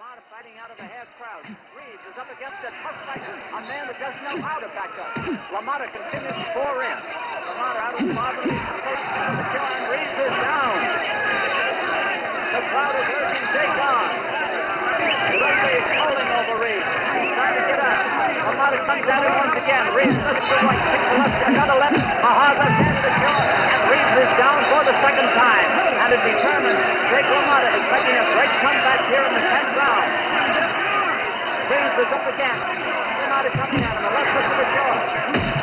LaMotta fighting out of a half crowd. Reeves is up against a tough fighter, a man that doesn't know how to back up. LaMotta continues to pour in. LaMotta out of the bottom, the kill, and Reeves is down. The crowd is urging Jake on. The referee is calling over Reeves. He's trying to get up. LaMotta comes at him once again. Reeves doesn't do right. Kicks the left, another left. Mahaza into the kill, and Reeves is down for the second time. And it determines Jake LaMotta is making a great comeback here in the 10th round. Reeves is up again. LaMotta coming at him. A left hook to the jaw.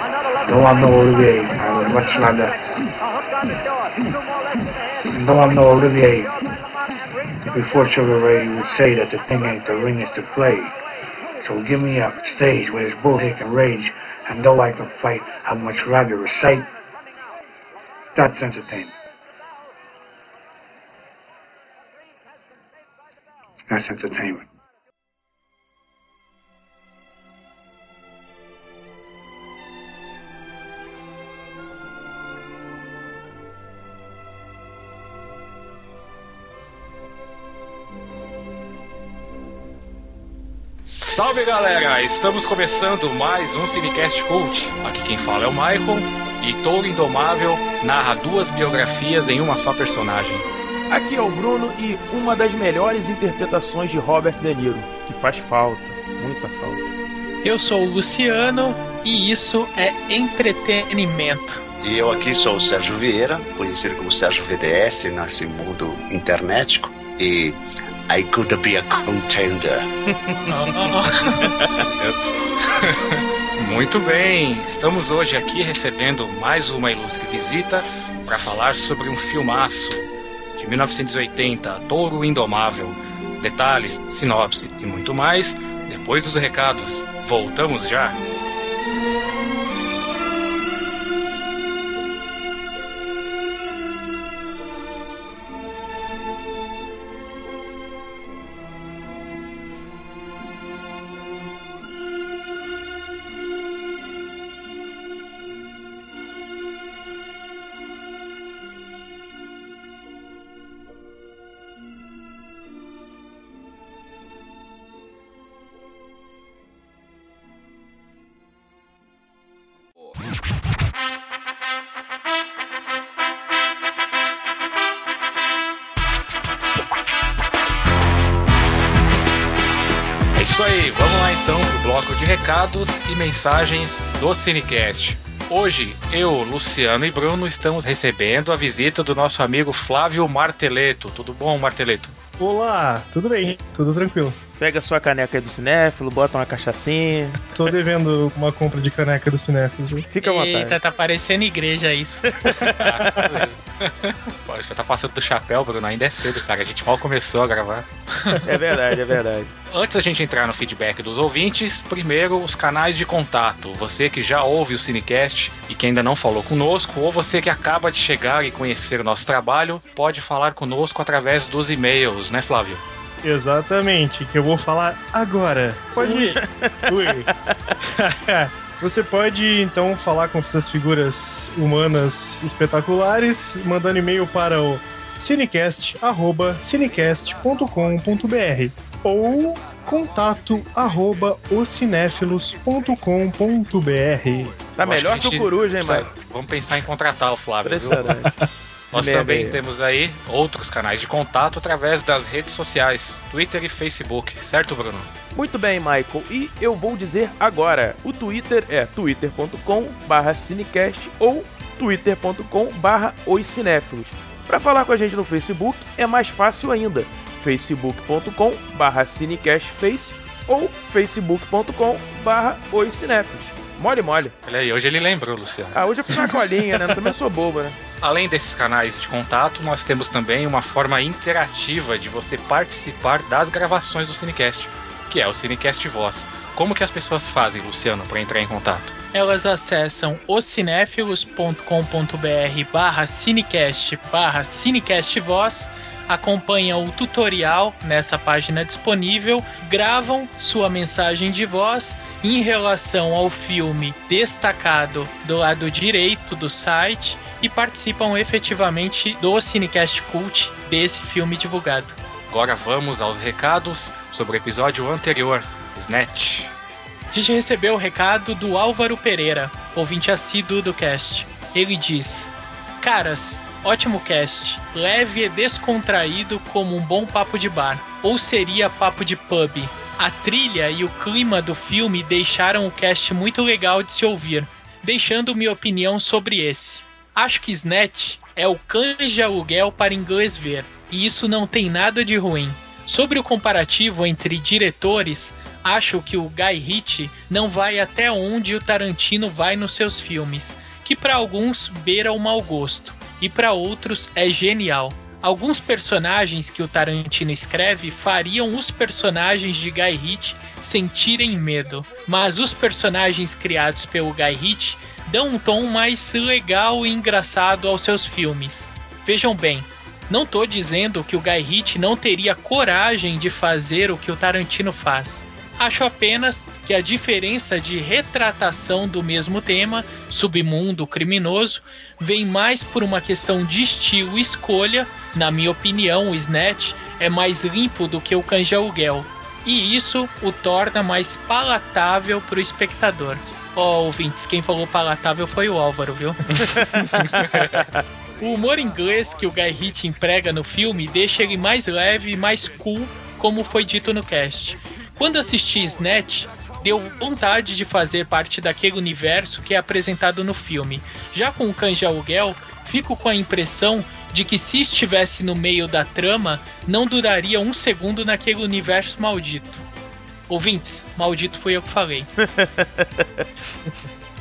Another left No one know Olivier. I would much rather. A hook on the jaw. Two more left to the head. No one know Olivier. Jaw by LaMotta, and Reeves Before Sugar Ray would say that the thing ain't the ring, it's the play. So give me a stage where this bullshit can rage, and though I can fight, I'd much rather recite. That's entertainment. That's entertainment. Salve galera! Estamos começando mais um Cinecast Cult. Aqui quem fala é o Michael e Touro Indomável narra duas biografias em uma só personagem. Aqui é o Bruno e uma das melhores interpretações de Robert De Niro, que faz falta, muita falta. Eu sou o Luciano e isso é entretenimento. E eu aqui sou o Sérgio Vieira, conhecido como Sérgio VDS nesse mundo internetico. E I could be a contender. Muito bem, estamos hoje aqui recebendo mais uma ilustre visita para falar sobre um filmaço de 1980, Touro Indomável. Detalhes, sinopse e muito mais depois dos recados. Voltamos já! Mensagens do Cinecast. Hoje, eu, Luciano e Bruno estamos recebendo a visita do nosso amigo Flávio Marteleto. Tudo bom, Marteleto? Olá, tudo bem? Tudo tranquilo. Pega sua caneca aí do cinéfilo, bota uma cachaçinha, Tô devendo uma compra de caneca do Cinéfilos. viu? fica à vontade. Eita, tá parecendo igreja isso. Pô, já tá passando do chapéu, Bruno. Ainda é cedo, cara. A gente mal começou a gravar. É verdade, é verdade. Antes da gente entrar no feedback dos ouvintes, primeiro os canais de contato. Você que já ouve o Cinecast e que ainda não falou conosco, ou você que acaba de chegar e conhecer o nosso trabalho, pode falar conosco através dos e-mails, né, Flávio? Exatamente, que eu vou falar agora. Pode ir. Ui. Você pode então falar com essas figuras humanas espetaculares, mandando e-mail para o cinecast@cinecast.com.br ou contato arroba ocinéfilos.com.br. Tá melhor a que o coruja, hein, Mike? Vamos pensar em contratar o Flávio. Impressionante. Nós também temos aí outros canais de contato através das redes sociais, Twitter e Facebook, certo, Bruno? Muito bem, Michael. E eu vou dizer agora: o Twitter é twitter.com/cinecast ou twitter.com/barra oscinéfilos. Para falar com a gente no Facebook é mais fácil ainda: facebook.com/barra cinecastface ou facebook.com/barra oscinéfilos. Mole, mole. Olha aí, hoje ele lembrou, Luciano. Ah, hoje eu fiz uma colinha, né? Eu também sou bobo, né? Além desses canais de contato, nós temos também uma forma interativa de você participar das gravações do Cinecast, que é o Cinecast Voz. Como que as pessoas fazem, Luciano, para entrar em contato? Elas acessam ocinéfilos.com.br barra cinecast barra cinecast voz, acompanham o tutorial nessa página disponível, gravam sua mensagem de voz em relação ao filme destacado do lado direito do site e participam efetivamente do Cinecast Cult desse filme divulgado. Agora vamos aos recados sobre o episódio anterior, Snatch. A gente recebeu o recado do Álvaro Pereira, ouvinte assíduo do cast. Ele diz: Caras, ótimo cast, leve e descontraído como um bom papo de bar, ou seria papo de pub. A trilha e o clima do filme deixaram o cast muito legal de se ouvir, deixando minha opinião sobre esse. Acho que Snatch é o canja aluguel para inglês ver, e isso não tem nada de ruim. Sobre o comparativo entre diretores, acho que o Guy Ritchie não vai até onde o Tarantino vai nos seus filmes, que para alguns beira o mau gosto e para outros é genial. Alguns personagens que o Tarantino escreve fariam os personagens de Guy Ritchie sentirem medo, mas os personagens criados pelo Guy Ritchie dão um tom mais legal e engraçado aos seus filmes. Vejam bem, não estou dizendo que o Guy Ritchie não teria coragem de fazer o que o Tarantino faz. Acho apenas que a diferença de retratação do mesmo tema, submundo criminoso, vem mais por uma questão de estilo e escolha. Na minha opinião, o Snatch é mais limpo do que o Canjaluguel, e isso o torna mais palatável para o espectador. Ó, oh, ouvintes, quem falou palatável foi o Álvaro, viu? o humor inglês que o Guy Ritchie emprega no filme deixa ele mais leve e mais cool, como foi dito no cast. Quando assisti Snatch, deu vontade de fazer parte daquele universo que é apresentado no filme. Já com o Canja Aluguel, fico com a impressão de que se estivesse no meio da trama, não duraria um segundo naquele universo maldito. Ouvintes, maldito foi eu que falei.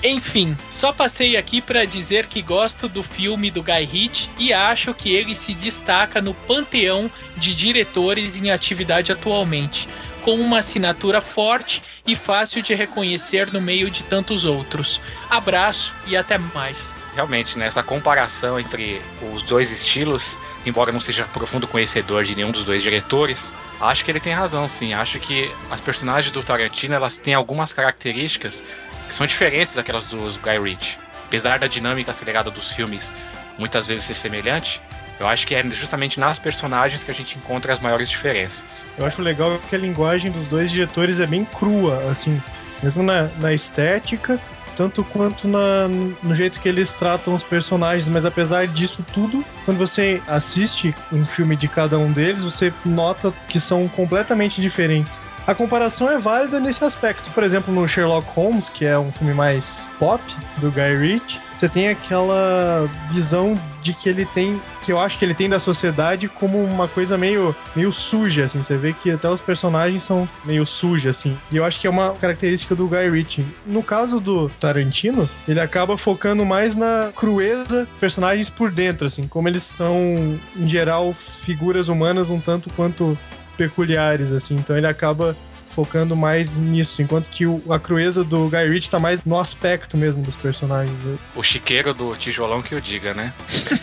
Enfim, só passei aqui para dizer que gosto do filme do Guy Ritchie e acho que ele se destaca no panteão de diretores em atividade atualmente com uma assinatura forte e fácil de reconhecer no meio de tantos outros. Abraço e até mais. Realmente, nessa né, comparação entre os dois estilos, embora não seja profundo conhecedor de nenhum dos dois diretores, acho que ele tem razão, sim. Acho que as personagens do Tarantino elas têm algumas características que são diferentes daquelas dos Guy Ritchie. Apesar da dinâmica acelerada dos filmes muitas vezes ser semelhante, eu acho que é justamente nas personagens que a gente encontra as maiores diferenças. Eu acho legal que a linguagem dos dois diretores é bem crua, assim, mesmo na, na estética, tanto quanto na, no jeito que eles tratam os personagens, mas apesar disso tudo, quando você assiste um filme de cada um deles, você nota que são completamente diferentes. A comparação é válida nesse aspecto. Por exemplo, no Sherlock Holmes, que é um filme mais pop do Guy Ritchie, você tem aquela visão de que ele tem, que eu acho que ele tem da sociedade como uma coisa meio, meio suja, assim. Você vê que até os personagens são meio sujos, assim. E eu acho que é uma característica do Guy Ritchie. No caso do Tarantino, ele acaba focando mais na crueza personagens por dentro, assim, como eles são, em geral, figuras humanas um tanto quanto peculiares, assim. Então ele acaba focando mais nisso, enquanto que o, a crueza do Guy Ritchie tá mais no aspecto mesmo dos personagens. O chiqueiro do tijolão que o diga, né?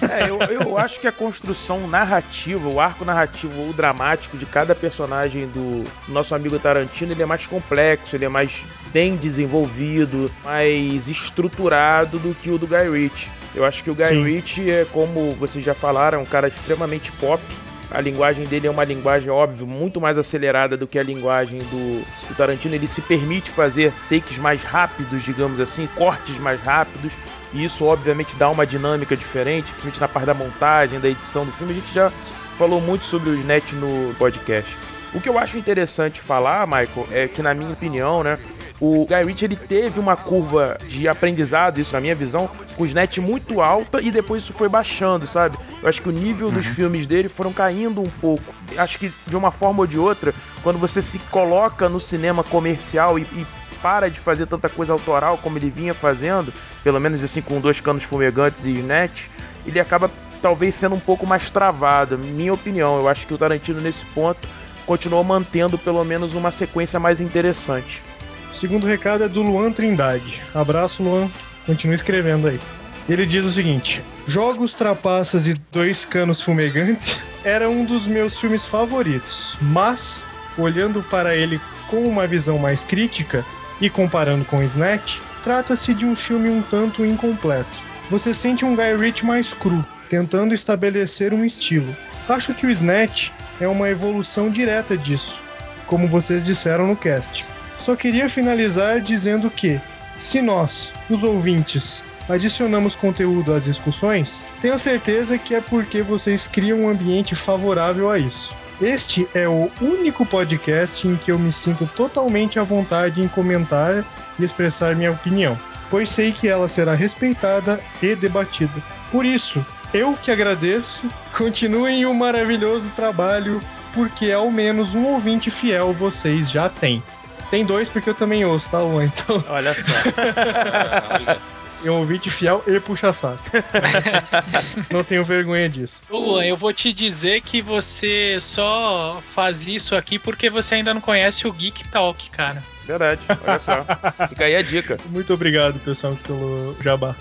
é, eu, eu acho que a construção narrativa, o arco narrativo ou dramático de cada personagem do nosso amigo Tarantino, ele é mais complexo, ele é mais bem desenvolvido, mais estruturado do que o do Guy Ritchie. Eu acho que o Guy Sim. Ritchie é, como vocês já falaram, um cara extremamente pop, a linguagem dele é uma linguagem, óbvio, muito mais acelerada do que a linguagem do, do Tarantino. Ele se permite fazer takes mais rápidos, digamos assim, cortes mais rápidos. E isso, obviamente, dá uma dinâmica diferente, principalmente na parte da montagem, da edição do filme. A gente já falou muito sobre o Snatch no podcast. O que eu acho interessante falar, Michael, é que, na minha opinião, né, o Guy Ritchie ele teve uma curva de aprendizado, isso na minha visão, com o Snatch muito alta e depois isso foi baixando, sabe? Eu acho que o nível uhum. dos filmes dele foram caindo um pouco. Acho que de uma forma ou de outra, quando você se coloca no cinema comercial e, e para de fazer tanta coisa autoral como ele vinha fazendo, pelo menos assim com dois canos fumegantes e Snatch, ele acaba talvez sendo um pouco mais travado, minha opinião. Eu acho que o Tarantino nesse ponto continuou mantendo pelo menos uma sequência mais interessante. O segundo recado é do Luan Trindade. Abraço, Luan. Continue escrevendo aí. Ele diz o seguinte: Jogos, Trapaças e Dois Canos Fumegantes era um dos meus filmes favoritos, mas, olhando para ele com uma visão mais crítica e comparando com Snatch, trata-se de um filme um tanto incompleto. Você sente um Guy Ritchie mais cru, tentando estabelecer um estilo. Acho que o Snatch é uma evolução direta disso, como vocês disseram no cast. Só queria finalizar dizendo que, se nós, os ouvintes, adicionamos conteúdo às discussões, tenho certeza que é porque vocês criam um ambiente favorável a isso. Este é o único podcast em que eu me sinto totalmente à vontade em comentar e expressar minha opinião, pois sei que ela será respeitada e debatida. Por isso, eu que agradeço, continuem o maravilhoso trabalho, porque ao menos um ouvinte fiel vocês já têm. Tem dois porque eu também ouço, tá, Luan? Então, Olha só. Olha só. É um ouvinte fiel e puxa-saco. Não tenho vergonha disso. Luan, eu vou te dizer que você só faz isso aqui porque você ainda não conhece o Geek Talk, cara. Verdade, olha só. Fica aí a dica. Muito obrigado, pessoal, pelo jabá.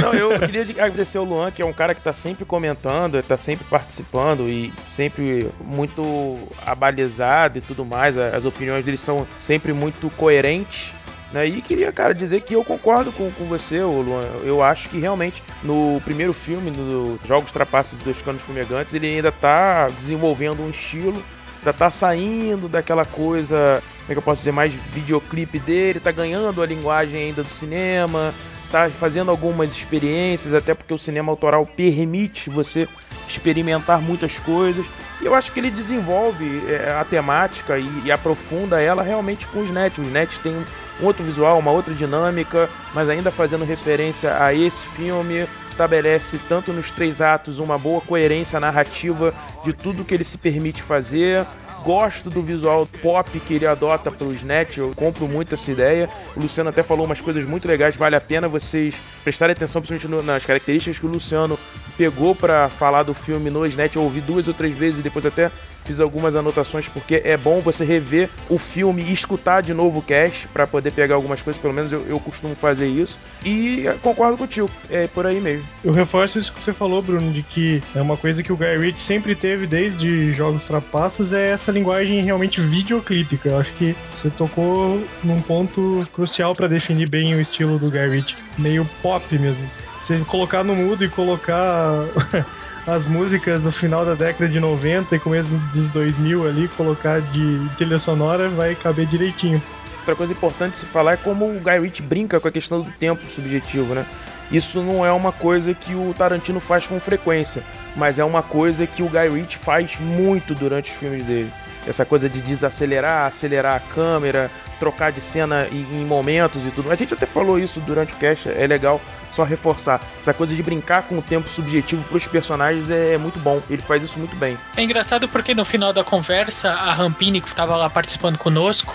Não, eu queria agradecer o Luan, que é um cara que tá sempre comentando, tá sempre participando e sempre muito abalizado e tudo mais. As opiniões dele são sempre muito coerentes. Né? E queria, cara, dizer que eu concordo com, com você, Luan. Eu acho que realmente no primeiro filme, no Jogos Trapaças Dois Canos Fumegantes, ele ainda tá desenvolvendo um estilo, ainda tá saindo daquela coisa, como é que eu posso dizer, mais videoclipe dele, tá ganhando a linguagem ainda do cinema, tá fazendo algumas experiências, até porque o cinema autoral permite você experimentar muitas coisas. E eu acho que ele desenvolve é, a temática e, e aprofunda ela realmente com os Net. Os Net tem um outro visual, uma outra dinâmica, mas ainda fazendo referência a esse filme. Estabelece tanto nos três atos uma boa coerência narrativa de tudo que ele se permite fazer. Gosto do visual pop que ele adota para o Snatch, eu compro muito essa ideia. O Luciano até falou umas coisas muito legais, vale a pena vocês prestarem atenção, principalmente nas características que o Luciano pegou para falar do filme no Snatch. Eu ouvi duas ou três vezes e depois até fiz algumas anotações porque é bom você rever o filme e escutar de novo o cast para poder pegar algumas coisas, pelo menos eu, eu costumo fazer isso. E concordo contigo, é por aí mesmo. Eu reforço isso que você falou, Bruno, de que é uma coisa que o Guy Ritchie sempre teve desde Jogos Trapaças, é essa linguagem realmente videoclípica. Eu acho que você tocou num ponto crucial para definir bem o estilo do Guy Ritchie, meio pop mesmo. Você colocar no mudo e colocar as músicas no final da década de 90 e começo dos 2000 ali, colocar de trilha sonora, vai caber direitinho. Outra coisa importante se falar é como o Guy Ritchie brinca com a questão do tempo subjetivo, né? Isso não é uma coisa que o Tarantino faz com frequência, mas é uma coisa que o Guy Ritchie faz muito durante os filmes dele. Essa coisa de desacelerar, acelerar a câmera, trocar de cena em, em momentos e tudo. A gente até falou isso durante o cast, é legal só reforçar. Essa coisa de brincar com o tempo subjetivo para os personagens é, é muito bom. Ele faz isso muito bem. É engraçado porque no final da conversa, a Rampini, que estava lá participando conosco,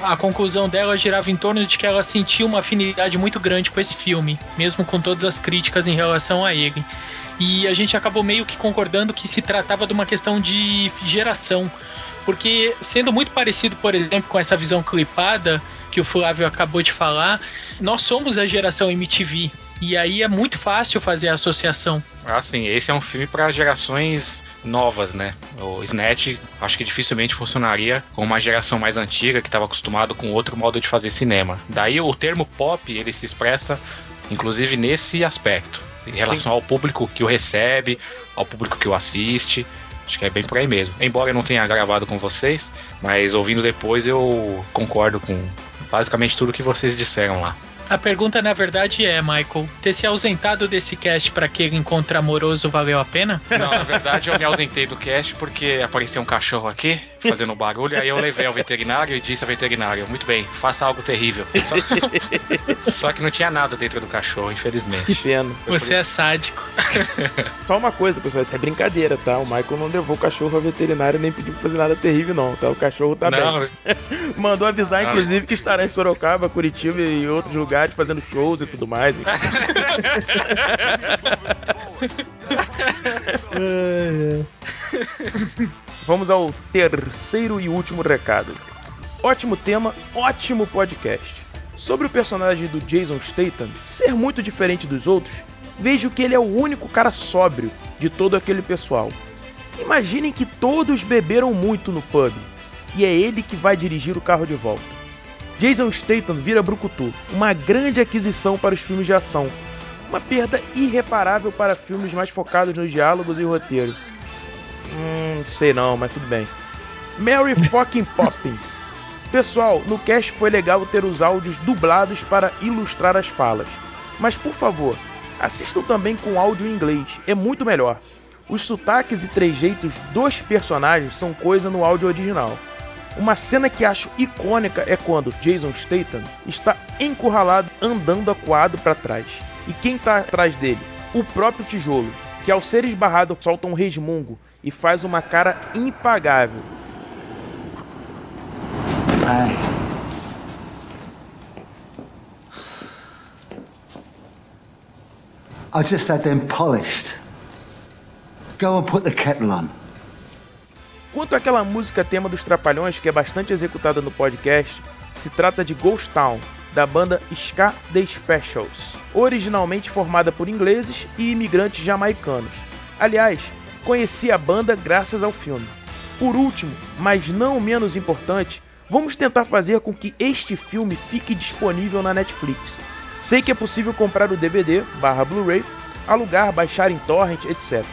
a conclusão dela girava em torno de que ela sentia uma afinidade muito grande com esse filme, mesmo com todas as críticas em relação a ele. E a gente acabou meio que concordando que se tratava de uma questão de geração. Porque, sendo muito parecido, por exemplo, com essa visão clipada que o Flávio acabou de falar, nós somos a geração MTV. E aí é muito fácil fazer a associação. Ah, sim, esse é um filme para gerações novas, né? O Snatch acho que dificilmente funcionaria com uma geração mais antiga que estava acostumado com outro modo de fazer cinema. Daí o termo pop ele se expressa, inclusive nesse aspecto, em relação ao público que o recebe, ao público que o assiste. Acho que é bem por aí mesmo. Embora eu não tenha gravado com vocês, mas ouvindo depois eu concordo com basicamente tudo que vocês disseram lá. A pergunta, na verdade, é, Michael, ter se ausentado desse cast para aquele encontro amoroso valeu a pena? Não, na verdade eu me ausentei do cast porque apareceu um cachorro aqui fazendo barulho, aí eu levei ao veterinário e disse ao veterinário, muito bem, faça algo terrível. Só, só que não tinha nada dentro do cachorro, Que infelizmente. pena. Você é sádico. Só uma coisa, pessoal, isso é brincadeira, tá? O Michael não levou o cachorro ao veterinário nem pediu pra fazer nada terrível, não, tá? O cachorro tá bem. Não, Mandou avisar, Não. inclusive, que estará em Sorocaba, Curitiba e outros lugares fazendo shows e tudo mais. Vamos ao terceiro e último recado. Ótimo tema, ótimo podcast. Sobre o personagem do Jason Statham ser muito diferente dos outros, vejo que ele é o único cara sóbrio de todo aquele pessoal. Imaginem que todos beberam muito no pub e é ele que vai dirigir o carro de volta. Jason Statham vira brucutu, uma grande aquisição para os filmes de ação, uma perda irreparável para filmes mais focados nos diálogos e roteiro. Hum, sei não, mas tudo bem. Mary fucking Poppins. Pessoal, no cast foi legal ter os áudios dublados para ilustrar as falas. Mas por favor, assistam também com áudio em inglês, é muito melhor. Os sotaques e trejeitos dos personagens são coisa no áudio original. Uma cena que acho icônica é quando Jason Statham está encurralado andando acuado para trás. E quem está atrás dele? O próprio tijolo, que ao ser esbarrado solta um resmungo e faz uma cara impagável. Hi. I just had them polished. Go and put the kettle on. Quanto àquela música tema dos Trapalhões, que é bastante executada no podcast, se trata de Ghost Town, da banda Ska The Specials, originalmente formada por ingleses e imigrantes jamaicanos. Aliás, conheci a banda graças ao filme. Por último, mas não menos importante, vamos tentar fazer com que este filme fique disponível na Netflix. Sei que é possível comprar o DVD barra Blu-ray, alugar, baixar em torrent, etc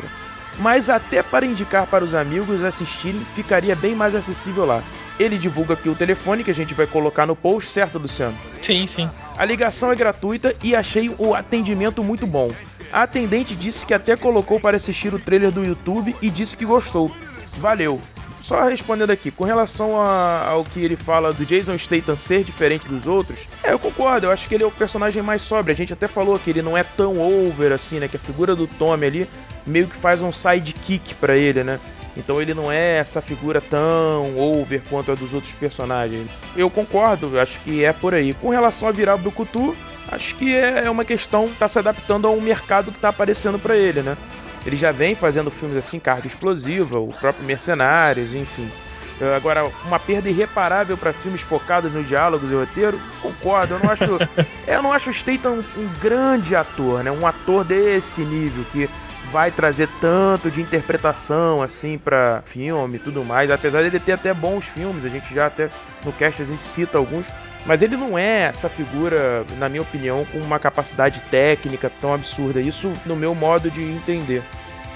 mas até para indicar para os amigos assistirem ficaria bem mais acessível lá. Ele divulga aqui o telefone que a gente vai colocar no post, certo, Luciano? Sim, sim. A ligação é gratuita e achei o atendimento muito bom. A atendente disse que até colocou para assistir o trailer do YouTube e disse que gostou. Valeu. Só respondendo aqui, com relação a, ao que ele fala do Jason Statham ser diferente dos outros, é, eu concordo, eu acho que ele é o personagem mais sóbrio. A gente até falou que ele não é tão over assim, né? Que a figura do Tommy ali meio que faz um sidekick para ele, né? Então ele não é essa figura tão over quanto a dos outros personagens. Eu concordo, acho que é por aí. Com relação a virar Brucutu, acho que é, é uma questão tá se adaptando a um mercado que tá aparecendo para ele, né? Ele já vem fazendo filmes assim, Carga Explosiva, o próprio Mercenários, enfim. Agora, uma perda irreparável para filmes focados no diálogos e roteiro, concordo. Eu não acho, eu não acho o Statham um, um grande ator, né? Um ator desse nível que vai trazer tanto de interpretação assim para filme e tudo mais. Apesar dele ter até bons filmes, a gente já até no cast a gente cita alguns, mas ele não é essa figura, na minha opinião, com uma capacidade técnica tão absurda. Isso no meu modo de entender.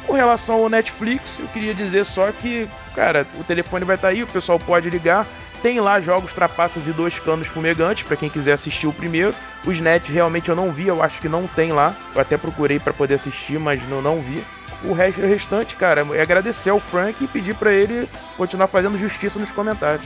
Com relação ao Netflix, eu queria dizer só que, cara, o telefone vai estar tá aí, o pessoal pode ligar. Tem lá jogos trapaças e dois canos fumegantes para quem quiser assistir o primeiro. Os net realmente eu não vi, eu acho que não tem lá. Eu até procurei para poder assistir, mas não, não vi. O resto, o restante, cara, é agradecer ao Frank e pedir para ele continuar fazendo justiça nos comentários.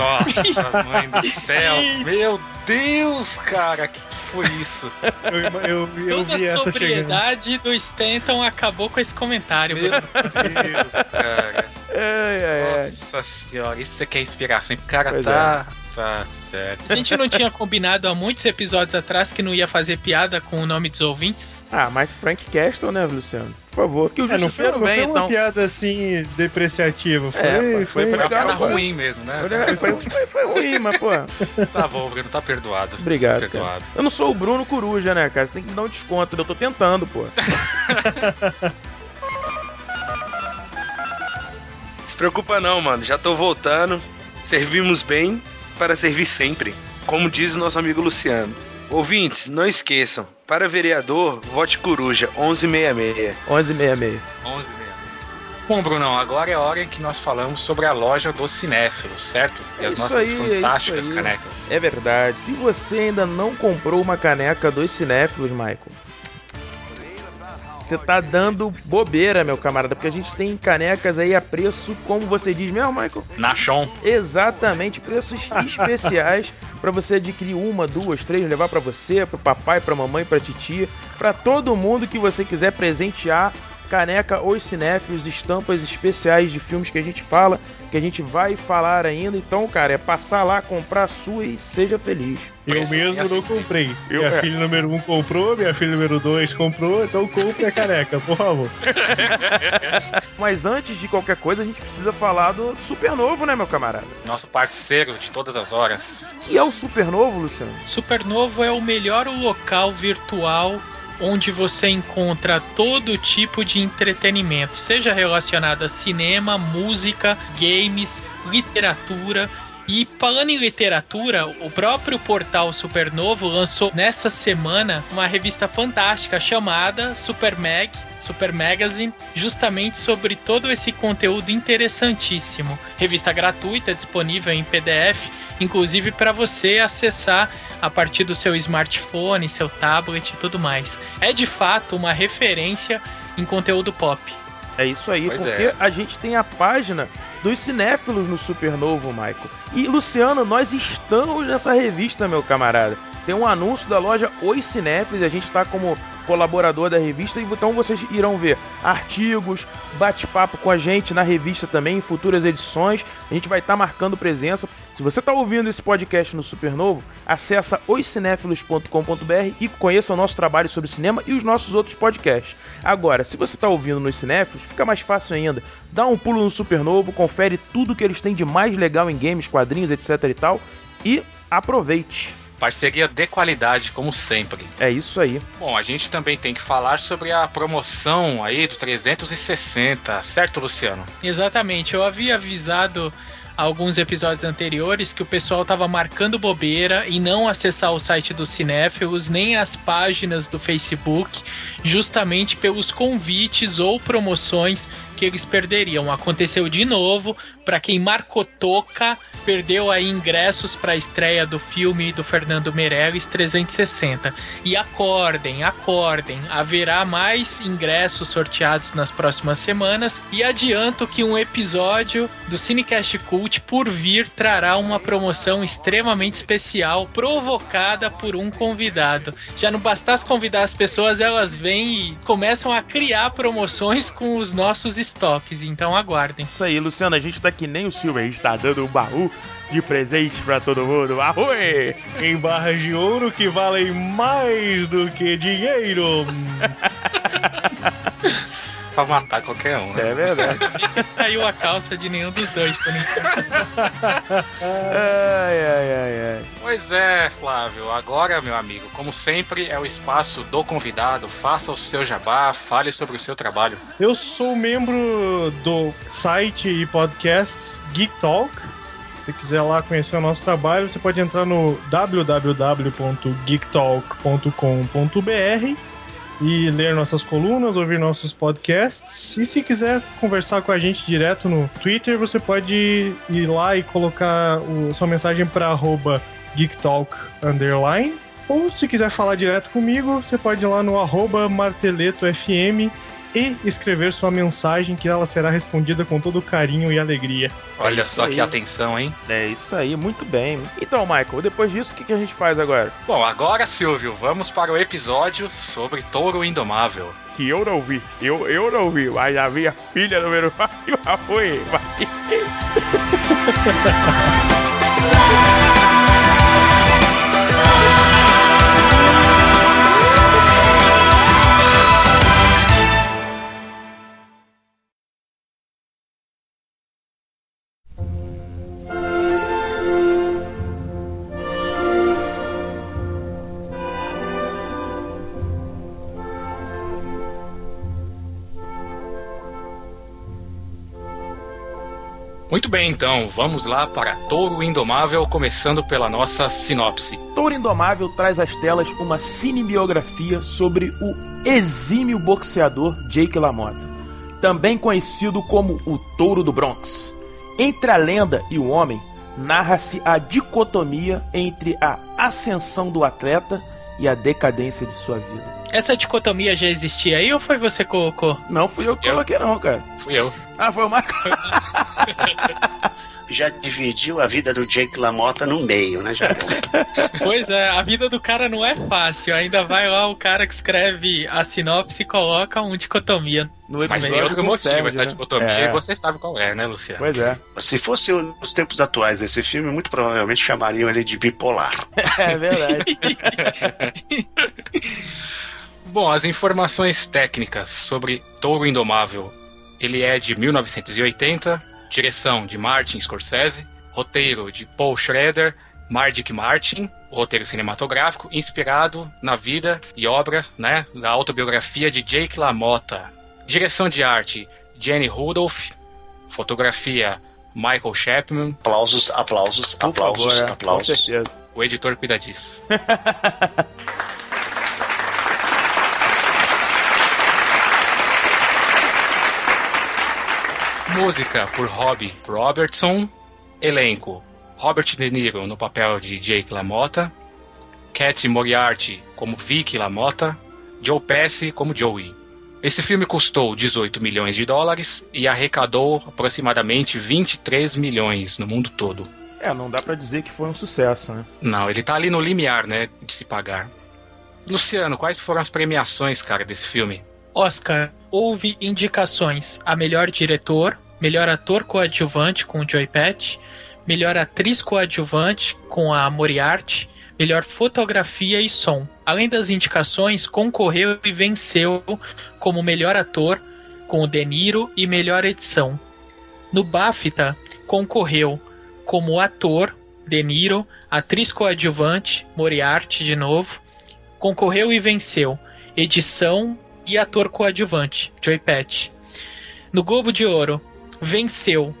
Nossa, mãe do céu. Meu Deus, cara, que, que foi isso? Eu, eu, eu Toda vi a sobriedade do Stanton acabou com esse comentário. Meu. Deus, cara. Ai, ai, ai. Nossa senhora, isso aqui é inspiração. O cara Pois tá. Tá certo. A gente não tinha combinado há muitos episódios atrás que não ia fazer piada com o nome dos ouvintes? Ah, mas Frank Castle, né, Luciano? Por favor, que o É, não foi, não foi vem, uma então. piada assim depreciativa. Foi, É, foi- foi, foi Foi uma piada foi. ruim mesmo, né? Foi, foi, foi, foi ruim, mas, pô. Tá bom, Bruno, tá perdoado. Obrigado, Tá perdoado. Eu não sou o Bruno Coruja, né, cara? Você tem que me dar um desconto. Eu tô tentando, pô. Se preocupa não, mano. Já tô voltando. Servimos bem para servir sempre. Como diz o nosso amigo Luciano. Ouvintes, não esqueçam. Para vereador, vote coruja 1166. 1166. 11 mesmo. Bom, Brunão, agora é a hora em que nós falamos sobre a loja do cinéfilo, certo? E É as isso nossas aí, é fantásticas aí. canecas. É verdade. Se você ainda não comprou uma caneca dos cinéfilos, Michael, você tá dando bobeira, meu camarada, porque a gente tem canecas aí a preço, como você diz mesmo, Michael? Nachon. Exatamente, preços especiais para você adquirir uma, duas, três, levar para você, para o papai, para mamãe, para titia, para todo mundo que você quiser presentear. Caneca Os Cinéfilos, estampas especiais de filmes que a gente fala, que a gente vai falar ainda. Então, cara, é passar lá, comprar a sua e seja feliz. Eu mesmo não comprei. Eu- minha é. filha número 1 um comprou, minha filha número 2 comprou, então compre a caneca, por favor. Mas antes de qualquer coisa, a gente precisa falar do Supernovo, né, meu camarada? Nosso parceiro de todas as horas. E é o Supernovo, Luciano? Supernovo é o melhor local virtual onde você encontra todo tipo de entretenimento, seja relacionado a cinema, música, games, literatura E falando em literatura, o próprio portal Supernovo lançou nessa semana uma revista fantástica chamada Super Mag, Super Magazine, justamente sobre todo esse conteúdo interessantíssimo. Revista gratuita, disponível em PDF, inclusive para você acessar a partir do seu smartphone, seu tablet e tudo mais. É de fato uma referência em conteúdo pop. É isso aí, Pois porque é. a gente tem a página dos cinéfilos no Supernovo, Michael. E Luciano, nós estamos nessa revista, meu camarada. Tem um anúncio da loja Os Cinéfilos, a gente está como colaborador da revista, então vocês irão ver artigos, bate-papo com a gente na revista também, em futuras edições. A gente vai estar marcando presença. Se você está ouvindo esse podcast no Supernovo, acessa oscinéfilos.com.br e conheça o nosso trabalho sobre cinema e os nossos outros podcasts. Agora, se você está ouvindo nos Cinéfilos, fica mais fácil ainda. Dá um pulo no Supernovo, confere tudo que eles têm de mais legal em games, quadrinhos, etc e tal. E aproveite. Parceria de qualidade, como sempre. É isso aí. Bom, a gente também tem que falar sobre a promoção aí do 360, certo, Luciano? Exatamente, eu havia avisado alguns episódios anteriores que o pessoal estava marcando bobeira em não acessar o site do Cinéfilos nem as páginas do Facebook, justamente pelos convites ou promoções que eles perderiam. Aconteceu de novo, para quem marcou toca, perdeu aí ingressos para a estreia do filme do Fernando Meirelles 360. E acordem, acordem, haverá mais ingressos sorteados nas próximas semanas e adianto que um episódio do Cinecast Cult por vir trará uma promoção extremamente especial provocada por um convidado. Já não bastasse convidar as pessoas, elas vêm e começam a criar promoções com os nossos estoques, então aguardem. Isso aí, Luciano, a gente tá que nem o Silver, a gente tá dando um baú de presente pra todo mundo. Arroi! Em barras de ouro que valem mais do que dinheiro. Pra matar qualquer um. né? É verdade. Caiu a calça de nenhum dos dois, por enquanto. ai, ai, ai, ai. Pois é, Flávio. Agora, meu amigo, como sempre, é o espaço do convidado. Faça o seu jabá, fale sobre o seu trabalho. Eu sou membro do site e podcast Geek Talk. Se você quiser lá conhecer o nosso trabalho, você pode entrar no www.geektalk.com.br e ler nossas colunas, ouvir nossos podcasts. E se quiser conversar com a gente direto no Twitter, você pode ir lá e colocar o, sua mensagem para geektalk underline. Ou se quiser falar direto comigo, você pode ir lá no marteletofm e escrever sua mensagem que ela será respondida com todo carinho e alegria. Olha isso só aí. que atenção, hein? É isso aí, muito bem. Então, Michael, depois disso, o que, que a gente faz agora? Bom, agora, Silvio, vamos para o episódio sobre Touro Indomável. Que eu não vi, eu, eu não vi, mas a minha filha número 1 já foi. vai. Muito bem, então, vamos lá para Touro Indomável, começando pela nossa sinopse. Touro Indomável traz às telas uma cinebiografia sobre o exímio boxeador Jake LaMotta, também conhecido como o Touro do Bronx. Entre a lenda e o homem, narra-se a dicotomia entre a ascensão do atleta e a decadência de sua vida. Essa dicotomia já existia aí ou foi você que colocou? Não fui eu que coloquei não, cara. Fui eu. Ah, foi o Michael. Já dividiu a vida do Jake LaMotta no meio, né, Jair? Pois é, a vida do cara não é fácil. Ainda vai lá o cara que escreve a sinopse e coloca um dicotomia. No Mas tem episódio outro motivo, Sérgio, essa né? dicotomia, É, e você sabe qual é, né, Luciano? Pois é. Se fosse nos tempos atuais desse filme, muito provavelmente chamariam ele de bipolar. É verdade. Bom, as informações técnicas sobre Touro Indomável. Ele é de 1980, direção de Martin Scorsese, roteiro de Paul Schrader, Mardik Martin, roteiro cinematográfico inspirado na vida e obra, né, da autobiografia de Jake LaMotta. Direção de arte Jenny Rudolph, fotografia Michael Chapman. Aplausos, aplausos, Por aplausos, favor, é, aplausos. Com certeza. O editor cuida disso. Música por Robbie Robertson. Elenco: Robert De Niro no papel de Jake LaMotta, Cat Moriarty como Vicky LaMotta, Joe Pesci como Joey. Esse filme custou 18 milhões de dólares e arrecadou aproximadamente 23 milhões no mundo todo. É, não dá pra dizer que foi um sucesso, né? Não, ele tá ali no limiar, né, de se pagar. Luciano, quais foram as premiações, cara, desse filme? Oscar, houve indicações a melhor diretor, melhor ator coadjuvante com o Joy Patch, melhor atriz coadjuvante com a Moriarty, melhor fotografia e som. Além das indicações, concorreu e venceu como melhor ator com o De Niro e melhor edição. No BAFTA, concorreu como ator De Niro, atriz coadjuvante Moriarty de novo, concorreu e venceu edição e ator coadjuvante Joy Patch. No Globo de Ouro, venceu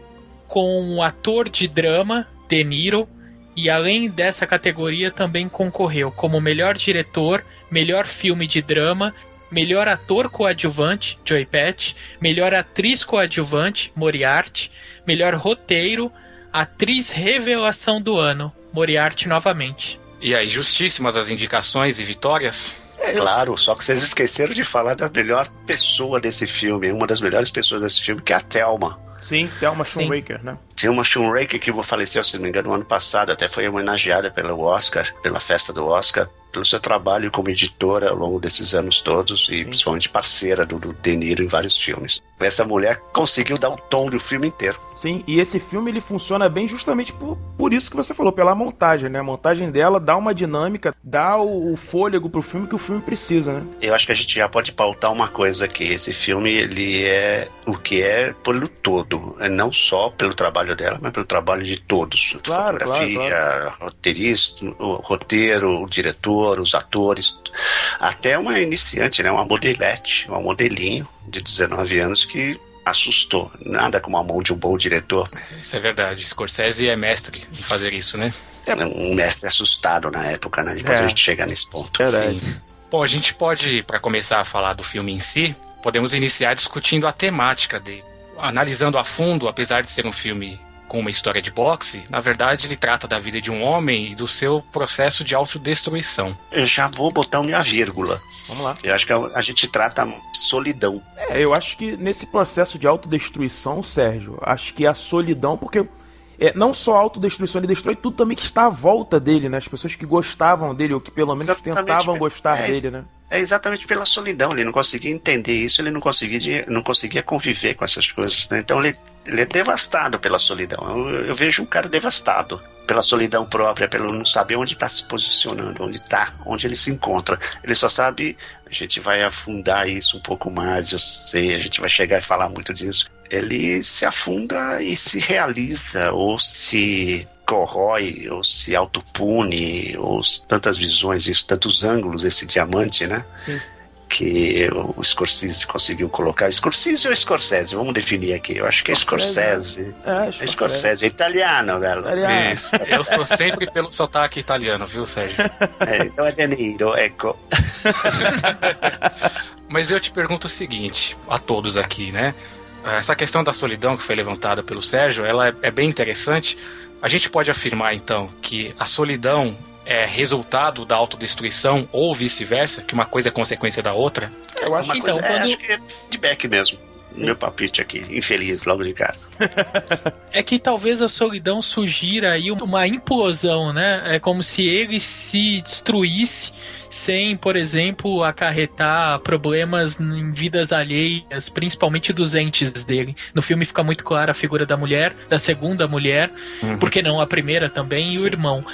com o ator de drama De Niro e além dessa categoria também concorreu como melhor diretor, melhor filme de drama, melhor ator coadjuvante Joy Patch, melhor atriz coadjuvante Moriarty, melhor roteiro, atriz revelação do ano Moriarty novamente. E aí, justíssimas as indicações e vitórias? Claro, só que vocês esqueceram de falar da melhor pessoa desse filme, uma das melhores pessoas desse filme, que é a Thelma. Sim, Thelma. Schoonmaker, né? Tinha uma Shoonraker que faleceu, se não me engano, no ano passado, até foi homenageada pelo Oscar, pela festa do Oscar, pelo seu trabalho como editora ao longo desses anos todos e principalmente parceira do, do De Niro em vários filmes. Essa mulher conseguiu dar o tom do filme inteiro. Sim, e esse filme ele funciona bem justamente por, por isso que você falou, pela montagem, né? A montagem dela dá uma dinâmica, dá o, o fôlego pro filme que o filme precisa, né? Eu acho que a gente já pode pautar uma coisa aqui. Esse filme, ele é o que é pelo todo. É não só pelo trabalho dela, mas pelo trabalho de todos. Claro, Fotografia, claro, roteirista, o roteiro, o diretor, os atores. Até uma iniciante, né? Uma modelete, uma modelinho de 19 anos que assustou. Nada como a mão de um bom diretor. Isso é verdade. Scorsese é mestre em fazer isso, né? Um mestre assustado na época, né? Depois É. a gente chega nesse ponto. Verdade. Sim. Bom, a gente pode, para começar a falar do filme em si, podemos iniciar discutindo a temática dele. Analisando a fundo, apesar de ser um filme com uma história de boxe, na verdade ele trata da vida de um homem e do seu processo de autodestruição. Eu já vou botar minha vírgula. Vamos lá. Eu acho que a, gente trata solidão. É, eu acho que nesse processo de autodestruição, Sérgio, acho que a solidão, porque é, não só a autodestruição, ele destrói tudo também que está à volta dele, né? As pessoas que gostavam dele, ou que pelo menos Exatamente. tentavam gostar É, dele, né? É exatamente pela solidão. Ele não conseguia entender isso, ele não conseguia, não conseguia conviver com essas coisas. né? Então ele, ele é devastado pela solidão. Eu, eu vejo um cara devastado pela solidão própria, pelo não saber onde está se posicionando, onde está, onde ele se encontra. Ele só sabe. A gente vai afundar isso um pouco mais, eu sei, a gente vai chegar e falar muito disso. Ele se afunda e se realiza, ou se corrói, ou se autopune, ou tantas visões, isso, tantos ângulos, esse diamante, né? Sim. Que o Scorsese conseguiu colocar. Scorsese ou Scorsese? Vamos definir aqui. Eu acho que é Scorsese. É, É Scorsese, é italiano, velho. Italiano. Isso. Eu sou sempre pelo sotaque italiano, viu, Sérgio? É, então é De Niro, ecco. Mas eu te pergunto o seguinte, a todos aqui, né? Essa questão da solidão que foi levantada pelo Sérgio, ela é, é bem interessante. A gente pode afirmar, então, que a solidão é resultado da autodestruição ou vice-versa, que uma coisa é consequência da outra? Eu acho Uma Então, coisa, é, quando- acho que é feedback mesmo. Meu palpite aqui, infeliz, logo de cara. É que talvez a solidão sugira aí uma implosão, né? É como se ele se destruísse sem, por exemplo, acarretar problemas em vidas alheias, principalmente dos entes dele. No filme fica muito clara a figura da mulher, da segunda mulher, por que não a primeira também, e o irmão.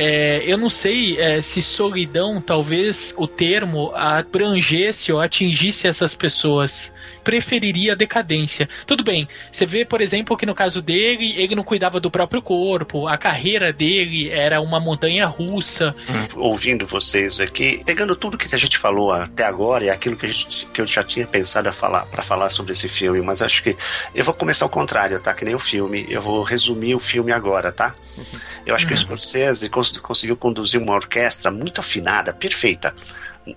É, eu não sei é, se solidão, talvez o termo abrangesse ou atingisse essas pessoas. Preferiria a decadência. Tudo bem, você vê, por exemplo, que no caso dele, ele não cuidava do próprio corpo, a carreira dele era uma montanha russa. Hum. Ouvindo vocês aqui, pegando tudo que a gente falou até agora e aquilo que, a gente, que eu já tinha pensado a falar para falar sobre esse filme, mas acho que eu vou começar ao contrário, tá? Que nem o filme. Eu vou resumir o filme agora, tá? Eu acho que o Uhum. Scorsese cons- conseguiu conduzir uma orquestra muito afinada, perfeita.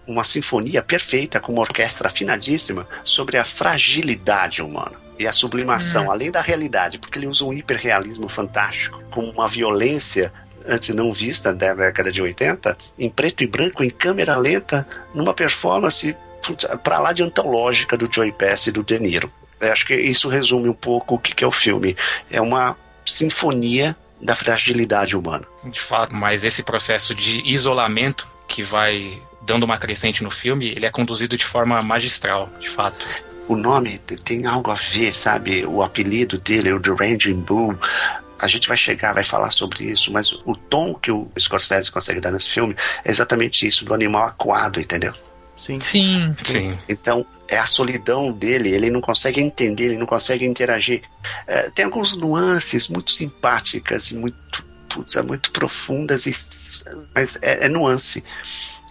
Uma sinfonia perfeita, com uma orquestra afinadíssima, sobre a fragilidade humana e a sublimação, Hum. além da realidade, porque ele usa um hiperrealismo fantástico, com uma violência antes não vista da década de 80, em preto e branco, em câmera lenta, numa performance pra lá de antológica do Joey Pass e do De Niro. Eu acho que isso resume um pouco o que que é o filme. É uma sinfonia da fragilidade humana. De fato, mas esse processo de isolamento que vai dando uma crescente no filme, ele é conduzido de forma magistral, de fato. O nome te- tem algo a ver, sabe? O apelido dele, o The Ranging Bull. A gente vai chegar, vai falar sobre isso, mas o tom que o Scorsese consegue dar nesse filme é exatamente isso, do animal aquado, entendeu? Sim. Sim. Sim. Então, é a solidão dele, ele não consegue entender, ele não consegue interagir. É, tem algumas nuances muito simpáticas e muito, putz, é muito profundas, e, mas é, é nuance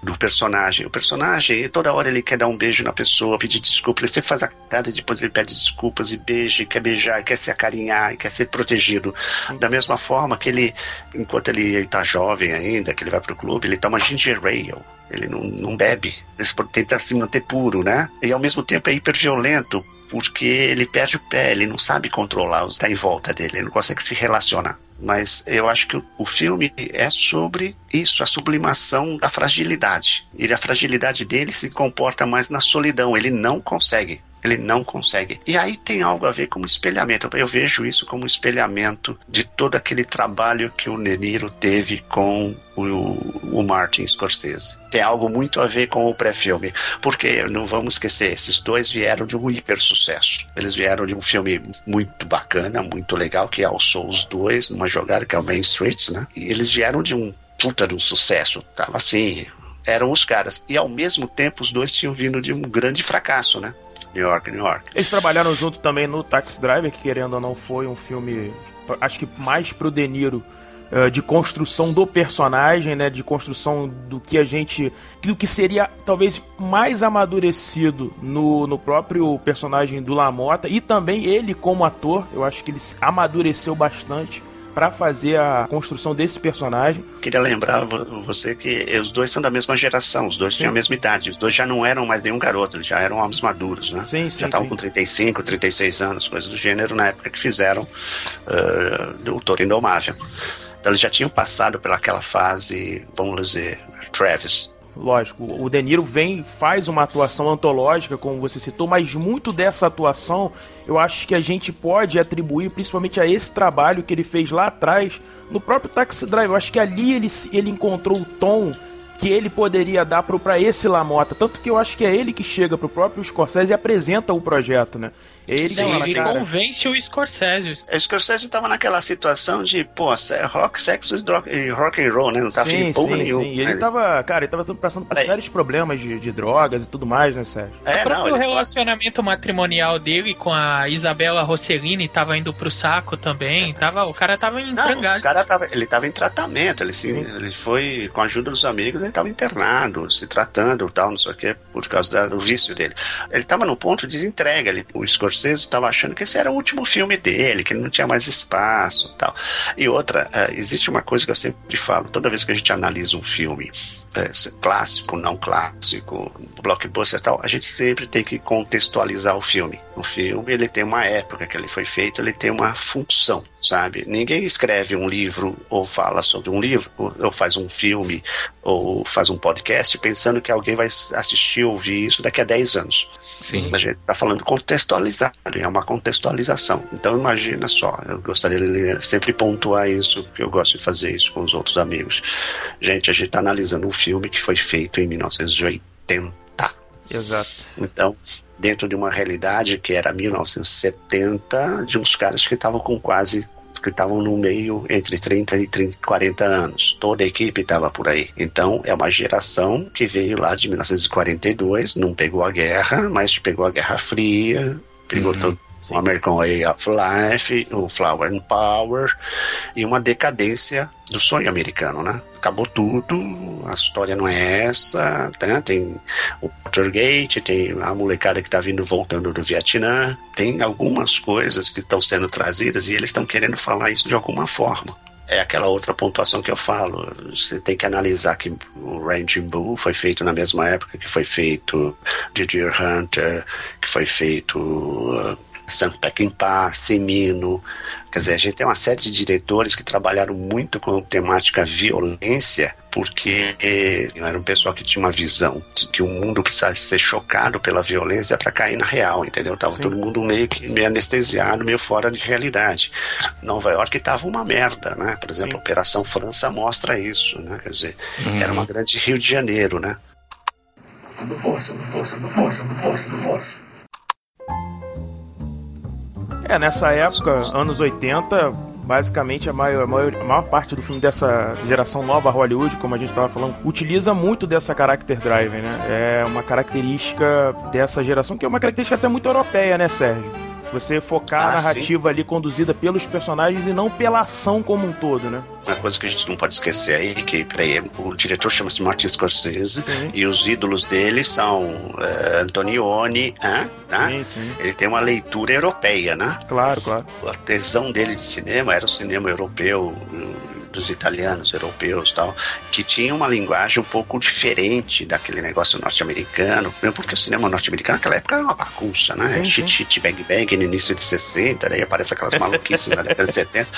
do personagem. O personagem, toda hora ele quer dar um beijo na pessoa, pedir desculpa, ele sempre faz a cara e depois ele pede desculpas e beija, e quer beijar, e quer se acarinhar, e quer ser protegido. Da mesma forma que ele, enquanto ele está jovem ainda, que ele vai pro clube, ele toma ginger ale. Ele não, não bebe, ele tenta se manter puro, né? E ao mesmo tempo é hiperviolento, porque ele perde o pé, ele não sabe controlar o que está em volta dele, ele não consegue se relacionar. Mas eu acho que o, filme é sobre isso, a sublimação da fragilidade. E a fragilidade dele se comporta mais na solidão, ele não consegue. Ele não consegue. E aí tem algo a ver com o espelhamento. Eu vejo isso como espelhamento de todo aquele trabalho que o De Niro teve com o, o Martin Scorsese. Tem algo muito a ver com o pré-filme. Porque, não vamos esquecer, esses dois vieram de um hiper sucesso. Eles vieram de um filme muito bacana, muito legal, que é o Souls 2, numa jogada que é o Main Streets, né? E eles vieram de um puta de um sucesso. Tava assim, eram os caras. E ao mesmo tempo, os dois tinham vindo de um grande fracasso, né? New York, New York. Eles trabalharam junto também no Taxi Driver, que querendo ou não foi um filme, acho que mais pro De Niro, uh, de construção do personagem, né, de construção do que a gente, do que seria talvez mais amadurecido no, no próprio personagem do Lamota e também ele como ator, eu acho que ele amadureceu bastante para fazer a construção desse personagem. Queria lembrar você que os dois são da mesma geração, os dois sim. tinham a mesma idade, os dois já não eram mais nenhum garoto, eles já eram homens maduros, né? Sim, sim, já estavam com 35, 36 anos, coisas do gênero, na época que fizeram uh, o Toro Indomável. Então eles já tinham passado pelaquela fase, vamos dizer, Travis, Lógico, o De Niro vem, faz uma atuação antológica, como você citou, mas muito dessa atuação eu acho que a gente pode atribuir principalmente a esse trabalho que ele fez lá atrás no próprio Taxi Drive. Eu acho que ali ele, ele encontrou o tom que ele poderia dar para esse Lamota. Tanto que eu acho que é ele que chega pro próprio Scorsese e apresenta o projeto, né? É ele Não, que ele cara, convence o Scorsese. O Scorsese estava naquela situação de, pô, rock, sexo e rock and roll, né? Não tava sim, porra sim, nenhuma. sim. E ele tava, cara, ele tava passando por sérios problemas de, de drogas e tudo mais, né, Sérgio? É, o próprio não, ele- relacionamento matrimonial dele com a Isabela Rossellini tava indo pro saco também. Tava, o cara tava em Não, o cara tava, ele tava em tratamento, ele, se, Sim. ele foi, com a ajuda dos amigos, ele tava internado, se tratando e tal, não sei o que, por causa da- do vício dele. Ele tava no ponto de entrega, ele, o Scorsese tava achando que esse era o último filme dele, que ele não tinha mais espaço tal. E outra, eh, existe uma coisa que eu sempre falo, toda vez que a gente analisa um filme, se- clássico, não clássico, blockbuster e tal, a gente sempre tem que contextualizar o filme. O filme, ele tem uma época que ele foi feito, ele tem uma função, sabe? Ninguém escreve um livro ou fala sobre um livro, ou, faz um filme, ou faz um podcast pensando que alguém vai assistir ou ouvir isso daqui a 10 anos. Sim. A gente está falando contextualizado, é uma contextualização. Então imagina só, eu gostaria de sempre pontuar isso, que eu gosto de fazer isso com os outros amigos. Gente, a gente está analisando um filme que foi feito em 1980. Exato. Então, dentro de uma realidade que era 1970, de uns caras que estavam com quase que estavam no meio entre 30 e 30, 40 anos. Toda a equipe estava por aí. Então é uma geração que veio lá de 1942, não pegou a guerra, mas pegou a Guerra Fria, pegou todo o American Way of Life, o Flower and Power e uma decadência do sonho americano, né? Acabou tudo, a história não é essa, né? tem o Watergate, tem a molecada que está vindo voltando do Vietnã, tem algumas coisas que estão sendo trazidas e eles estão querendo falar isso de alguma forma é aquela outra pontuação que eu falo. Você tem que analisar que o Raging Bull foi feito na mesma época que foi feito The Deer Hunter, que foi feito Santo Peckinpah, Semino. Quer dizer, a gente tem uma série de diretores que trabalharam muito com a temática violência, porque era um pessoal que tinha uma visão de que o mundo precisava ser chocado pela violência para cair na real, entendeu? Tava Sim. todo mundo meio que meio anestesiado, meio fora de realidade. Nova York estava uma merda, né? Por exemplo, a Operação França mostra isso, né? Quer dizer, Uhum. era uma grande Rio de Janeiro, né? Força, força, força, força, força. É, nessa época, anos 80, basicamente a maior, a maior, a maior parte do filme dessa geração nova Hollywood, como a gente estava falando, utiliza muito dessa character drive, né? É uma característica dessa geração, que é uma característica até muito europeia, né, Sérgio? Você focar Ah, a narrativa ali conduzida pelos personagens e não pela ação como um todo, né? Uma coisa que a gente não pode esquecer aí, que peraí, o diretor chama-se Martin Scorsese Sim. e os ídolos dele são eh, Antonioni, né? né? Sim, sim. Ele tem uma leitura europeia, né? Claro, claro. A tesão dele de cinema era o cinema europeu, dos italianos, europeus tal, que tinha uma linguagem um pouco diferente daquele negócio norte-americano, mesmo porque o cinema norte-americano naquela época era uma bagunça, né? Sim, Chit, chit, bang, bang no início de 60, daí aparece aquelas maluquices na década de 70.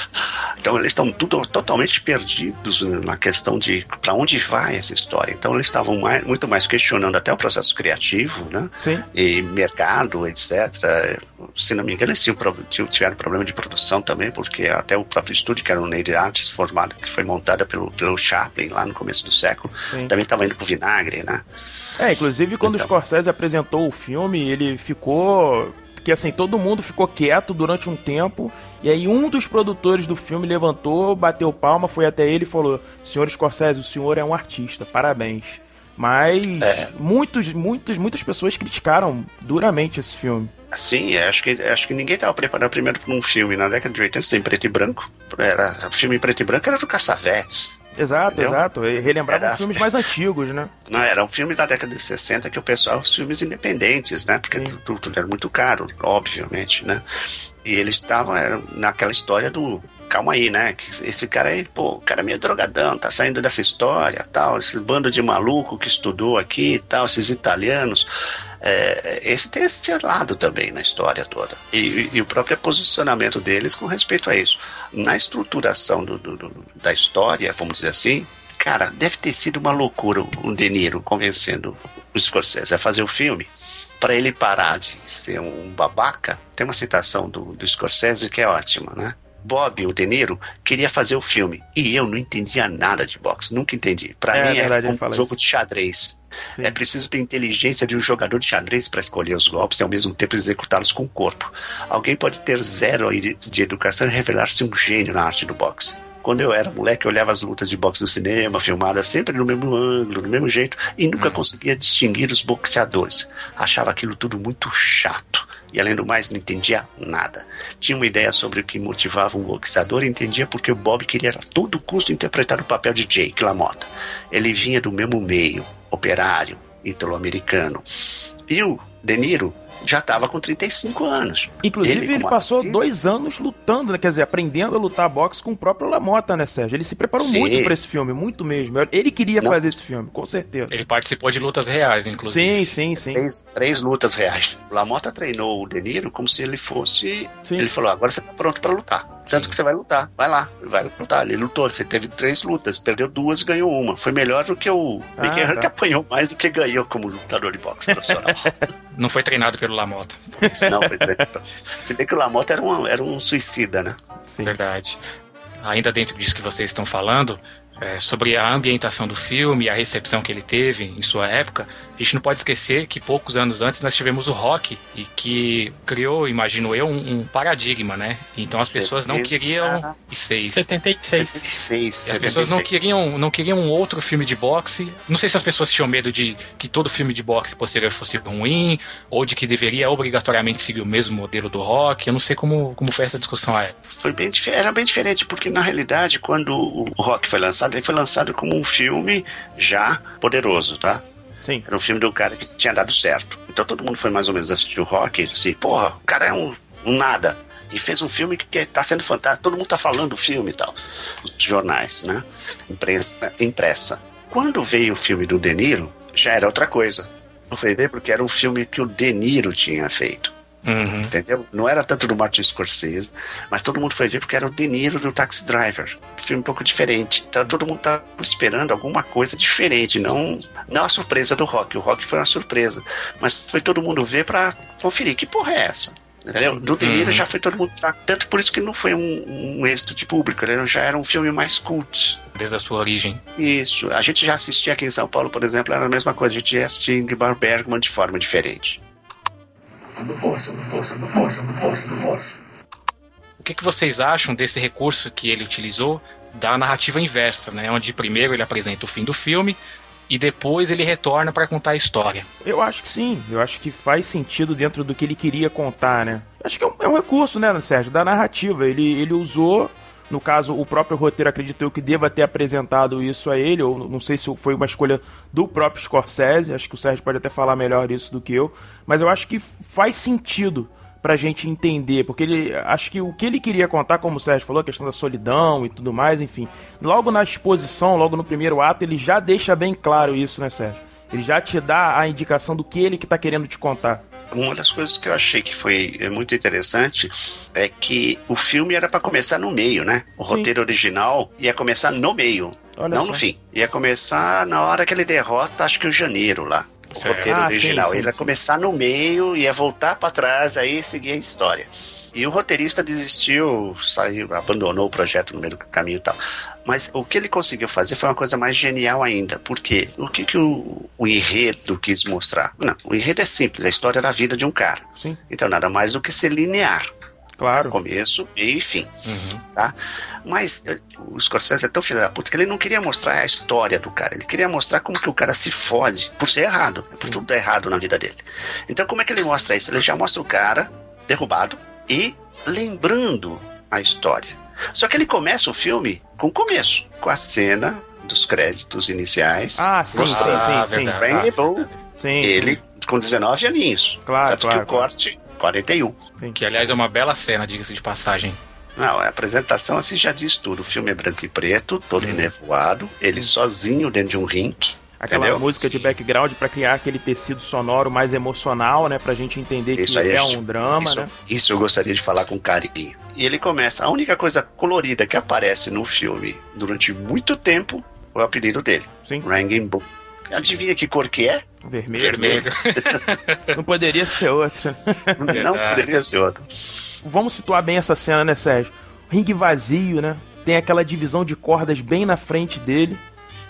Então eles estão tudo totalmente perdidos na questão de para onde vai essa história. Então eles estavam mais- muito mais questionando até o processo criativo, né? Sim. e mercado, etc. Se não me engano, eles tinham, tiveram problema de produção também, porque até o próprio estúdio, que era o Native Arts, formado, que foi montada pelo, pelo Chaplin lá no começo do século, Sim. também estava indo pro vinagre, né? É, inclusive quando Então. o Scorsese apresentou o filme, ele ficou. Que assim, todo mundo ficou quieto durante um tempo. E aí um dos produtores do filme levantou, bateu palma, foi até ele e falou: Senhor Scorsese, o senhor é um artista, parabéns. Mas É. muitos, muitos, muitas pessoas criticaram duramente esse filme. Sim, acho que, acho que ninguém estava preparado primeiro para um filme na década de 80 sem preto e branco. Era, filme em preto e branco era do Cassavetes. Exato, Entendeu? exato. E relembravam Era- filmes mais antigos, né? Não, era um filme da década de 60 que o pessoal, os filmes independentes, né? Porque tudo, tudo era muito caro, obviamente, né? E eles estavam naquela história do. Calma aí, né? Esse cara aí, pô, o cara é meio drogadão, tá saindo dessa história tal. Esse bando de maluco que estudou aqui e tal, esses italianos. É, esse tem esse lado também na história toda. E, e o próprio posicionamento deles com respeito a isso. Na estruturação do- do- do- da história, vamos dizer assim, cara, deve ter sido uma loucura o De Niro convencendo o Scorsese a fazer o filme. Para ele parar de ser um babaca, tem uma citação do, do Scorsese que é ótima, né? Bob, o De Niro, queria fazer o filme. E eu não entendia nada de boxe, nunca entendi. Para É mim fala um jogo isso. de xadrez. Sim. É preciso ter inteligência de um jogador de xadrez para escolher os golpes e ao mesmo tempo executá-los com o corpo. Alguém pode ter zero de, educação e revelar-se um gênio na arte do boxe. Quando eu era moleque, eu olhava as lutas de boxe no cinema, filmadas sempre no mesmo ângulo, do mesmo jeito, e nunca Uhum. conseguia distinguir os boxeadores. Achava aquilo tudo muito chato. E além do mais, não entendia nada. Tinha uma ideia sobre o que motivava um boxeador e entendia porque o Bob queria a todo custo interpretar o papel de Jake LaMotta. Ele vinha do mesmo meio, operário, italo-americano. E o De Niro já estava com 35 anos. Inclusive, ele, como passou artista- dois anos lutando, né? quer dizer, aprendendo a lutar boxe com o próprio Lamota, né, Sérgio? Ele se preparou Sim. muito pra esse filme, muito mesmo. Ele queria Não. fazer esse filme, com certeza. Ele participou de lutas reais, inclusive. Sim, sim, sim. Três, três lutas reais. O Lamota treinou o De Niro como se ele fosse. Sim. Ele falou: agora você tá pronto pra lutar. Tanto Sim. que você vai lutar. Vai lá, vai lutar. Ele lutou, ele teve três lutas, perdeu duas e ganhou uma. Foi melhor do que o Ah, Mickey tá. que apanhou mais do que ganhou como lutador de boxe profissional. Não foi treinado pelo Lamota. Não, foi treinado. Se bem que o Lamota era um, era um suicida, né? sim. Verdade. Ainda dentro disso que vocês estão falando, é, sobre a ambientação do filme, a recepção que ele teve em sua época, a gente não pode esquecer que poucos anos antes nós tivemos o rock e que criou, imagino eu, um, um paradigma, né? Então as pessoas não queriam e seis. 76. 76. As pessoas não queriam, não queriam um outro filme de boxe. Não sei se as pessoas tinham medo de que todo filme de boxe posterior fosse ruim, ou de que deveria obrigatoriamente seguir o mesmo modelo do rock. Eu não sei como, como foi essa discussão época. Foi bem, era bem diferente, porque na realidade, quando o rock foi lançado, ele foi lançado como um filme já poderoso, tá? Sim. Era um filme do cara que tinha dado certo. Então todo mundo foi mais ou menos assistir o rock, assim, porra, o cara é um, um nada. E fez um filme que, que tá sendo fantástico, todo mundo tá falando do filme e tal. Os jornais, né? Imprensa, impressa. Quando veio o filme do De Niro, já era outra coisa. Não foi ver porque era um filme que o De Niro tinha feito. Uhum. Entendeu? Não era tanto do Martin Scorsese, mas todo mundo foi ver porque era o De Niro do Taxi Driver. Um filme um pouco diferente. Então todo mundo tava esperando alguma coisa diferente, não, não a surpresa do rock. O rock foi uma surpresa. Mas foi todo mundo ver pra conferir. Que porra é essa? Entendeu? Do De Niro Uhum. já foi todo mundo. Tanto por isso que não foi um, um êxito de público, ele já era um filme mais cult. Desde a sua origem. Isso. A gente já assistia aqui em São Paulo, por exemplo, era a mesma coisa. A gente ia assistir Ingmar Bergman de forma diferente. The force, the force, the force, the force, the force. O que, que vocês acham desse recurso que ele utilizou da narrativa inversa, né? Onde primeiro ele apresenta o fim do filme e depois ele retorna para contar a história. Eu acho que sim, eu acho que faz sentido dentro do que ele queria contar, né? Acho que é um, é um recurso, né, Sérgio, da narrativa. Ele, ele usou, no caso, o próprio roteiro acreditou que deva ter apresentado isso a ele, ou não sei se foi uma escolha do próprio Scorsese, acho que o Sérgio pode até falar melhor isso do que eu, mas eu acho que faz sentido pra gente entender, porque ele acho que o que ele queria contar, como o Sérgio falou, a questão da solidão e tudo mais, enfim. Logo na exposição, logo no primeiro ato, ele já deixa bem claro isso, né, Sérgio? Ele já te dá a indicação do que ele que tá querendo te contar. Uma das coisas que eu achei que foi é, muito interessante é que o filme era para começar no meio, né? O Sim. roteiro original ia começar no meio, Olha não só. no fim. Ia começar na hora que ele derrota, acho que o janeiro lá. O Certo. roteiro Ah, original. sim, sim, ele ia começar no meio, ia voltar para trás, aí seguir a história. E o roteirista desistiu, saiu, abandonou o projeto no meio do caminho e tal. Mas o que ele conseguiu fazer foi uma coisa mais genial ainda. Porque o que, que o, o enredo quis mostrar? Não, o enredo é simples, a história da vida de um cara. Sim, Então nada mais do que ser linear. claro. Começo, meio e fim. Uhum. Tá? Mas eh, o Scorsese é tão filho da puta que ele não queria mostrar a história do cara. Ele queria mostrar como que o cara se fode por ser errado. Por tudo dar errado na vida dele. Então como é que ele mostra isso? Ele já mostra o cara derrubado e lembrando a história. Só que ele começa o filme com o começo. Com a cena dos créditos iniciais. Ah, sim, sim, Ah, sim, sim. Randy Bull, Sim, ele sim. com 19 aninhos. Claro, Tanto claro, que o corte, 41. Que aliás é uma bela cena, diga-se de passagem. Não, a apresentação assim já diz tudo. O filme é branco e preto, todo Hum. enevoado, ele sozinho dentro de um rink. Aquela entendeu? música de background pra criar aquele tecido sonoro mais emocional, né? Pra gente entender Isso que aí é um drama, isso, né? isso eu gostaria de falar com carinho. E ele começa, a única coisa colorida que aparece no filme durante muito tempo é o apelido dele, Sim, Ranging Bull. Adivinha que cor que é? vermelho. Vermelho. Não poderia ser outra. Não poderia ser outro. Vamos situar bem essa cena, né, Sérgio? Ringue vazio, né? Tem aquela divisão de cordas bem na frente dele,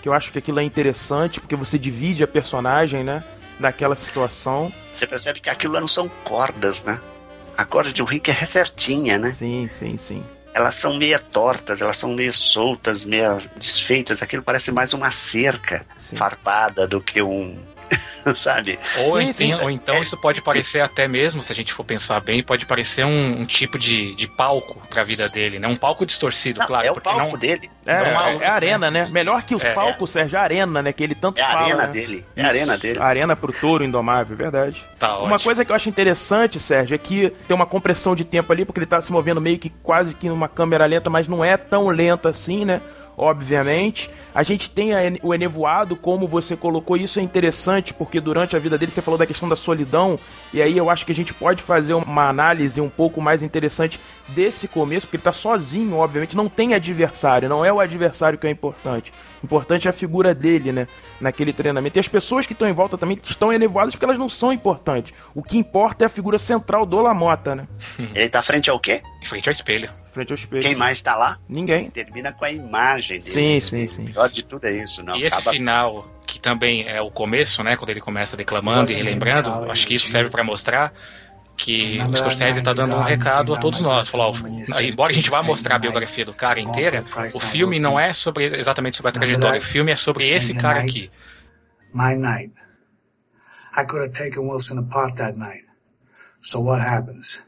que eu acho que aquilo é interessante, porque você divide a personagem, né? Daquela situação. Você percebe que aquilo não são cordas, né? A corda de um rink é certinha, né? Sim, sim, sim. elas são meia tortas, elas são meio soltas, meio desfeitas. Aquilo parece mais uma cerca Sim. farpada do que um. Sabe? Ou, Sim, então, sim. ou então isso pode parecer até mesmo, se a gente for pensar bem, pode parecer um, um tipo de, de palco pra vida dele, né? Um palco distorcido, Não, claro. é o palco não, dele. É, Não, é, é arena, né? Melhor que os É. palcos, Sérgio, a arena, né? Que ele tanto É a fala. arena né? dele. É a arena dele. A arena pro touro indomável, verdade. Tá Uma ótimo. coisa que eu acho interessante, Sérgio, é que tem uma compressão de tempo ali, porque ele tá se movendo meio que quase que numa câmera lenta, mas não é tão lenta assim, né? Obviamente. A gente tem o enevoado, como você colocou, isso é interessante, porque durante a vida dele você falou da questão da solidão, e aí eu acho que a gente pode fazer uma análise um pouco mais interessante desse começo, porque ele tá sozinho, obviamente, não tem adversário, não é o adversário que é importante. Importante é a figura dele, né? Naquele treinamento. E as pessoas que estão em volta também estão enevoadas porque elas não são importantes. O que importa é a figura central do Lamota, né? Ele tá frente ao quê? Em frente ao espelho. Frente ao espelho. Quem sim. mais tá lá? Ninguém. Termina com a imagem dele. Sim, sim, sim. O pior de tudo é isso, não. E esse Acaba- final, que também é o começo, né? Quando ele começa declamando e relembrando, acho que isso serve pra mostrar que o Scorsese tá dando um recado a todos nós. Falou, ó, embora a gente vá mostrar a biografia do cara inteira, o filme não é sobre exatamente sobre a trajetória, o filme é sobre esse cara aqui. My night. I could have taken Wilson apart that night. So what happens?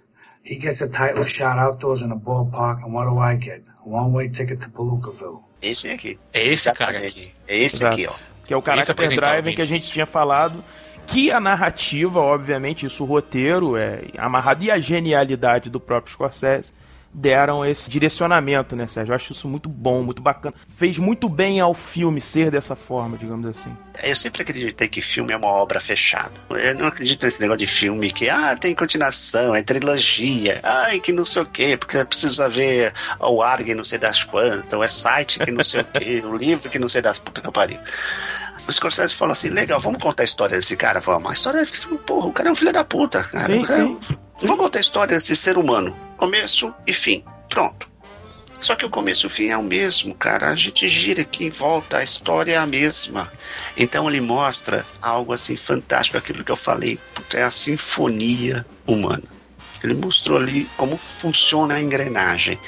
He gets a title shot outdoors in a ballpark, and what do I get? A one-way ticket to Palookaville. Esse aqui. É esse cara Exatamente. aqui. É esse Exato. aqui, ó. Que é o Character Driving o que a gente tinha falado. Que a narrativa, obviamente, isso o roteiro é amarrado e a genialidade do próprio Scorsese deram esse direcionamento, né, Sérgio? Eu acho isso muito bom, muito bacana. Fez muito bem ao filme ser dessa forma, digamos assim. Eu sempre acreditei que filme é uma obra fechada. Eu não acredito nesse negócio de filme que, ah, tem continuação, é trilogia, ai, que não sei o quê, porque precisa ver o ARG não sei das quantas, o site que não sei o quê, o livro que não sei das puta que eu pariu. O Scorsese falou assim, legal, vamos contar a história desse cara? Vamos, a história é, porra, o cara é um filho da puta. Cara. Sim, cara é sim. Vamos contar a história desse ser humano. Começo e fim. Pronto. Só que o começo e o fim é o mesmo, cara. A gente gira aqui em volta, a história é a mesma. Então ele mostra algo assim fantástico, aquilo que eu falei. É a sinfonia humana. Ele mostrou ali como funciona a engrenagem.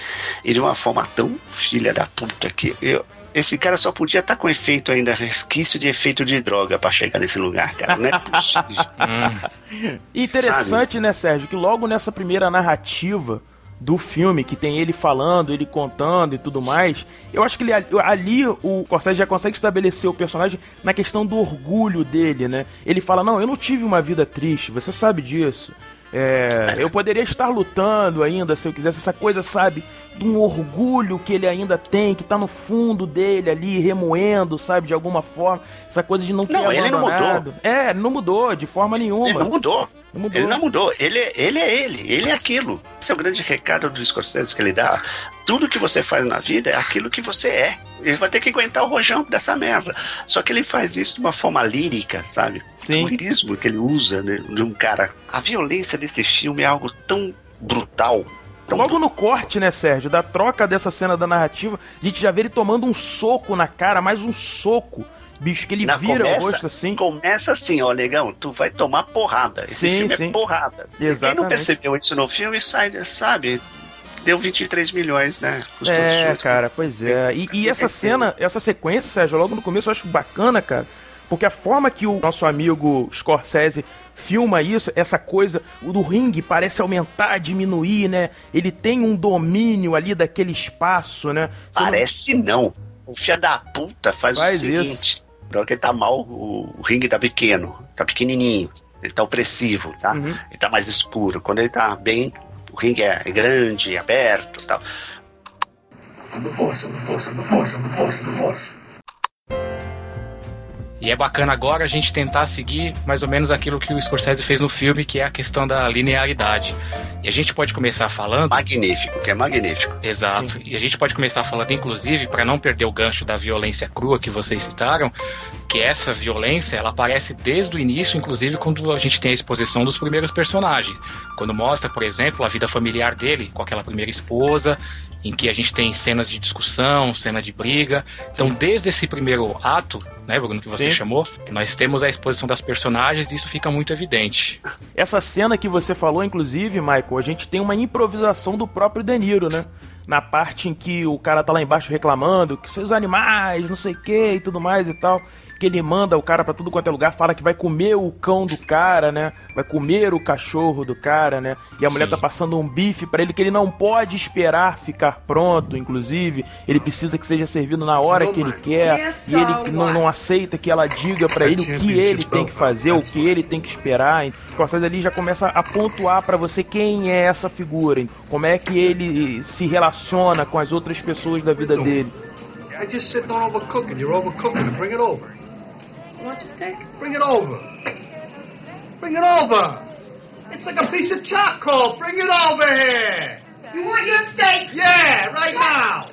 E de uma forma tão filha da puta que eu. Esse cara só podia estar com efeito ainda, resquício de efeito de droga pra chegar nesse lugar, cara. Não é possível. Hum, interessante, né, Sérgio, que logo nessa primeira narrativa do filme, que tem ele falando, ele contando e tudo mais, eu acho que ele, ali o Scorsese já consegue estabelecer o personagem na questão do orgulho dele, né? Ele fala, não, eu não tive uma vida triste, você sabe disso. É, eu poderia estar lutando ainda se eu quisesse, essa coisa, sabe, de um orgulho que ele ainda tem, que tá no fundo dele ali, remoendo, sabe, de alguma forma, essa coisa de não ter Não, ele não mudou. É, não mudou de forma nenhuma. Ele não mudou. Não mudou. Ele não mudou. Ele, ele é ele. Ele é aquilo. Esse é o grande recado do Scorsese que ele dá. Tudo que você faz na vida é aquilo que você é. Ele vai ter que aguentar o rojão dessa merda. Só que ele faz isso de uma forma lírica, sabe? Sim. O lirismo que ele usa né, de um cara. A violência desse filme é algo tão brutal. Logo no corte, né, Sérgio, da troca dessa cena da narrativa, a gente já vê ele tomando um soco na cara, mais um soco. Bicho, que ele vira começa- o rosto assim. Começa assim, ó, negão, tu vai tomar porrada. Esse Sim, filme sim. é porrada. Quem Exatamente. não percebeu isso no filme, sai, sabe? Deu 23 milhões, né? Custou É, cara, pois é. E, e essa cena, essa sequência, Sérgio, logo no começo eu acho bacana, cara. Porque a forma que o nosso amigo Scorsese filma isso, essa coisa, o do ringue parece aumentar, diminuir, né? Ele tem um domínio ali daquele espaço, né? Você não- Parece não. O filho da puta faz, Faz o seguinte. Na hora que ele tá mal, o, o ringue tá pequeno, tá pequenininho. Ele tá opressivo, tá? Uhum. Ele tá mais escuro. Quando ele tá bem, o ringue é grande, aberto tal. The force, the force, the E é bacana agora a gente tentar seguir mais ou menos aquilo que o Scorsese fez no filme, que é a questão da linearidade. E a gente pode começar falando. Magnífico, que é magnífico. Exato. E a gente pode começar falando, inclusive, para não perder o gancho da violência crua que vocês citaram, que essa violência ela aparece desde o início, inclusive quando a gente tem a exposição dos primeiros personagens. Quando mostra, por exemplo, a vida familiar dele com aquela primeira esposa, em que a gente tem cenas de discussão, cena de briga. Então, desde esse primeiro ato, né, Bruno, que você Sim. chamou, nós temos a exposição das personagens e isso fica muito evidente. Essa cena que você falou, inclusive, Michael, a gente tem uma improvisação do próprio De Niro, né? Na parte em que o cara tá lá embaixo reclamando que seus animais, não sei o que e tudo mais e tal. Que ele manda o cara pra tudo quanto é lugar, fala que vai comer o cão do cara, né? Vai comer o cachorro do cara, né? E a mulher Sim. tá passando um bife pra ele que ele não pode esperar ficar pronto, inclusive. Ele precisa que seja servido na hora que ele quer. E ele não, não aceita que ela diga pra ele o que ele tem que fazer, o que ele tem que esperar. Scorsese ali já começa a pontuar pra você quem é essa figura, como é que ele se relaciona com as outras pessoas da vida dele. I just said don't overcook it. You're overcooking it. Bring it over. Want your steak? Bring it over. Bring it over. It's like a piece of charcoal. Bring it over here. You want your steak? Yeah, right now.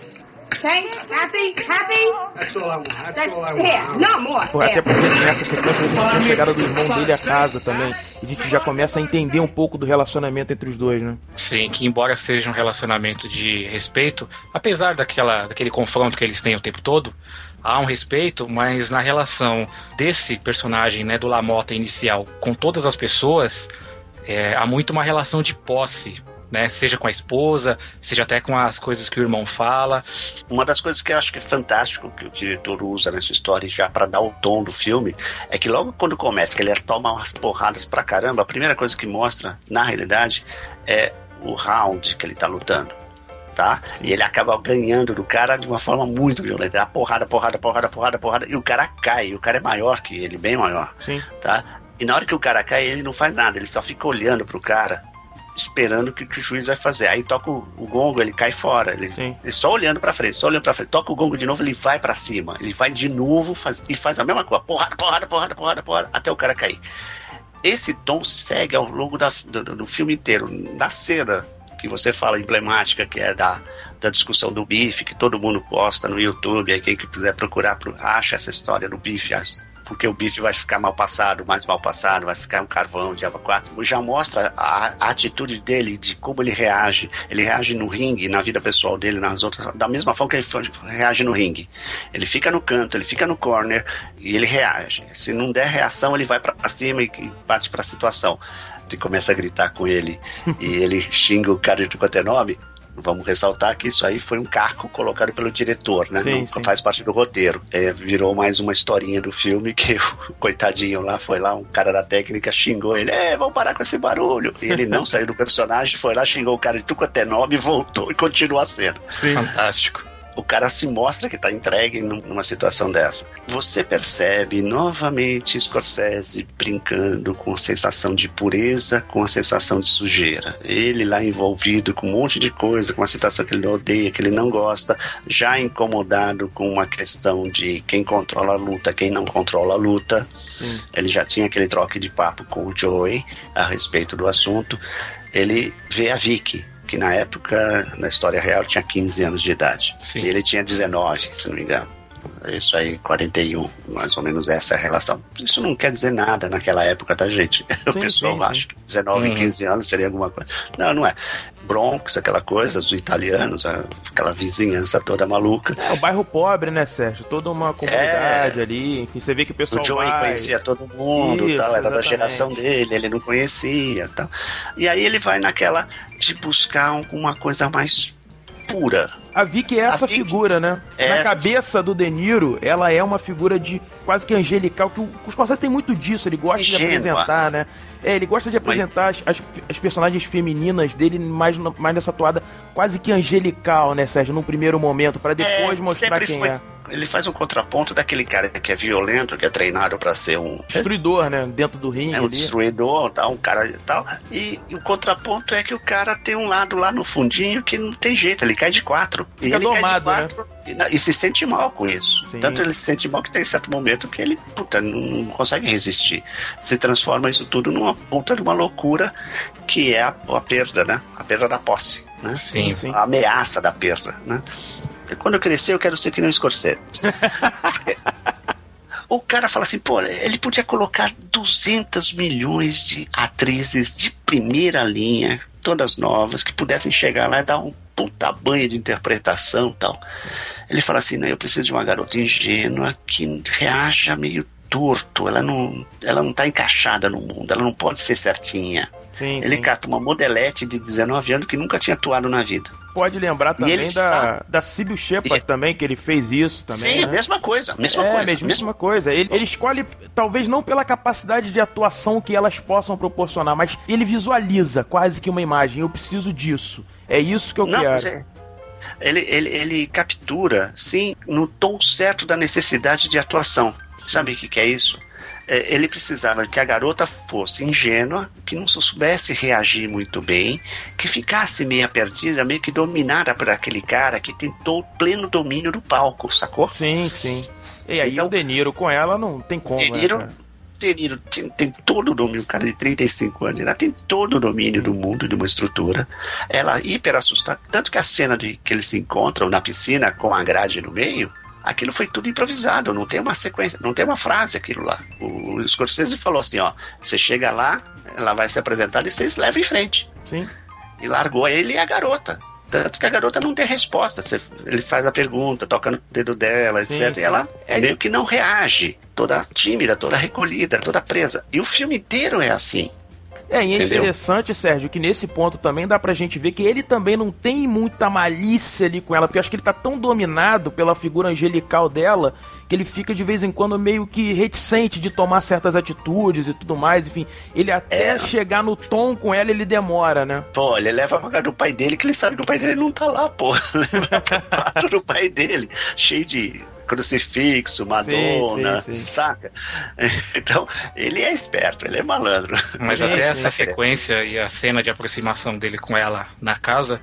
Okay? Happy? Happy? That's all I want. That's, That's all I want. here. No more. Pô, até porque nessa sequência a gente tem a chegada do irmão dele a casa também. E a gente já começa a entender um pouco do relacionamento entre os dois, né? Sim, que embora seja um relacionamento de respeito, apesar daquela, daquele confronto que eles têm o tempo todo, há um respeito, mas na relação desse personagem, né, do Lamota inicial, com todas as pessoas, é, há muito uma relação de posse. Né, seja com a esposa, seja até com as coisas que o irmão fala. Uma das coisas que eu acho que é fantástico que o diretor usa nessa história já para dar o tom do filme é que logo quando começa, que ele toma umas porradas pra caramba, a primeira coisa que mostra, na realidade, é o round que ele tá lutando. Tá? E ele acaba ganhando do cara de uma forma muito violenta. É porrada, porrada, porrada, porrada, porrada. E o cara cai. E o cara é maior que ele, bem maior. Sim. Tá? E na hora que o cara cai, ele não faz nada. Ele só fica olhando pro cara esperando o que, que o juiz vai fazer. Aí toca o, o gongo, ele cai fora. Ele, ele só olhando pra frente, só olhando pra frente. Toca o gongo de novo, ele vai pra cima. Ele vai de novo faz, e faz a mesma coisa. Porrada, porrada, porrada, porrada, porrada, até o cara cair. Esse tom segue ao longo da, do, do filme inteiro. Na cena que você fala emblemática, que é da, da discussão do bife, que todo mundo posta no YouTube, aí quem que quiser procurar, acha essa história do bife, porque o bife vai ficar mal passado, mais mal passado, vai ficar um carvão de aba 4. Já mostra a, a, atitude dele, de como ele reage. Ele reage no ringue, na vida pessoal dele, nas outras, da mesma forma que ele reage no ringue. Ele fica no canto, ele fica no corner e ele reage. Se não der reação, ele vai para cima e, e parte para a situação. E começa a gritar com ele e ele xinga o cara de quanto é nome. Vamos ressaltar que isso aí foi um cargo colocado pelo diretor, né? Sim, Não sim. faz parte do roteiro. É, virou mais uma historinha do filme que o coitadinho lá foi lá, um cara da técnica xingou ele, é, vamos parar com esse barulho. E ele não saiu do personagem, foi lá, xingou o cara de tudo quanto é nome, voltou e continuou a cena. Fantástico. O cara se mostra que está entregue num- numa situação dessa. Você percebe novamente Scorsese brincando com a sensação de pureza, com a sensação de sujeira. Ele lá envolvido com um monte de coisa, com uma situação que ele odeia, que ele não gosta, já incomodado com uma questão de quem controla a luta, quem não controla a luta. Sim. Ele já tinha aquele troque de papo com o Joey a respeito do assunto. Ele vê a Vicky, que na época, na história real, tinha 15 anos de idade. Sim. E ele tinha 19, se não me engano. Isso aí, 41, mais ou menos essa é a relação. Isso não quer dizer nada naquela época, tá, gente? o Sim, pessoal sim, acha que 19, Uhum. 15 anos seria alguma coisa. Não, não é. Bronx, aquela coisa, os italianos, aquela vizinhança toda maluca. É, o bairro pobre, né, Sérgio? Toda uma comunidade ali. Enfim, você vê que o pessoal É. O Joey vai... conhecia todo mundo, Isso, tal, era da geração dele, ele não conhecia, tal. E aí ele vai naquela de buscar alguma coisa mais pura. A Vicky é essa A Vicky figura, né? é Na essa cabeça do De Niro, ela é uma figura de quase que angelical, que o, o Scorsese tem muito disso, ele gosta de apresentar, né? É, ele gosta de apresentar as, as, as personagens femininas dele mais, mais nessa toada quase que angelical, né, Sérgio? Num primeiro momento, pra depois É, mostrar quem foi- é. Ele faz um contraponto daquele cara que é violento, que é treinado pra ser um Destruidor, né? Dentro do ringue é um ali. destruidor, tal, um cara e tal. E, e o contraponto é que o cara tem um lado lá no fundinho que não tem jeito, ele cai de quatro. E Fica ele domado, de quatro e, não- e se sente mal com isso. Sim. Tanto ele se sente mal que tem certo momento que ele, puta, não, não consegue resistir. Se transforma isso tudo numa puta de uma loucura que é a, a perda, né? A perda da posse, né? Sim. sim. A ameaça da perda, né? E Quando eu crescer, eu quero ser que nem o Scorsese. O cara fala assim, pô, ele podia colocar 200 milhões de atrizes de primeira linha, todas novas, que pudessem chegar lá e dar um puta banho de interpretação e tal. Ele fala assim, não, eu preciso de uma garota ingênua que reaja meio torto, ela não, ela não tá encaixada no mundo, ela não pode ser certinha. Sim, Ele sim. cata uma modelete de 19 anos que nunca tinha atuado na vida. Pode lembrar também ele da, da Sybil Shepard também, que ele fez isso também. Sim, né? mesma coisa, mesma é, coisa. mesmíssima mesma- coisa. Ele, ele escolhe, talvez não pela capacidade de atuação que elas possam proporcionar, mas ele visualiza quase que uma imagem. Eu preciso disso. É isso que eu Não, quero. é- ele, ele, ele captura, sim, no tom certo da necessidade de atuação. Sabe o que, que é isso? É, ele precisava que a garota fosse ingênua, que não soubesse reagir muito bem, que ficasse meio perdida, meio que dominada por aquele cara que tentou pleno domínio do palco, sacou? Sim, sim. E aí Então- o De Niro com ela não tem como, De né, Niro, cara? Tem, tem todo o domínio, um cara de 35 anos, ela tem todo o domínio do mundo, de uma estrutura. Ela é hiper assustada. Tanto que a cena de que eles se encontram na piscina com a grade no meio, aquilo foi tudo improvisado, não tem uma sequência, não tem uma frase aquilo lá. O, o Scorsese falou assim, ó, você chega lá, ela vai se apresentar e vocês levam em frente. Sim. E largou ele e a garota. Tanto que a garota não tem resposta. Você- ele faz a pergunta, toca no dedo dela, etc. Sim, sim. E ela É- meio que não reage. Toda tímida, toda recolhida, toda presa. E o filme inteiro é assim. É, e é Entendeu? interessante, Sérgio, que nesse ponto também dá pra gente ver que ele também não tem muita malícia ali com ela, porque eu acho que ele tá tão dominado pela figura angelical dela que ele fica de vez em quando meio que reticente de tomar certas atitudes e tudo mais, enfim. Ele até É. chegar no tom com ela, ele demora, né? Pô, ele leva pra casa do pai dele, que ele sabe que o pai dele não tá lá, pô. Leva pro quarto do pai dele, cheio de crucifixo, Madonna, sim, sim. saca? Então, ele é esperto, ele é malandro. Mas Sim, até sim, essa sim. sequência e a cena de aproximação dele com ela na casa.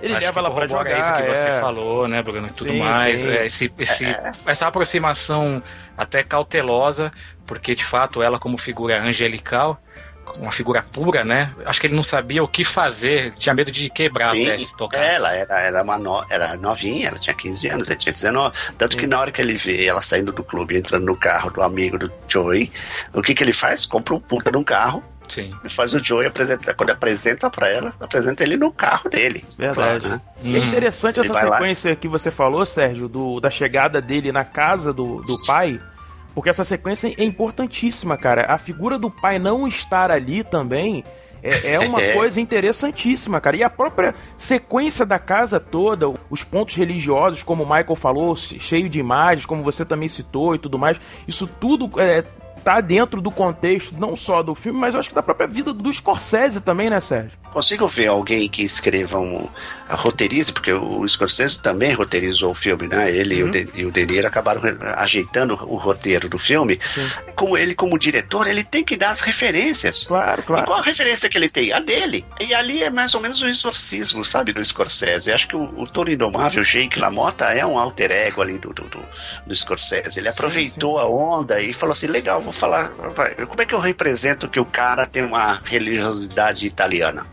Ele acho leva ela pra jogar, isso que você é. falou, né, Bruno? E tudo Sim, mais. sim. É, esse, esse, Essa aproximação até cautelosa, porque de fato ela, como figura angelical, uma figura pura, né? Acho que ele não sabia o que fazer, tinha medo de quebrar Sim, até se tocasse. ela era, era, uma no, era novinha, ela tinha 15 anos, ele tinha 19. Tanto que na hora que ele vê ela saindo do clube, entrando no carro do amigo do Joey, o que, que ele faz? Compra um puta de um carro Sim. e faz o Joey apresentar. Quando apresenta pra ela, apresenta ele no carro dele. Verdade. Claro, né? E é interessante Ele essa vai lá. sequência que você falou, Sérgio, do, da chegada dele na casa do, do pai, porque essa sequência é importantíssima, cara. A figura do pai não estar ali também é, é uma É. coisa interessantíssima, cara. E a própria sequência da casa toda, os pontos religiosos, como o Michael falou, che- cheio de imagens, como você também citou e tudo mais, isso tudo é, tá dentro do contexto, não só do filme, mas eu acho que da própria vida do Scorsese também, né, Sérgio? Consigo ver alguém que escreva um roteirize, porque o Scorsese também roteirizou o filme, né? Ele e o De- e o De Niro acabaram ajeitando o roteiro do filme. Como ele, como diretor, ele tem que dar as referências. Claro, E claro. qual a referência que ele tem? A dele. E ali é mais ou menos o exorcismo, sabe, do Scorsese. Acho que o, o Toro Indomável, Jake LaMotta, é um alter ego ali do, do, do, do Scorsese. Ele aproveitou a onda e falou assim, legal, vou falar, como é que eu represento que o cara tem uma religiosidade italiana?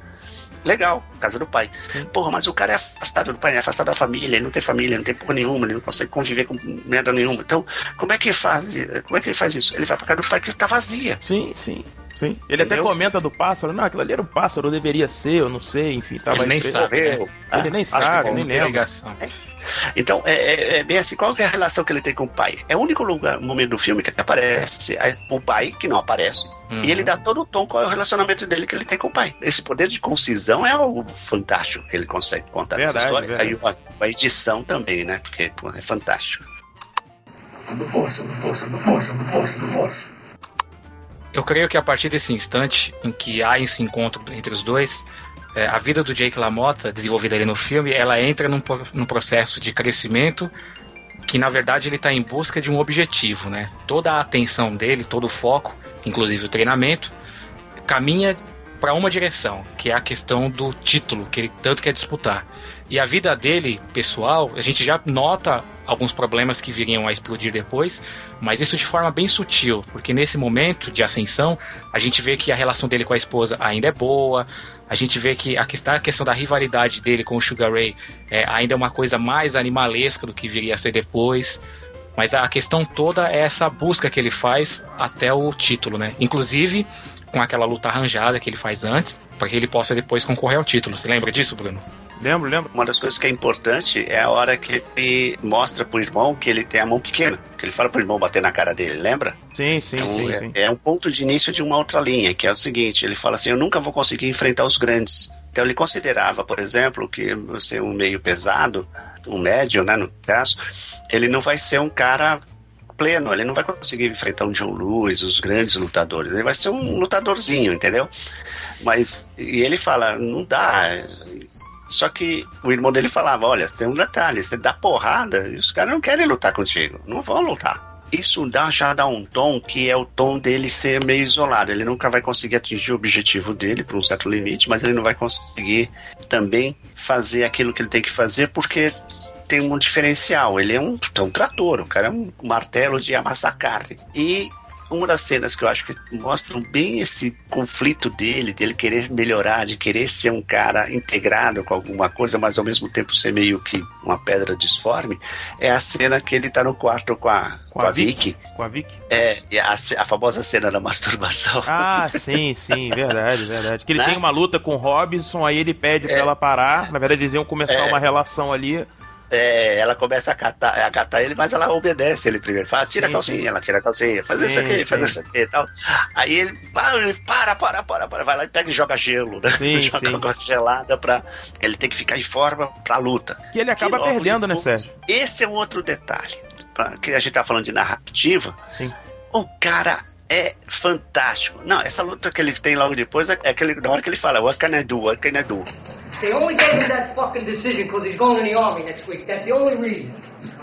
Legal, casa do pai. Porra, mas o cara é afastado do pai, é afastado da família, ele não tem família, não tem porra nenhuma, ele não consegue conviver com merda nenhuma. Então, como é que faz? Como é que ele faz isso? Ele vai pra casa do pai que tá vazia. Sim, sim, sim. Ele até Entendeu? comenta do pássaro. Não, aquilo ali era um pássaro, deveria ser, eu não sei, enfim. Tava Ele nem sabe, né? Morreu. Ele nem que sabe, nem lembra. ligação. Então, é, é- é bem assim, qual que é a relação que ele tem com o pai? É o único lugar, momento do filme que aparece é o pai, que não aparece, Uhum. e ele dá todo o tom qual é o relacionamento dele que ele tem com o pai. Esse poder de concisão é algo fantástico que ele consegue contar Verdade, essa história. verdade. Aí a, a edição também, né? Porque pô, é fantástico. I'm the force, I'm the Eu creio que a partir desse instante em que há esse encontro entre os dois, é, a vida do Jake LaMotta, desenvolvida ali no filme, ela entra num, num processo de crescimento que na verdade ele está em busca de um objetivo, né? Toda a atenção dele, todo o foco, inclusive o treinamento, caminha para uma direção, que é a questão do título que ele tanto quer disputar. E a vida dele, pessoal, a gente já nota alguns problemas que viriam a explodir depois, mas isso de forma bem sutil, porque nesse momento de ascensão, a gente vê que a relação dele com a esposa ainda é boa, a gente vê que a questão, da rivalidade dele com o Sugar Ray é, ainda é uma coisa mais animalesca do que viria a ser depois. Mas a questão toda é essa busca que ele faz até o título, né? Inclusive com aquela luta arranjada que ele faz antes, para que ele possa depois concorrer ao título. Você lembra disso, Bruno? Lembro, lembro. Uma das coisas que é importante é a hora que ele mostra pro irmão que ele tem a mão pequena. Que ele fala pro irmão bater na cara dele, lembra? Sim, sim, Então, sim, é, sim. é um ponto de início de uma outra linha, que é o seguinte: ele fala assim, eu nunca vou conseguir enfrentar os grandes. Então ele considerava, por exemplo, que ser um meio pesado, um médio, né, no caso, ele não vai ser um cara pleno, ele não vai conseguir enfrentar um John Lewis, os grandes lutadores, ele vai ser um lutadorzinho, entendeu? Mas, e ele fala, não dá. Só que o irmão dele falava, olha, tem um detalhe, você dá porrada e os caras não querem lutar contigo, não vão lutar. Isso dá, já dá um tom que é o tom dele ser meio isolado. Ele nunca vai conseguir atingir o objetivo dele por um certo limite, mas ele não vai conseguir também fazer aquilo que ele tem que fazer porque tem um diferencial. Ele é um, um trator, o cara é um martelo de amassar carne. E uma das cenas que eu acho que mostram bem esse conflito dele, dele querer melhorar, de querer ser um cara integrado com alguma coisa, mas ao mesmo tempo ser meio que uma pedra disforme, é a cena que ele tá no quarto com a, com, a Vicky. Com a Vicky? É, a, a famosa cena da masturbação. Ah, sim, sim, verdade, verdade. Que ele Né? tem uma luta com o Robinson, aí ele pede pra É. ela parar. Na verdade, eles iam começar É. uma relação ali. É, ela começa a catar, a catar ele, mas ela obedece ele primeiro. Fala, tira Sim, a calcinha, sim. ela tira a calcinha, faz isso Sim, aqui, faz isso aqui e tal. Aí ele, para, ele para, para, para, para, vai lá e pega e joga gelo, né? Joga sim. água gelada pra. Ele tem que ficar em forma pra luta. Que ele acaba logo perdendo, né, Sérgio? Esse é um outro detalhe. Que a gente tá falando de narrativa. Sim. O cara é fantástico. Não, essa luta que ele tem logo depois é aquele, na hora que ele fala, what can I do, what can I do? They only gave him that fucking decision because he's going in the army next week. That's the only reason.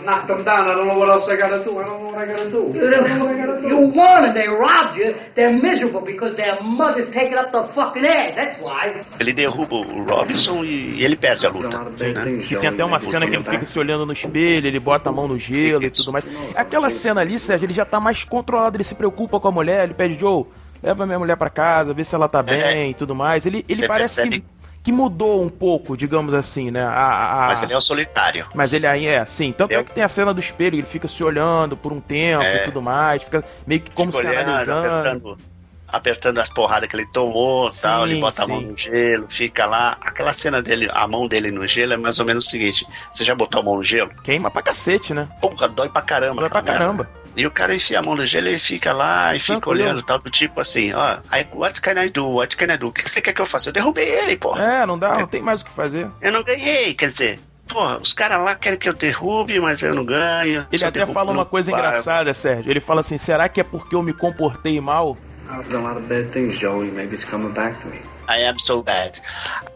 Knocked them down. I don't know what else I gotta do. I don't know what I gotta do. What I gotta do. You won and they robbed you. They're miserable because their mother's taking up the fucking ass. That's why. Ele derruba o Robinson e ele perde a luta. né? Que tem até uma cena que ele fica se olhando no espelho, ele bota a mão no gelo e tudo mais. Aquela cena ali, Sérgio, ele já tá mais controlado, ele se preocupa com a mulher, ele pede, Joe, leva minha mulher pra casa, vê se ela tá bem e tudo mais. Ele, ele Você parece percebe- que mudou um pouco, digamos assim, né? A, a- Mas ele é o solitário. Mas ele aí é, sim. Tanto é que tem a cena do espelho, ele fica se olhando por um tempo É. e tudo mais, fica meio que como se olhando, analisando. apertando, apertando as porradas que ele tomou tal. Sim, Ele bota a mão sim. no gelo, fica lá. Aquela cena dele, a mão dele no gelo é mais ou menos o seguinte: você já botou a mão no gelo? Queima pra cacete, né? Porra, dói pra caramba. Dói pra cara. caramba. E o cara enfia a mão no gelo e fica lá e fica olhando tal, do tipo assim, ó, aí, what can I do? What can I do? O que você quer que eu faça? Eu derrubei ele, porra. É, não dá, não tem mais o que fazer. Eu não ganhei, quer dizer, porra, os caras lá querem que eu derrube, mas eu não ganho. Ele até derrubo, fala uma coisa engraçada, Sérgio. Ele fala assim: será que é porque eu me comportei mal? I've done a lot of bad things, Joey. Maybe it's coming back to me. I am so bad.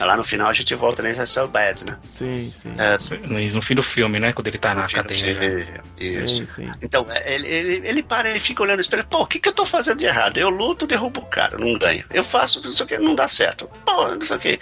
Lá no final a gente volta nesse I so bad, né? Sim, sim. É, No, no fim do filme, né? Quando ele tá na no cadeia. filme? Isso. Sim, sim. Então, é, ele, ele, ele para, ele fica olhando e espera, pô, o que, que eu tô fazendo de errado? Eu luto, derrubo o cara, não ganho. Eu faço não sei o que, não dá certo. Pô, não sei o que.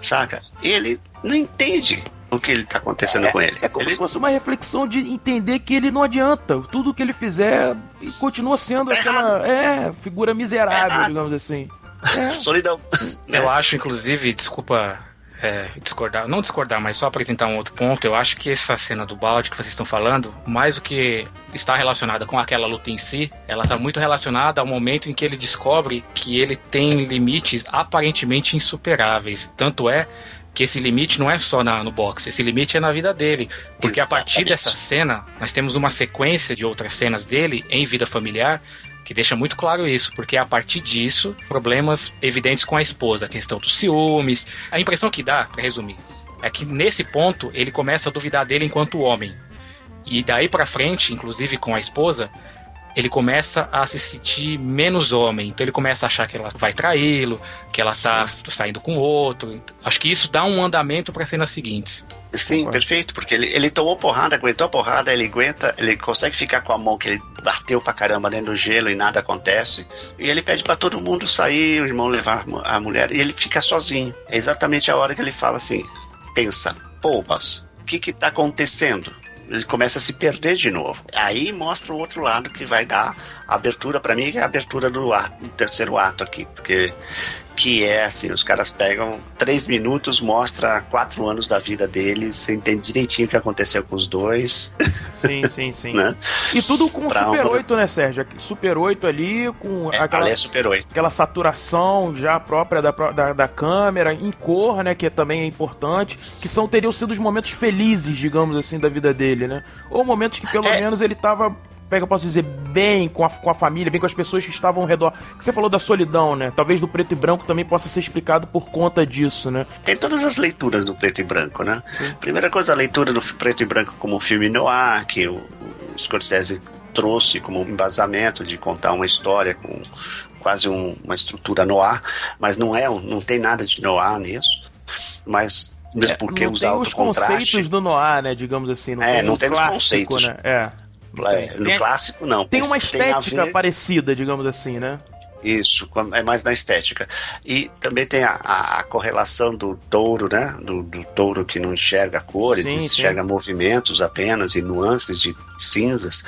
Saca? E ele não entende o que ele tá acontecendo com ele. É como ele se fosse uma reflexão de entender que ele não adianta. Tudo que ele fizer continua sendo Tá aquela. É, figura miserável, errado. digamos assim. É. Solidão. Eu acho, inclusive, desculpa é, discordar, não discordar, mas só apresentar um outro ponto. Eu acho que essa cena do balde que vocês estão falando, mais do que está relacionada com aquela luta em si, ela está muito relacionada ao momento em que ele descobre que ele tem limites aparentemente insuperáveis. Tanto é que esse limite não é só na- no boxe, esse limite é na vida dele. Porque a partir Exatamente. dessa cena, nós temos uma sequência de outras cenas dele em vida familiar que deixa muito claro isso, porque a partir disso, problemas evidentes com a esposa, a questão dos ciúmes. A impressão que dá, para resumir, é que nesse ponto ele começa a duvidar dele enquanto homem. E daí pra frente, inclusive com a esposa, ele começa a se sentir menos homem. Então ele começa a achar que ela vai traí-lo, que ela tá saindo com outro. Acho que isso dá um andamento para cenas seguintes. Sim, perfeito, porque ele, ele tomou porrada, aguentou a porrada, ele aguenta, ele consegue ficar com a mão que ele bateu pra caramba dentro do gelo e nada acontece. E ele pede pra todo mundo sair, o irmão levar a mu- a mulher, e ele fica sozinho. É exatamente a hora que ele fala assim: pensa, poubas, o que que tá acontecendo? Ele começa a se perder de novo. Aí mostra o outro lado que vai dar abertura pra mim, que é a abertura do, ato, do terceiro ato aqui, porque que é assim, os caras pegam três minutos, mostra quatro anos da vida deles, você entende direitinho o que aconteceu com os dois, Sim, sim, sim. né? E tudo com Pra Super um- 8, né, Sérgio? Super 8 ali, com É, aquela, é Super 8. aquela saturação já própria da, da, da câmera, em cor, né, que também é importante, que são teriam sido os momentos felizes, digamos assim, da vida dele, né? Ou momentos que pelo É. menos ele tava, pega, eu posso dizer, bem com a, com a família, bem com as pessoas que estavam ao redor. Que você falou da solidão, né? Talvez do preto e branco também possa ser explicado por conta disso, né? Tem todas as leituras do preto e branco, né? Primeira coisa, a leitura do preto e branco como filme noir, que o, o Scorsese trouxe como embasamento de contar uma história com quase um- uma estrutura noir, mas não é, um- não tem nada de noir nisso. Mas mesmo porque não usa tem os contraste. conceitos do noir, né, digamos assim. Não É, tem não tem os clássico, conceitos. né? É. É, tem. no Tem- clássico não. Tem uma estética ver- parecida, digamos assim, né? Isso, é mais na estética. E também tem a, a- a correlação do touro, né? Do, do touro que não enxerga cores, Sim, sim. enxerga movimentos apenas e nuances de cinzas.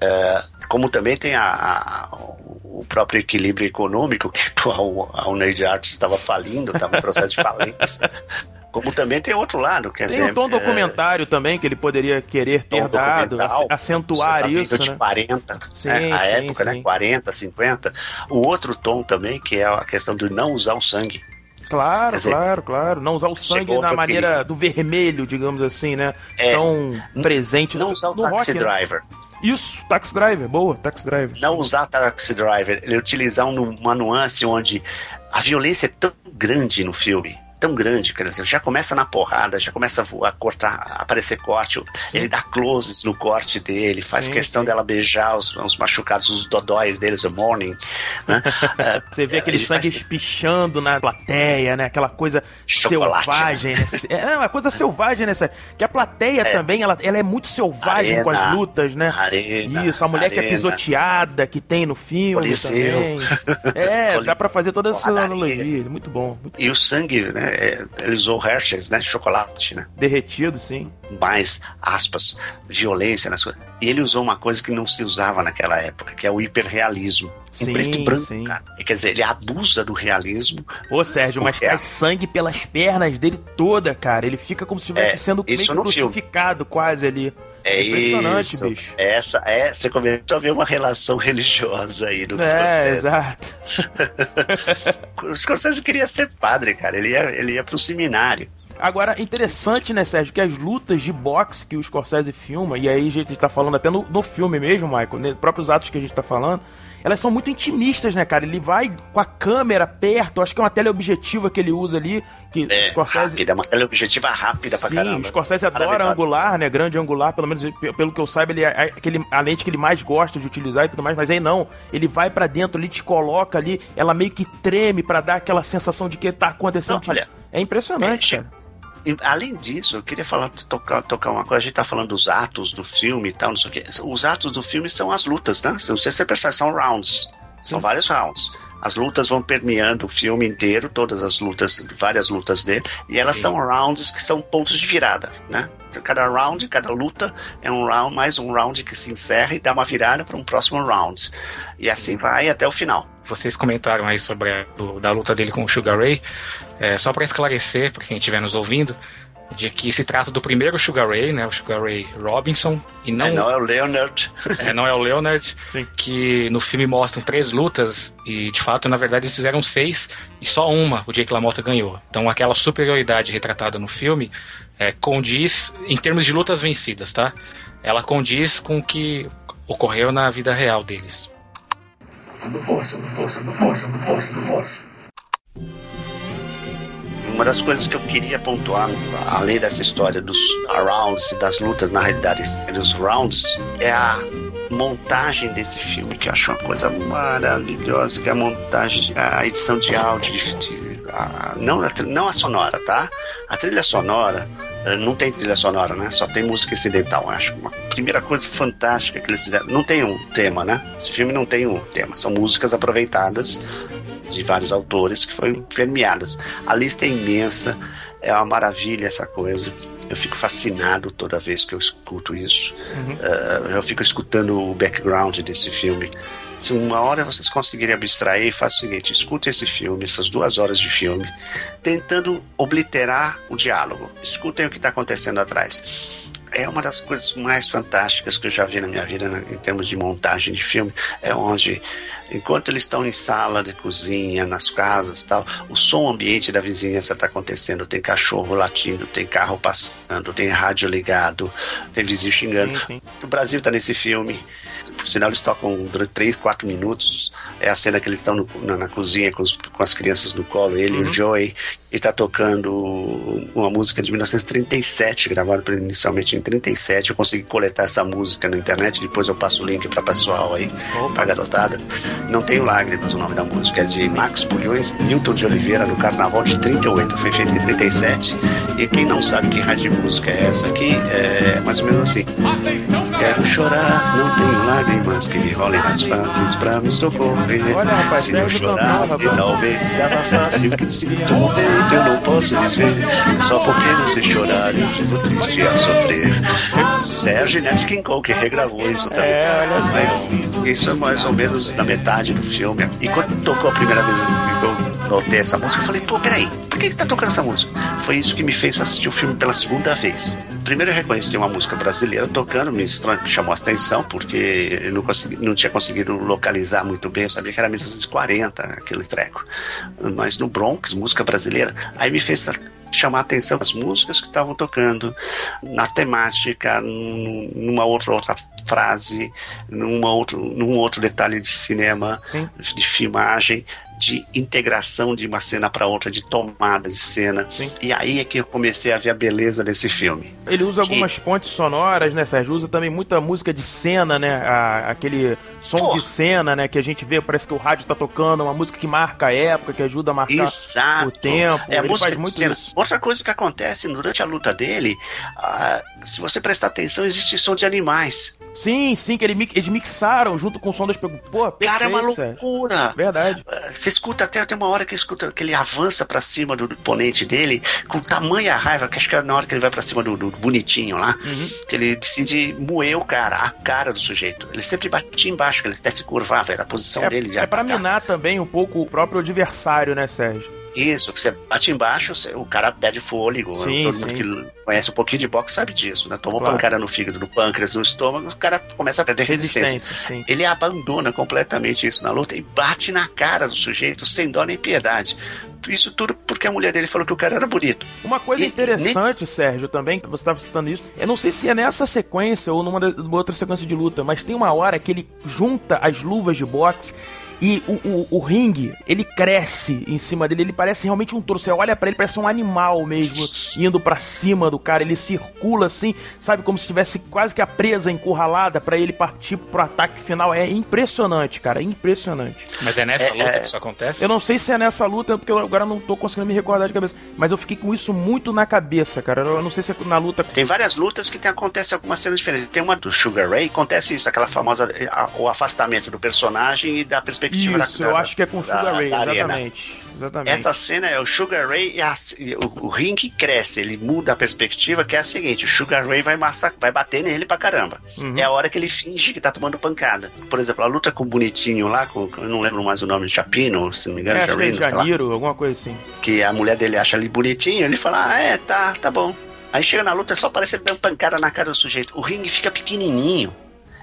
É, como também tem a, a- o próprio equilíbrio econômico, que pô, a Unade Arts estava falindo, estava em processo de falência. Como também tem outro lado, quer Tem dizer. um tom é, documentário também que ele poderia querer ter dado, acentuar tá isso, de né? 40, Sim, né? a sim, época, sim. né? 40, 50. O outro tom também, que é a questão de não usar o sangue. Claro, dizer, claro, claro. Não usar o sangue chegou na maneira perigo. do vermelho, digamos assim, né? É, Tão presente Não no, usar o no taxi rock, né? driver. Isso, Taxi Driver, boa, Taxi Driver. Não usar taxi driver. Ele utilizar um- uma nuance onde a violência é tão grande no filme. Tão grande, quer dizer, já começa na porrada, já começa a voar, cortar, a aparecer corte. Ele dá closes no corte dele, faz Sim, questão sim. dela beijar os, os machucados, os dodóis deles, o morning. Né? É, Você vê aquele ele sangue faz- espichando na plateia, né? Aquela coisa Chocolate, selvagem, né? É uma coisa selvagem, né? Que a plateia também, ela, ela é muito selvagem com as Arena, lutas, né? arena, Isso, a mulher que é arena. pisoteada, que tem no filme Coliseu. também. É, Coliseu. dá pra fazer todas essas analogias. Muito bom. Muito E o sangue, né? É, Ele usou Hershey's, né? Chocolate, né? derretido, sim. mais, aspas, violência nas coisas. E ele usou uma coisa que não se usava naquela época, que é o hiperrealismo. Sim, em preto e branco, sim. cara. Quer dizer, ele abusa do realismo. Ô, Sérgio, mas cai sangue pelas pernas dele toda, cara. Ele fica como se estivesse É, sendo meio no filme. crucificado quase ali. É impressionante, isso. bicho. Essa, é, você começou a ver uma relação religiosa aí do É, Scorsese. exato. O Scorsese queria ser padre, cara. Ele ia, ele ia pro seminário. Agora, interessante, né, Sérgio, que as lutas de boxe que o Scorsese filma, e aí a gente tá falando até no, no filme mesmo, Michael, nos próprios atos que a gente tá falando, elas são muito intimistas, né, cara? Ele vai com a câmera perto, acho que é uma teleobjetiva que ele usa ali, que É, Scorsese... rápida, é uma teleobjetiva rápida pra Sim, caramba. o Scorsese adora angular, né? Grande angular, pelo menos pe- pelo que eu saiba, ele é aquele, a lente que ele mais gosta de utilizar e tudo mais, mas aí não. Ele vai pra dentro ali, te coloca ali, ela meio que treme pra dar aquela sensação de que tá acontecendo. Não, olha, é impressionante, é, cara. Além disso, eu queria falar, tocar, tocar uma coisa. A gente tá falando dos atos do filme e tal, não sei o quê. Os atos do filme são as lutas, né? Não sei se você percebe, são rounds. São vários rounds. As lutas vão permeando o filme inteiro, todas as lutas, várias lutas dele, e elas são rounds que são pontos de virada, né? Então, Cada round, cada luta é um round, mais um round que se encerra e dá uma virada para um próximo round. E assim vai até o final. Vocês comentaram aí sobre a do- da luta dele com o Sugar Ray. É, só para esclarecer, para quem estiver nos ouvindo, de que se trata do primeiro Sugar Ray, né, o Sugar Ray Robinson, e não, É, não é o Leonard. é, não é o Leonard, que no filme mostram três lutas e de fato, na verdade, eles fizeram seis e só uma o Jake LaMotta ganhou. Então aquela superioridade retratada no filme é, condiz, em termos de lutas vencidas, tá? Ela condiz com o que ocorreu na vida real deles. Uma das coisas que eu queria pontuar, além dessa história dos rounds e das lutas, na realidade, dos rounds, é a montagem desse filme, que eu acho uma coisa maravilhosa, que é a montagem, a edição de áudio, de, de- a- não, a, não a sonora, tá? A trilha sonora, eh, não tem trilha sonora, né? Só tem música incidental. Acho uma primeira coisa fantástica que eles fizeram. Não tem um tema, né? Esse filme não tem um tema. São músicas aproveitadas de vários autores que foram premiadas. A lista é imensa, é uma maravilha essa coisa. Eu fico fascinado toda vez que eu escuto isso. Eh, eu fico escutando o background desse filme. Se uma hora vocês conseguirem abstrair, faça o seguinte: escute esse filme, essas duas horas de filme, tentando obliterar o diálogo. Escutem o que está acontecendo atrás. É uma das coisas mais fantásticas que eu já vi na minha vida né, em termos de montagem de filme. É onde, enquanto eles estão em sala de cozinha, nas casas tal, o som ambiente da vizinhança está acontecendo. Tem cachorro latindo, tem carro passando, tem rádio ligado, tem vizinho xingando. O Brasil está nesse filme. Por sinal, eles tocam durante 3, 4 minutos. É a cena que eles estão no- na, na cozinha com, os- com as crianças no colo, ele e o Joey, e tá tocando uma música de 1937, gravada inicialmente em 37. Eu consegui coletar essa música na internet, depois eu passo o link para pessoal aí, pra garotada. Não tenho lágrimas o nome da música, é de Max Pulhões Newton de Oliveira no Carnaval de 38. Foi feito em 37. E quem não sabe que rádio de música é essa aqui, é mais ou menos assim. Quero chorar, não tenho lágrimas que me rolem nas faces pra me socorrer. Olha, rapaz, Se não cantou, chorasse, rapaz. talvez se abafasse o que sinto no peito, eu não posso dizer. Só porque não sei chorar, eu vivo triste a sofrer. Sérgio Nat King Cole que regravou isso também. É, olha. Mas isso é mais ou menos na metade do filme. E quando tocou a primeira vez eu notei essa música, eu falei, pô, peraí, por que, que tá tocando essa música? Foi isso que me fez assistir o filme pela segunda vez. Primeiro eu reconheci uma música brasileira tocando, me chamou a atenção, porque eu não, consegui, não tinha conseguido localizar muito bem, eu sabia que era 1940 aquele treco. Mas no Bronx, música brasileira, aí me fez chamar a atenção as músicas que estavam tocando, na temática, num- numa outra, outra frase, numa outro, num outro detalhe de cinema, Sim. de filmagem, de integração de uma cena para outra, de tomada de cena. Sim. E aí é que eu comecei a ver a beleza desse filme. Ele usa Que- algumas pontes sonoras, né, Sérgio? Usa também muita música de cena, né? A- aquele som Pô. de cena, né? Que a gente vê, parece que o rádio tá tocando, uma música que marca a época, que ajuda a marcar Exato. o tempo. É Ele música faz de muito cena. isso. Outra coisa que acontece durante a luta dele, ah, se você prestar atenção, existe som de animais. Sim, sim, que eles mixaram junto com o som das. Pô, perfeito, Cara, é uma loucura. Verdade. Você escuta até tem uma hora que escuta que ele avança pra cima do oponente dele com tamanha raiva, que acho que é na hora que ele vai pra cima do, do bonitinho lá, Uhum. que ele decide moer o cara, a cara do sujeito. Ele sempre batia embaixo, que ele até se curvava, era a posição É, dele de é pra atacar. minar também um pouco o próprio adversário, né, Sérgio? Isso, que você bate embaixo, você- o cara perde fôlego. Sim, Todo sim. mundo que conhece um pouquinho de boxe sabe disso, né? Tomou Claro. pancada no fígado, no pâncreas, no estômago, o cara começa a perder resistência. Resistência. Ele abandona completamente isso na luta e bate na cara do sujeito sem dó nem piedade. Isso tudo porque a mulher dele falou que o cara era bonito. Uma coisa E- interessante, Sérgio, também, que você estava citando isso, eu não sei se é nessa sequência ou numa outra sequência de luta, mas tem uma hora que ele junta as luvas de boxe e o, o, o ringue, ele cresce em cima dele, ele parece realmente um touro. Você olha pra ele, parece um animal mesmo, indo pra cima do cara. Ele circula assim, sabe, como se tivesse quase que a presa encurralada pra ele partir pro ataque final. É impressionante, cara, é impressionante. Mas é nessa É, luta é. que isso acontece? Eu não sei se é nessa luta, porque eu agora não tô conseguindo me recordar de cabeça. Mas eu fiquei com isso muito na cabeça, cara. Eu não sei se é na luta. Tem várias lutas que tem, acontece algumas cenas diferentes. Tem uma do Sugar Ray, acontece isso, aquela famosa a- o afastamento do personagem e da perspectiva da- Isso, eu da- acho que é com o da- Sugar Ray, da arena. exatamente. Exatamente. Essa cena é o Sugar Ray e, a- o, o ringue cresce, ele muda a perspectiva, que é a seguinte: o Sugar Ray vai, massa, vai bater nele pra caramba. Uhum. É a hora que ele finge que tá tomando pancada. Por exemplo, a luta com o bonitinho lá, com, eu não lembro mais o nome, Chapino, se não me engano, É, é sei lá, Janiro, alguma coisa assim. que a mulher dele acha ali bonitinho, ele fala: Ah, é, tá, tá bom. Aí chega na luta, só parece ele dando pancada na cara do sujeito. O ringue fica pequenininho.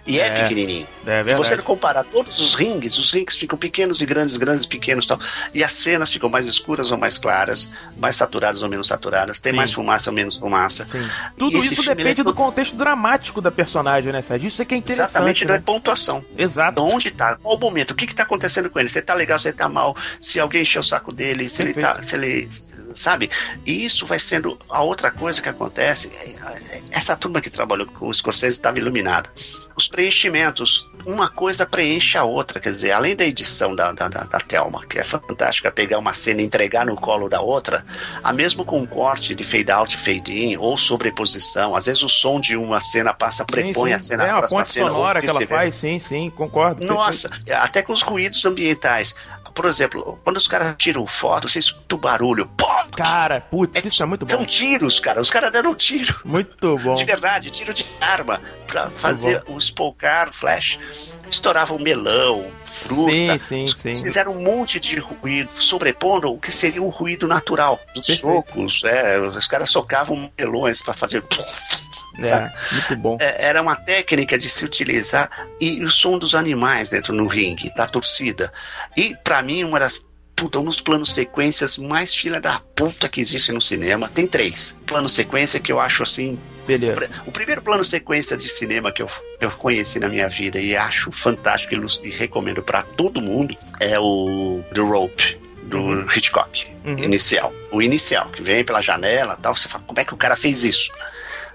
E é, É, pequenininho. É Se você comparar todos os rings, os rings ficam pequenos e grandes, grandes e pequenos e tal. E as cenas ficam mais escuras ou mais claras, mais saturadas ou menos saturadas, tem Sim. mais fumaça ou menos fumaça. Sim. Tudo isso filme, depende ele é do contexto dramático da personagem, né, Sérgio? Isso é que é interessante, Exatamente da né? pontuação. Exato. Onde tá? Qual o momento? O que que tá acontecendo com ele? Se ele tá legal, se ele tá mal, se alguém encheu o saco dele, se ele Perfeito. tá. Se ele. Sabe? E isso vai sendo a outra coisa que acontece. Essa turma que trabalhou com o Scorsese estava iluminada. Os preenchimentos, uma coisa preenche a outra. Quer dizer, além da edição da, da, da, da Thelma, que é fantástica, pegar uma cena e entregar no colo da outra, a mesmo com um corte de fade out, fade in, ou sobreposição, às vezes o som de uma cena passa, prepõe sim, a sim. cena É uma próxima ponte cena. sonora que ela faz, sim, sim, concordo. Nossa, até com os ruídos ambientais. Por exemplo, quando os caras tiram foto, você escuta o barulho. Pô, Cara, putz, isso é muito bom. são tiros, cara. Os caras deram tiro. Muito bom. De verdade, tiro de arma. Pra fazer o spolcar, flash. Estourava um melão, fruta. Sim, sim, sim. Fizeram um monte de ruído, sobrepondo o que seria um ruído natural. Os socos, é, os caras socavam melões pra fazer. É, muito bom. É, era uma técnica de se utilizar e o som dos animais dentro no ringue, da torcida. E pra mim, uma das puta, um dos planos sequências mais filha da puta que existe no cinema. Tem três. Plano sequência que eu acho assim. Beleza. O primeiro plano sequência de cinema que eu, eu conheci na minha vida e acho fantástico e e recomendo pra todo mundo é o The Rope. Do Uhum. Hitchcock, Uhum. inicial. O inicial, que vem pela janela tal. Você fala, como é que o cara fez isso?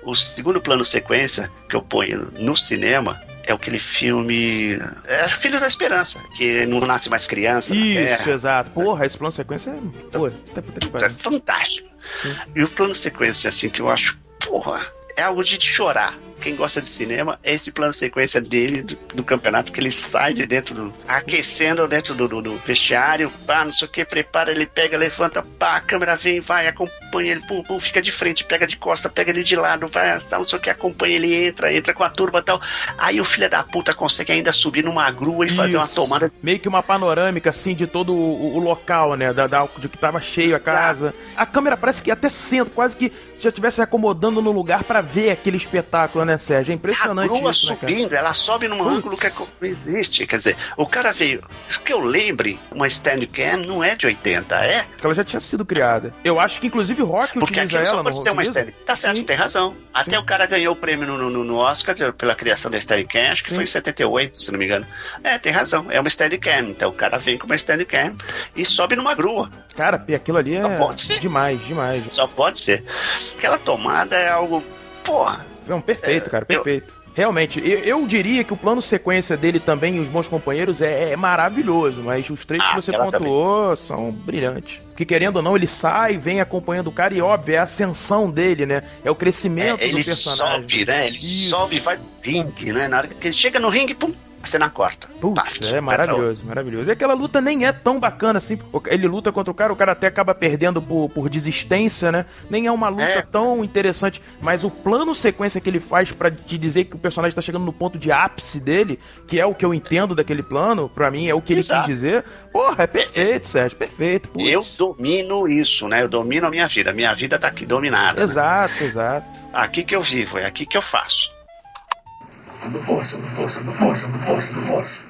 O segundo plano sequência que eu ponho no cinema é aquele filme. É Filhos da Esperança, que não nasce mais criança. Isso, exato. Porra, esse plano sequência é. Pô, puta que É fantástico. Sim. E o plano sequência, assim, que eu acho, porra, é algo de chorar. Quem gosta de cinema, é esse plano sequência dele, do, do campeonato, que ele sai de dentro do. aquecendo dentro do, do, do vestiário, pá, não sei o que, prepara, ele pega, levanta, pá, a câmera vem, vai, acompanha ele, pum, pum, fica de frente, pega de costa, pega ele de lado, vai, tal, não sei o que, acompanha ele, entra, entra com a turma e tal. Aí o filho da puta consegue ainda subir numa grua e fazer uma Isso. tomada. Meio que uma panorâmica, assim, de todo o, o local, né? Da, da- de que tava cheio a casa. A câmera parece que até senta, quase que já estivesse acomodando no lugar pra ver aquele espetáculo, né, Sérgio? É impressionante a grua isso, né, subindo, ela sobe num ângulo que é não existe. Quer dizer, o cara veio. Isso que eu lembre, uma Steadicam não é de 80, é? Porque ela já tinha sido criada. Eu acho que, inclusive, Rock Porque utiliza ela, pode não ser uma? Steadicam. Tá certo, Sim. tem razão. Até o cara ganhou o prêmio no, no, no Oscar pela criação da Steadicam, acho que Sim. foi em 78, se não me engano. É, tem razão, é uma Steadicam. Então o cara vem com uma Steadicam e sobe numa grua. Cara, aquilo ali é pode demais, demais. Só pode ser. Aquela tomada é algo. Porra. Não, perfeito, É, cara, eu- perfeito. Realmente, eu, eu diria que o plano sequência dele também e os bons companheiros é, é maravilhoso, mas os três Ah, que você pontuou são brilhantes. Porque querendo ou não, ele sai, vem acompanhando o cara e óbvio, é a ascensão dele, né? É o crescimento É, do ele personagem. sobe, né? Ele Isso. sobe e vai ringue, né? Na hora que ele chega no ringue, pum, a cena corta. Putz, é maravilhoso, maravilhoso. E aquela luta nem é tão bacana assim. Ele luta contra o cara, o cara até acaba perdendo por, por desistência, né? Nem é uma luta É. tão interessante. Mas o plano sequência que ele faz pra te dizer que o personagem tá chegando no ponto de ápice dele, que é o que eu entendo daquele plano, pra mim é o que ele Exato. quis dizer. Porra, é perfeito, Sérgio, perfeito. Putz. Eu domino isso, né? Eu domino a minha vida. A minha vida tá aqui dominada. né? Exato, exato. Aqui que eu vivo, é aqui que eu faço. The force, the force, the force, the force, the force.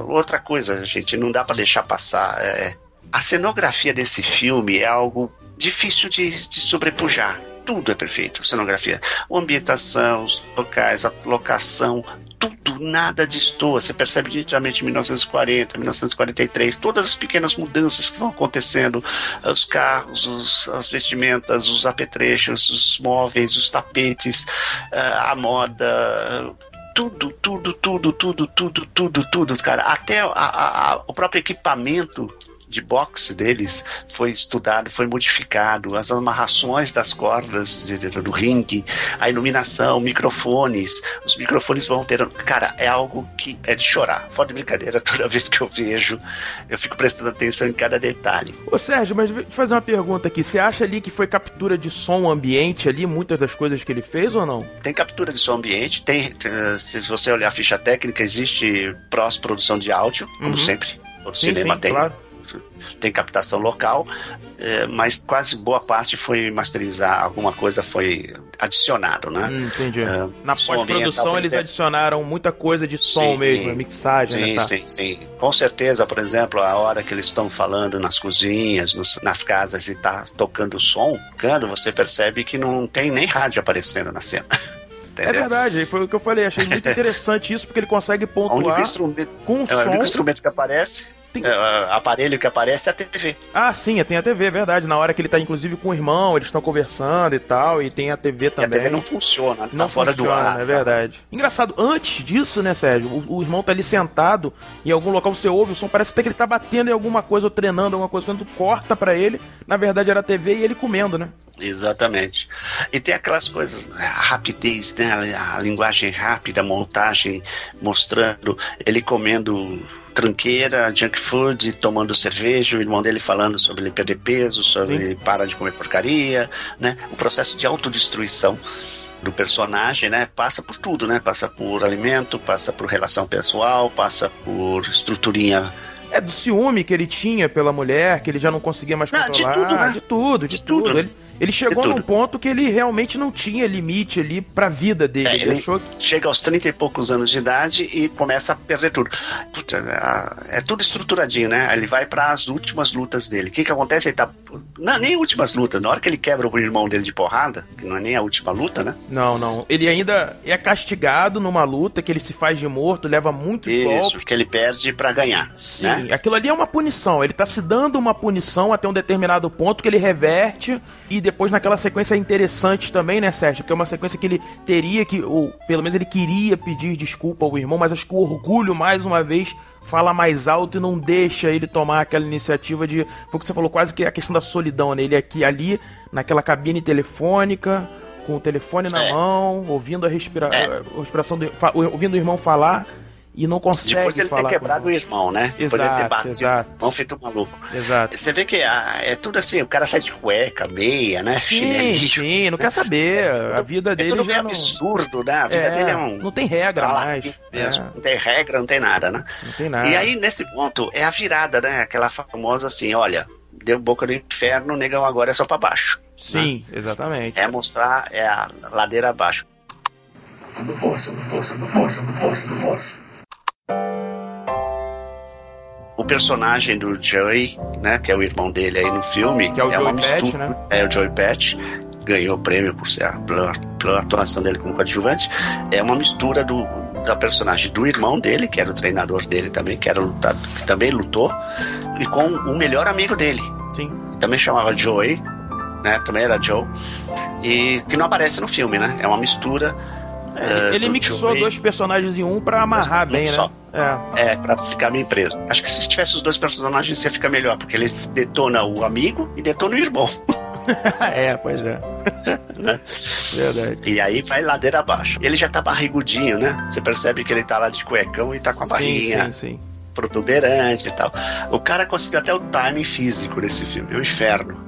Outra coisa, gente, não dá pra deixar passar. é, a cenografia desse filme é algo difícil de, de sobrepujar. Tudo é perfeito, cenografia. A ambientação, os locais, a locação, tudo, nada destoa. Você percebe nitidamente em 1940, 1943, todas as pequenas mudanças que vão acontecendo, os carros, os- as vestimentas, os apetrechos, os móveis, os tapetes, ah, a moda, tudo, tudo, tudo, tudo, tudo, tudo, tudo, cara. Até a- a- a- o próprio equipamento de boxe deles foi estudado, foi modificado, as amarrações das cordas do ringue, a iluminação, microfones, os microfones vão ter. Cara, é algo que é de chorar. Fora de brincadeira, toda vez que eu vejo, eu fico prestando atenção em cada detalhe. Ô Sérgio, mas deixa eu te fazer uma pergunta aqui. Você acha ali que foi captura de som ambiente ali, muitas das coisas que ele fez ou não? Tem captura de som ambiente, tem, se você olhar a ficha técnica, existe pós-produção de áudio, como Uhum. sempre. Todo Sim, cinema sim, tem. claro. Tem captação local, eh, mas quase boa parte foi masterizar, alguma coisa foi adicionado, né? Hum, entendi. É, Na som pós-produção eles exemplo. adicionaram muita coisa de som Sim, mesmo, mixagem, Sim, né? Tá. sim, sim. Com certeza, por exemplo, a hora que eles estão falando nas cozinhas, nos- nas casas e tá tocando som, quando você percebe que não tem nem rádio aparecendo na cena. É verdade, foi o que eu falei. Achei muito interessante isso, porque ele consegue O pontuar instrumento, com é, o som. único instrumento que aparece, Tem- é, aparelho que aparece é a TV. Ah, sim, tem a TV, é verdade. Na hora que ele tá, inclusive, com o irmão, eles estão conversando e tal, e tem a TV E a também. TV não funciona, tá Não fora funciona, do ar. é verdade. Engraçado, antes disso, né, Sérgio? O, o irmão tá ali sentado em algum local, você ouve o som, parece até que ele tá batendo em alguma coisa ou treinando alguma coisa. Quando tu corta pra ele, na verdade era a TV e ele comendo, né? Exatamente. E tem aquelas coisas, a rapidez, né? A, a linguagem rápida, a montagem mostrando ele comendo tranqueira, junk food, tomando cerveja, o irmão dele falando sobre ele perder peso, sobre Sim. ele parar de comer porcaria, né? O processo de autodestruição do personagem, né? Passa por tudo, né? Passa por alimento, passa por relação pessoal, passa por estruturinha É do ciúme que ele tinha pela mulher, que ele já não conseguia mais Não, de controlar. tudo, né? De tudo, de, De tudo. tudo. Ele, ele chegou De num ponto que ele realmente não tinha limite ali pra vida dele. É, ele ele- achou que. chega aos 30 e poucos anos de idade e começa a perder tudo. Puta, é, é tudo estruturadinho, né? Ele vai para as últimas lutas dele. O que que acontece? Ele tá. Não, nem últimas lutas. Na hora que ele quebra o irmão dele de porrada, que não é nem a última luta, né? Não, não. Ele ainda é castigado numa luta que ele se faz de morto, leva muitos Isso, golpes. que ele perde para ganhar. Sim, né? aquilo ali é uma punição. Ele tá se dando uma punição até um determinado ponto que ele reverte. E depois, naquela sequência é interessante também, né, Sérgio? Que é uma sequência que ele teria que, ou pelo menos ele queria pedir desculpa ao irmão, mas acho que o orgulho, mais uma vez, fala mais alto e não deixa ele tomar aquela iniciativa de. Foi o que você falou, quase que a questão da solidão, né? Ele aqui ali, naquela cabine telefônica. com o telefone na É. mão, ouvindo a, respira... É. a respiração, do... ouvindo o irmão falar e não consegue Depois ele ter quebrado com o irmão, né? Depois ele ter Exato, batido exato. o irmão feito maluco. Exato. Você vê que ah, é tudo assim, o cara sai de cueca, meia, né? Sim, Chinelinho. sim, não quer saber. A vida É dele tudo já meio não. absurdo, né? A vida É, dele é um. Não tem regra mais. aqui É, mesmo. Não tem regra, não tem nada, né? não tem nada. E aí, nesse ponto, é a virada, né? Aquela famosa assim, olha, deu boca do inferno, negão agora é só pra baixo. Sim, exatamente. É mostrar, é a ladeira abaixo. I'm the force, I'm the O personagem do Joey, né, que é o irmão dele aí no filme, Que é o uma Joey Patch, mistura. né? É o Joey Patch, ganhou o prêmio por ser pela, pela atuação dele como coadjuvante. É uma mistura do da personagem do irmão dele, que era o treinador dele também, que era lutado, que também lutou, e com o melhor amigo dele, Sim. que também chamava Joey, né? Também era Joe, e que não aparece no filme, né? É uma mistura. Eh, Ele mixou dois personagens em um pra amarrar bem, né? só. É. É, pra ficar meio preso. Acho que se tivesse os dois personagens ia ficar melhor, porque ele detona o amigo e detona o irmão. é, pois é. Né? Verdade. E aí vai ladeira abaixo. Ele já tá barrigudinho, né? Você percebe que ele tá lá de cuecão e tá com a Sim, barriguinha sim, sim. protuberante e tal. O cara conseguiu até o timing físico desse filme, é um inferno.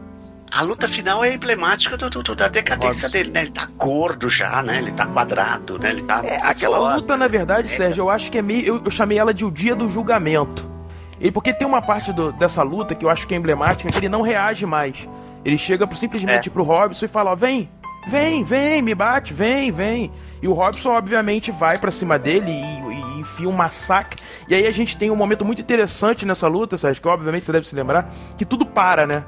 A luta final é emblemática do, do- do- da decadência dele, né? Ele tá gordo já, né? Ele tá quadrado, né? Ele tá. É, aquela foda. luta, na verdade, Sérgio, eu acho que é meio. Eu, eu chamei ela de o dia do julgamento. E porque tem uma parte do- dessa luta que eu acho que é emblemática, que ele não reage mais. Ele chega pro, simplesmente É. pro Robson e fala, ó, vem, vem, vem, me bate, vem, vem. E o Robson, obviamente, vai pra cima dele e, e enfia um massacre. E aí a gente tem um momento muito interessante nessa luta, Sérgio, que obviamente você deve se lembrar, que tudo para, né?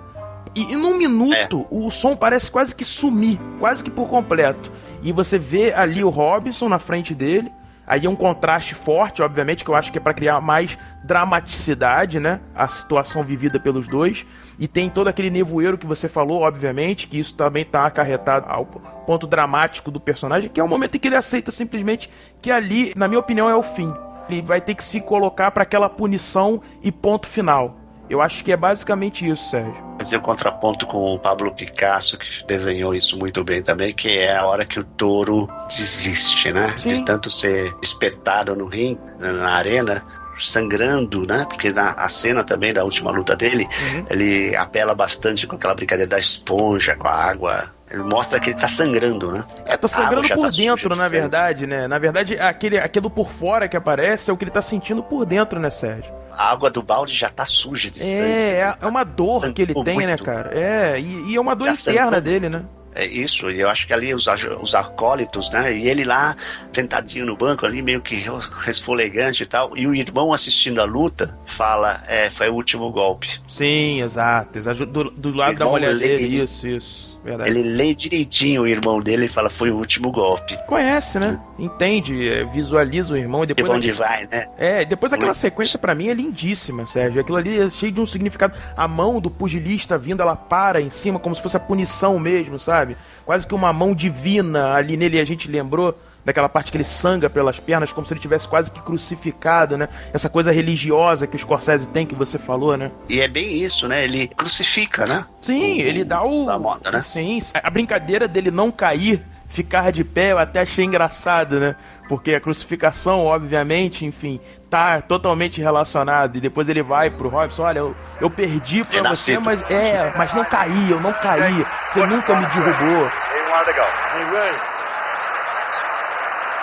E, e num minuto, o som parece quase que sumir, quase que por completo. E você vê ali o Robinson na frente dele. Aí é um contraste forte, obviamente, que eu acho que é pra criar mais dramaticidade, né? A situação vivida pelos dois. E tem todo aquele nevoeiro que você falou, obviamente, que isso também tá acarretado ao ponto dramático do personagem, que é o momento em que ele aceita simplesmente que ali, na minha opinião, é o fim. Ele vai ter que se colocar pra aquela punição e ponto final. Eu acho que é basicamente isso, Sérgio. fazer o contraponto com o Pablo Picasso, que desenhou isso muito bem também, que é a hora que o touro desiste, né? Sim. De tanto ser espetado no ringue, na arena, sangrando, né? Porque na a cena também da última luta dele, Uhum. ele apela bastante com aquela brincadeira da esponja, com a água. Ele mostra que ele tá sangrando, né? É, tá sangrando por tá dentro, de na sangue. verdade, né? Na verdade, aquele, aquilo por fora que aparece é o que ele tá sentindo por dentro, né, Sérgio? A água do balde já tá suja de sangue. É, é, é uma dor que ele tem, né, muito. cara? É, e, e é uma dor Já interna sangrou. dele, né? É isso, e eu acho que ali os, os acólitos, né? E ele lá, sentadinho no banco ali, meio que resfolegante e tal. E o irmão assistindo a luta fala, é, foi o último golpe. Sim, exato. exato. Do, do lado da mulher dele, isso, isso. Verdade. Ele lê direitinho o irmão dele e fala, foi o último golpe. Conhece, né? Entende, é, visualiza o irmão e depois. onde vai, né? É, depois aquela sequência pra mim é lindíssima, Sérgio. Aquilo ali é cheio de um significado. A mão do pugilista vindo, ela para em cima como se fosse a punição mesmo, sabe? Quase que uma mão divina ali nele. E a gente lembrou daquela parte que ele sangra pelas pernas, como se ele tivesse quase que crucificado, né? Essa coisa religiosa que o Scorsese tem, que você falou, né? E é bem isso, né? Ele crucifica, né? Sim, ele dá o. Da moda, né? Sim, a brincadeira dele não cair, ficar de pé, eu até achei engraçado, né? Porque a crucificação, obviamente, enfim, tá totalmente relacionada. E depois ele vai pro Robson, olha, eu, eu perdi pra você, Renascido. mas é, mas não caí, eu não caí. Você nunca me derrubou.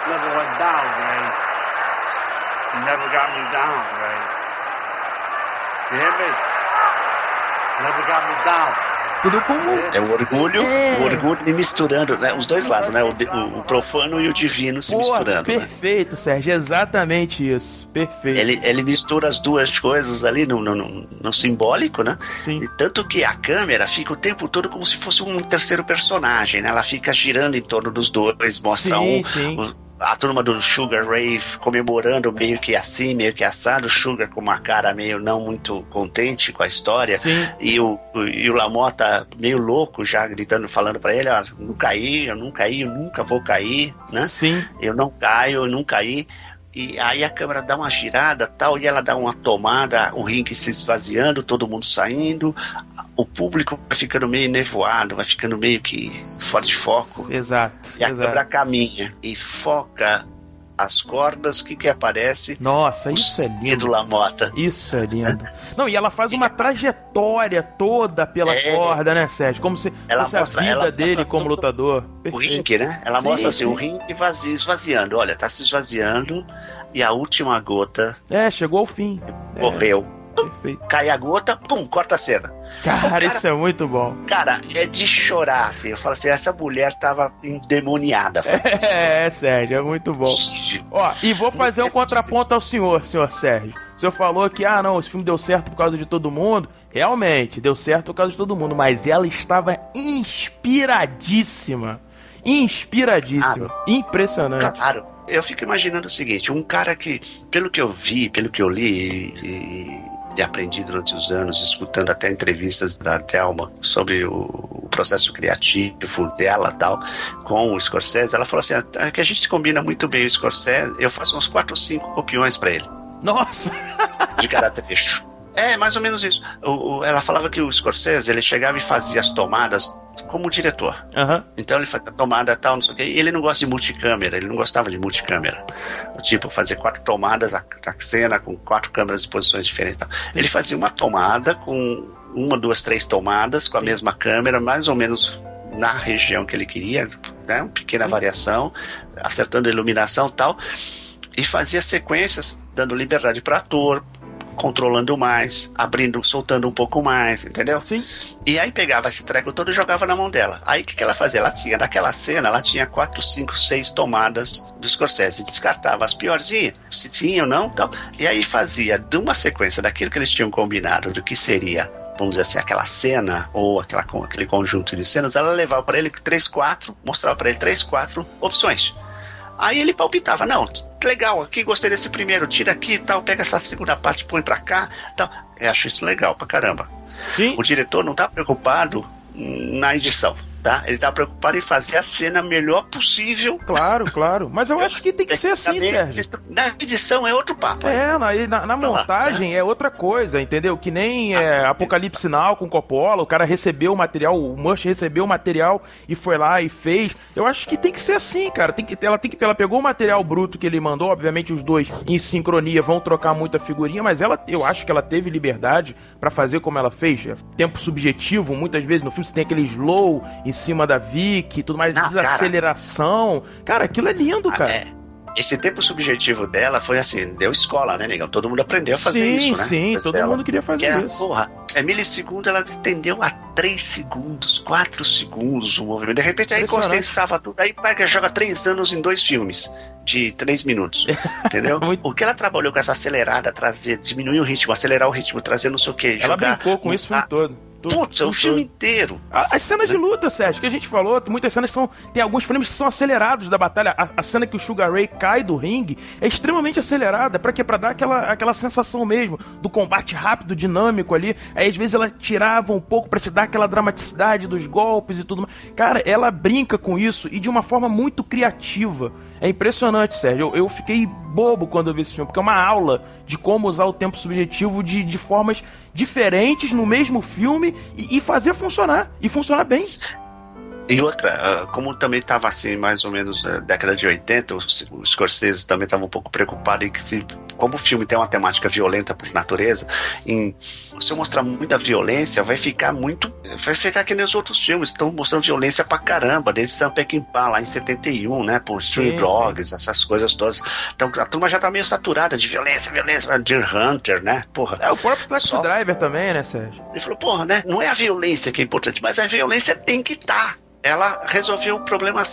Never went down, Ray. You never got me down, Ray. You hear me? Never got me down. Entendeu? Como. É o orgulho, É. o orgulho me misturando, né? Os dois lados, né? O, de- o- o profano e o divino se Porra, misturando. né? perfeito, Sérgio, exatamente isso. Perfeito. Ele, ele mistura as duas coisas ali no, no, no- no simbólico, né? Sim. E tanto que a câmera fica o tempo todo como se fosse um terceiro personagem, né? Ela fica girando em torno dos dois, mostra Sim, um, sim. o- a turma do Sugar Ray comemorando meio que assim, meio que assado, o Sugar com uma cara meio não muito contente com a história. Sim. E o, o- e o Lamota meio louco já gritando, falando pra ele, ó, não caí, eu não caí, eu nunca vou cair, né? Sim. eu não caio, eu não caí. E aí a câmera dá uma girada tal, e ela dá uma tomada, o ringue se esvaziando, todo mundo saindo, o público vai ficando meio nevoado, vai ficando meio que fora de foco. Exato. E a exato. câmera caminha e foca as cordas, o que que aparece? Nossa, O isso é lindo. Lamota. Isso é lindo. Não, e ela faz uma trajetória toda pela É. corda, né, Sérgio? Como se Ela fosse mostra- a vida dele como todo- lutador. O ringue, né? Ela Sim, mostra assim, sim. o ringue vazio, esvaziando. Olha, tá se esvaziando e a última gota É, chegou ao fim. É, morreu. Perfeito. Cai a gota, pum, corta a cena. Cara, cara- isso é muito bom. Cara, é de chorar, assim. Eu falo assim, essa mulher tava endemoniada. É, é, Sérgio, é muito bom. Ó, e vou fazer um contraponto ao senhor, senhor Sérgio. O senhor falou que, ah, não, esse filme deu certo por causa de todo mundo. Realmente, deu certo por causa de todo mundo, mas ela estava inspiradíssima. Inspiradíssima. Impressionante. Claro. Eu fico imaginando o seguinte, um cara que, pelo que eu vi, pelo que eu li e, e- aprendi durante os anos, escutando até entrevistas da Thelma sobre o, processo criativo dela tal, com o Scorsese, ela falou assim, "Ah, que a gente combina muito bem o Scorsese, eu faço uns 4 ou 5 copiões pra ele, Nossa! de cada trecho. É, mais ou menos isso. O- o- ela falava que o Scorsese, ele chegava e fazia as tomadas como diretor. Aham. Então ele faz a tomada tal, não sei o quê. E ele não gosta de multicâmera, ele não gostava de multicâmera. Tipo, fazer quatro tomadas a, a cena com quatro câmeras em posições diferentes. Tal. Ele fazia uma tomada com uma, duas, três tomadas com a mesma câmera, mais ou menos na região que ele queria, né? Uma pequena variação, acertando a iluminação tal. E fazia sequências, dando liberdade para ator, controlando mais, abrindo, soltando um pouco mais, entendeu? Sim. E aí pegava esse treco todo e jogava na mão dela. Aí o que, que ela fazia? Ela tinha, naquela cena, ela tinha quatro, cinco, seis tomadas do Scorsese. Descartava as piorzinhas, se tinha ou não, tal. E aí fazia de uma sequência daquilo que eles tinham combinado, do que seria, vamos dizer assim, aquela cena, ou aquela, aquele conjunto de cenas, ela levava para ele três, quatro, mostrava para ele três, quatro opções. Aí ele palpitava, não, legal, aqui gostei desse primeiro, tira aqui e tal, pega essa segunda parte, põe pra cá tal. Eu acho isso legal pra caramba. Sim. O diretor não tá preocupado na edição, tá? Ele tá preocupado em fazer a cena melhor possível. Claro, claro. Mas eu acho que tem que ser assim, Sérgio. Na edição é outro papo. É, na, e na, na montagem é outra coisa, entendeu? Que nem é, Apocalipse Now com Coppola, o cara recebeu o material, o Mush recebeu o material e foi lá e fez. Eu acho que tem que ser assim, cara. Tem que, ela, tem que, ela pegou o material bruto que ele mandou, obviamente os dois em sincronia vão trocar muita figurinha, mas ela, eu acho que ela teve liberdade pra fazer como ela fez. É Tempo subjetivo, muitas vezes no filme você tem aquele slow em cima da Vicky e tudo mais, Não, cara. desaceleração. Cara, aquilo é lindo, cara. É. Esse tempo subjetivo dela foi assim, deu escola, né, negão? Todo mundo aprendeu a fazer Sim, isso, né? sim, Depois todo dela. mundo queria fazer Que é, isso. Porra, é milissegundo, ela estendeu a 3 segundos, 4 segundos o movimento. De repente aí condensava tudo, aí pega, joga 3 anos em dois filmes de 3 minutos. Entendeu? O que ela trabalhou com essa acelerada, trazer, diminuir o ritmo, acelerar o ritmo, trazer não sei o que. Ela brincou com isso o filme todo. Putz, é o tudo filme inteiro. A- As cenas de luta, Sérgio, que a gente falou, tem muitas cenas são. Tem alguns frames que são acelerados da batalha. A, a cena que o Sugar Ray cai do ringue é extremamente acelerada. Pra quê? Pra dar aquela, aquela sensação mesmo do combate rápido, dinâmico ali. Aí às vezes ela tirava um pouco pra te dar aquela dramaticidade dos golpes e tudo mais. Cara, ela brinca com isso e de uma forma muito criativa. É impressionante, Sérgio. Eu, eu fiquei bobo quando eu vi esse filme, porque é uma aula de como usar o tempo subjetivo de, de formas diferentes no mesmo filme e, e fazer funcionar. E funcionar bem. E outra, ah, como também estava assim, mais ou menos na década de 80, o, o Scorsese também estava um pouco preocupado em que se, como o filme tem uma temática violenta por natureza, em se eu mostrar muita violência, vai ficar muito, vai ficar que nem os outros filmes, estão mostrando violência pra caramba, desde Sam Peckinpah lá em 71, né, por Street Dogs, essas coisas todas. Então a turma já tá meio saturada de violência, violência, Deer Hunter, né, porra. É, o próprio Taxi Só- Driver também, né, Sérgio? ele falou, porra, né? Não é a violência que é importante, mas a violência tem que estar. Ela resolveu um problema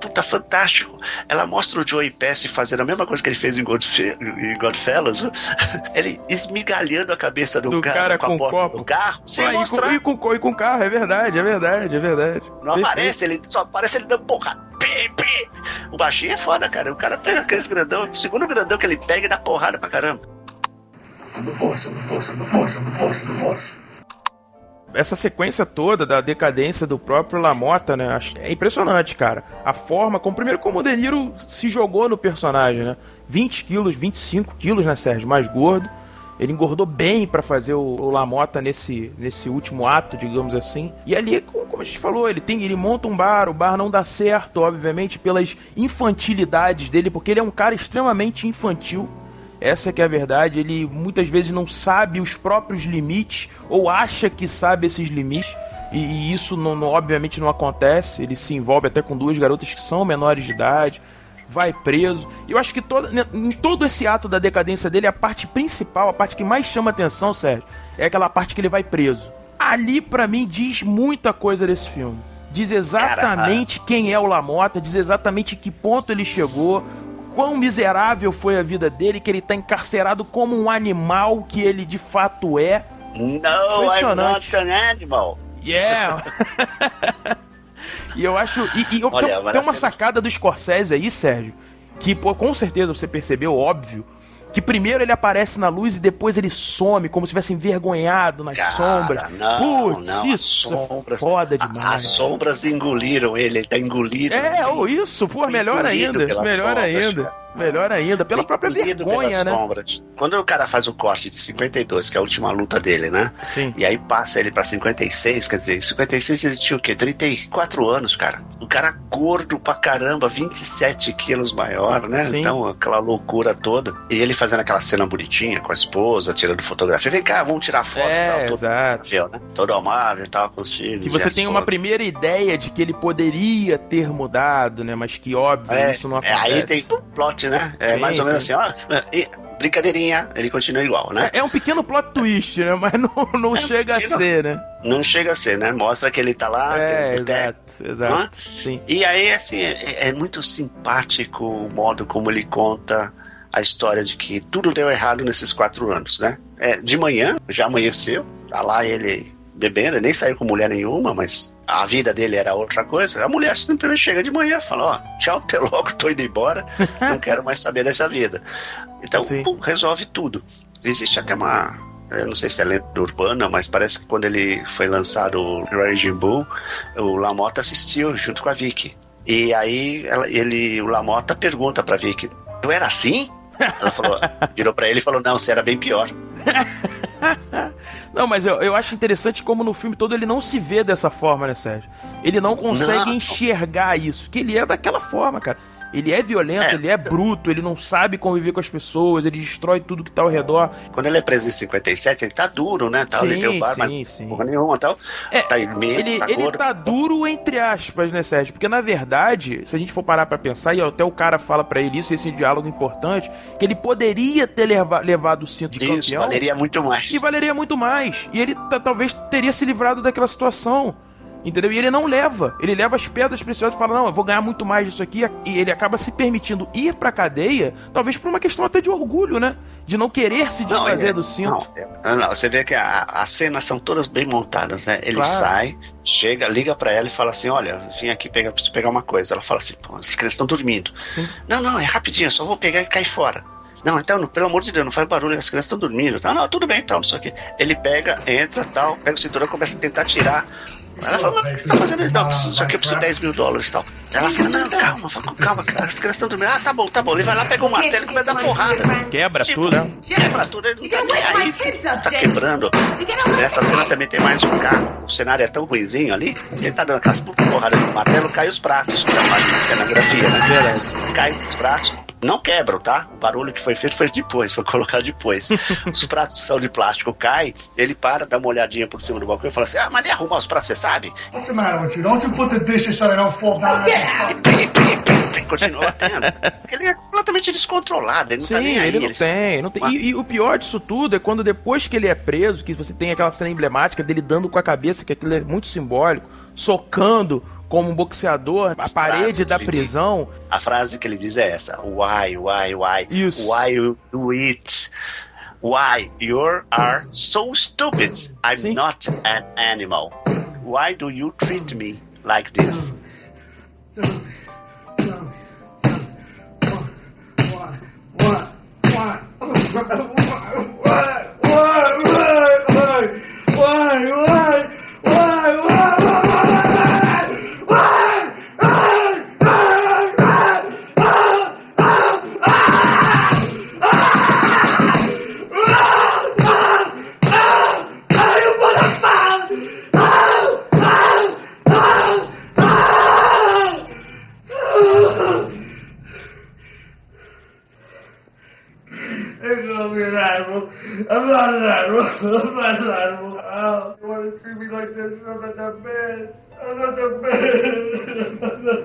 puta fantástico. Ela mostra o Joey Pesci fazendo a mesma coisa que ele fez em, Godf em Godfellas. ele esmigalhando a cabeça do, Do cara com a com porta copo. do carro, sem Ah, e, com, mostrar. e, com, e com carro, é verdade, é verdade, é verdade. Não Perfeito. aparece, ele só aparece ele dando porrada. Pi, pi. O baixinho é foda, cara. O cara pega aqueles grandão, o segundo grandão que ele pega e dá porrada pra caramba. Força, força, força, força, força. Essa sequência toda da decadência do próprio Lamota, né? É impressionante, cara. A forma, como primeiro como o De Niro se jogou no personagem, né? 20 quilos, 25 quilos, né, Sérgio? Mais gordo. Ele engordou bem para fazer o, o Lamota nesse, nesse último ato, digamos assim. E ali, como a gente falou, ele tem ele monta um bar, o bar não dá certo, obviamente, pelas infantilidades dele, porque ele é um cara extremamente infantil. Essa que é a verdade, ele muitas vezes não sabe os próprios limites ou acha que sabe esses limites. E, e isso não, não, obviamente não acontece. Ele se envolve até com duas garotas que são menores de idade vai preso. E eu acho que todo, né, em todo esse ato da decadência dele, a parte principal, a parte que mais chama atenção, Sérgio, é aquela parte que ele vai preso. Ali, para mim, diz muita coisa desse filme. Diz exatamente quem é o Lamota, diz exatamente que ponto ele chegou, quão miserável foi a vida dele, que ele tá encarcerado como um animal que ele de fato é. No, I'm not an animal. Yeah. E eu acho. E, e Olha, tem, tem uma sacada do Scorsese aí, Sérgio, que pô, com certeza você percebeu, óbvio. Que primeiro ele aparece na luz e depois ele some, como se tivesse envergonhado nas Cara, sombras. Não, Putz, não, isso é sombras, foda demais. As sombras engoliram ele, ele tá engolido. É, ou isso, pô, melhor ainda. Melhor ainda. Cara. Melhor ainda, pela própria vergonha, né? Sombras. Quando o cara faz o corte de 52, que é a última luta dele, né? Sim. E aí passa ele pra 56, quer dizer, 56 ele tinha o quê? 34 anos, cara. O cara gordo pra caramba, 27 quilos maior, né? Sim. Então, aquela loucura toda. E ele fazendo aquela cena bonitinha com a esposa, tirando fotografia. Vem cá, vamos tirar foto é, e tal. Todo, exato. Né? todo amável e tal, com os filhos. Que você tem uma primeira ideia de que ele poderia ter mudado, né? Mas que, óbvio, é, isso não acontece. É, aí tem um né? É sim, mais ou menos sim. assim, ó. brincadeirinha, ele continua igual, né? É, é um pequeno plot twist, né? Mas não, não é chega a ser, né? Não chega a ser, né? Mostra que ele tá lá. É, exato, exato. Sim. E aí, assim, é, é muito simpático o modo como ele conta a história de que tudo deu errado nesses quatro anos, né? É, de manhã, já amanheceu, tá lá ele bebendo, nem saiu com mulher nenhuma, mas a vida dele era outra coisa. A mulher simplesmente chega de manhã e fala: Ó, oh, tchau, até logo, tô indo embora, não quero mais saber dessa vida. Então, pum, resolve tudo. Existe até uma. Eu não sei se é lenda urbana, mas parece que quando ele foi lançado o Raging Bull, o Lamota assistiu junto com a Vicky. E aí ele, o Lamota pergunta pra Vicky: Eu era assim? Ela falou, virou pra ele e falou: Não, você era bem pior. Não, mas eu, eu acho interessante como no filme todo ele não se vê dessa forma, né, Sérgio? Ele não consegue não. enxergar isso, que ele é daquela forma, cara. Ele é violento, é. ele é bruto, ele não sabe conviver com as pessoas, ele destrói tudo que tá ao redor. Quando ele é preso em 57, ele tá duro, né? Tá, sim, ele tem bar, sim, mas sim. porra nenhuma tal. É, tá meio, ele, tá, ele tá duro entre aspas, né, Sérgio? Porque na verdade, se a gente for parar pra pensar, e até o cara fala para ele isso, esse diálogo importante, que ele poderia ter leva, levado o cinto de isso, campeão. valeria muito mais. E valeria muito mais. E ele talvez teria se livrado daquela situação. Entendeu? E ele não leva. Ele leva as pedras preciosas e fala: Não, eu vou ganhar muito mais disso aqui. E ele acaba se permitindo ir pra cadeia, talvez por uma questão até de orgulho, né? De não querer se desfazer não, é, do cinto. Não, é, não, você vê que a, as cenas são todas bem montadas, né? Ele claro. sai, chega, liga para ela e fala assim: Olha, vim aqui pegar, preciso pegar uma coisa. Ela fala assim: Pô, as crianças estão dormindo. Sim. Não, não, é rapidinho, só vou pegar e cair fora. Não, então, pelo amor de Deus, não faz barulho, as crianças estão dormindo. Tá? Não, tudo bem, então, só que ele pega, entra, tal, pega o cinturão, começa a tentar tirar ela falou, mas o que você tá fazendo? Não, preciso, só que eu preciso de 10 mil dólares e tal. Ela falou, não, calma, calma, cara, as crianças estão dormindo. Ah, tá bom, tá bom. Ele vai lá, pega o um martelo e começa a dar porrada. Quebra tipo, tudo, né? Quebra tudo, ele não tá nem aí. Tá quebrando. Nessa cena também tem mais um carro. O cenário é tão ruizinho ali, ele tá dando aquelas putas porradas no martelo, cai os pratos. Da parte de cenografia, né? Cai os pratos não quebram, tá? O barulho que foi feito foi depois, foi colocado depois. os pratos que são de plástico caem, ele para, dá uma olhadinha por cima do balcão e fala assim: Ah, mas nem arrumar os pratos, você sabe? What's the matter with you? Don't you put the dishes fall down? E continua tendo. Ele é completamente descontrolado, ele não Sim, tá nem aí. ele não tem. Não tem. E, e, o pior disso tudo é quando depois que ele é preso, que você tem aquela cena emblemática dele dando com a cabeça, que aquilo é muito simbólico, socando como um boxeador, a, parede da prisão. Diz, a frase que ele diz é essa: Why, why, why? Isso. Why you do it? Why you are so stupid? I'm Sim. not an animal. Why do you treat me like this? I'm not an animal. I'm not an animal. Oh, you want to treat me like this? I'm not that bad. I'm not that bad. I'm not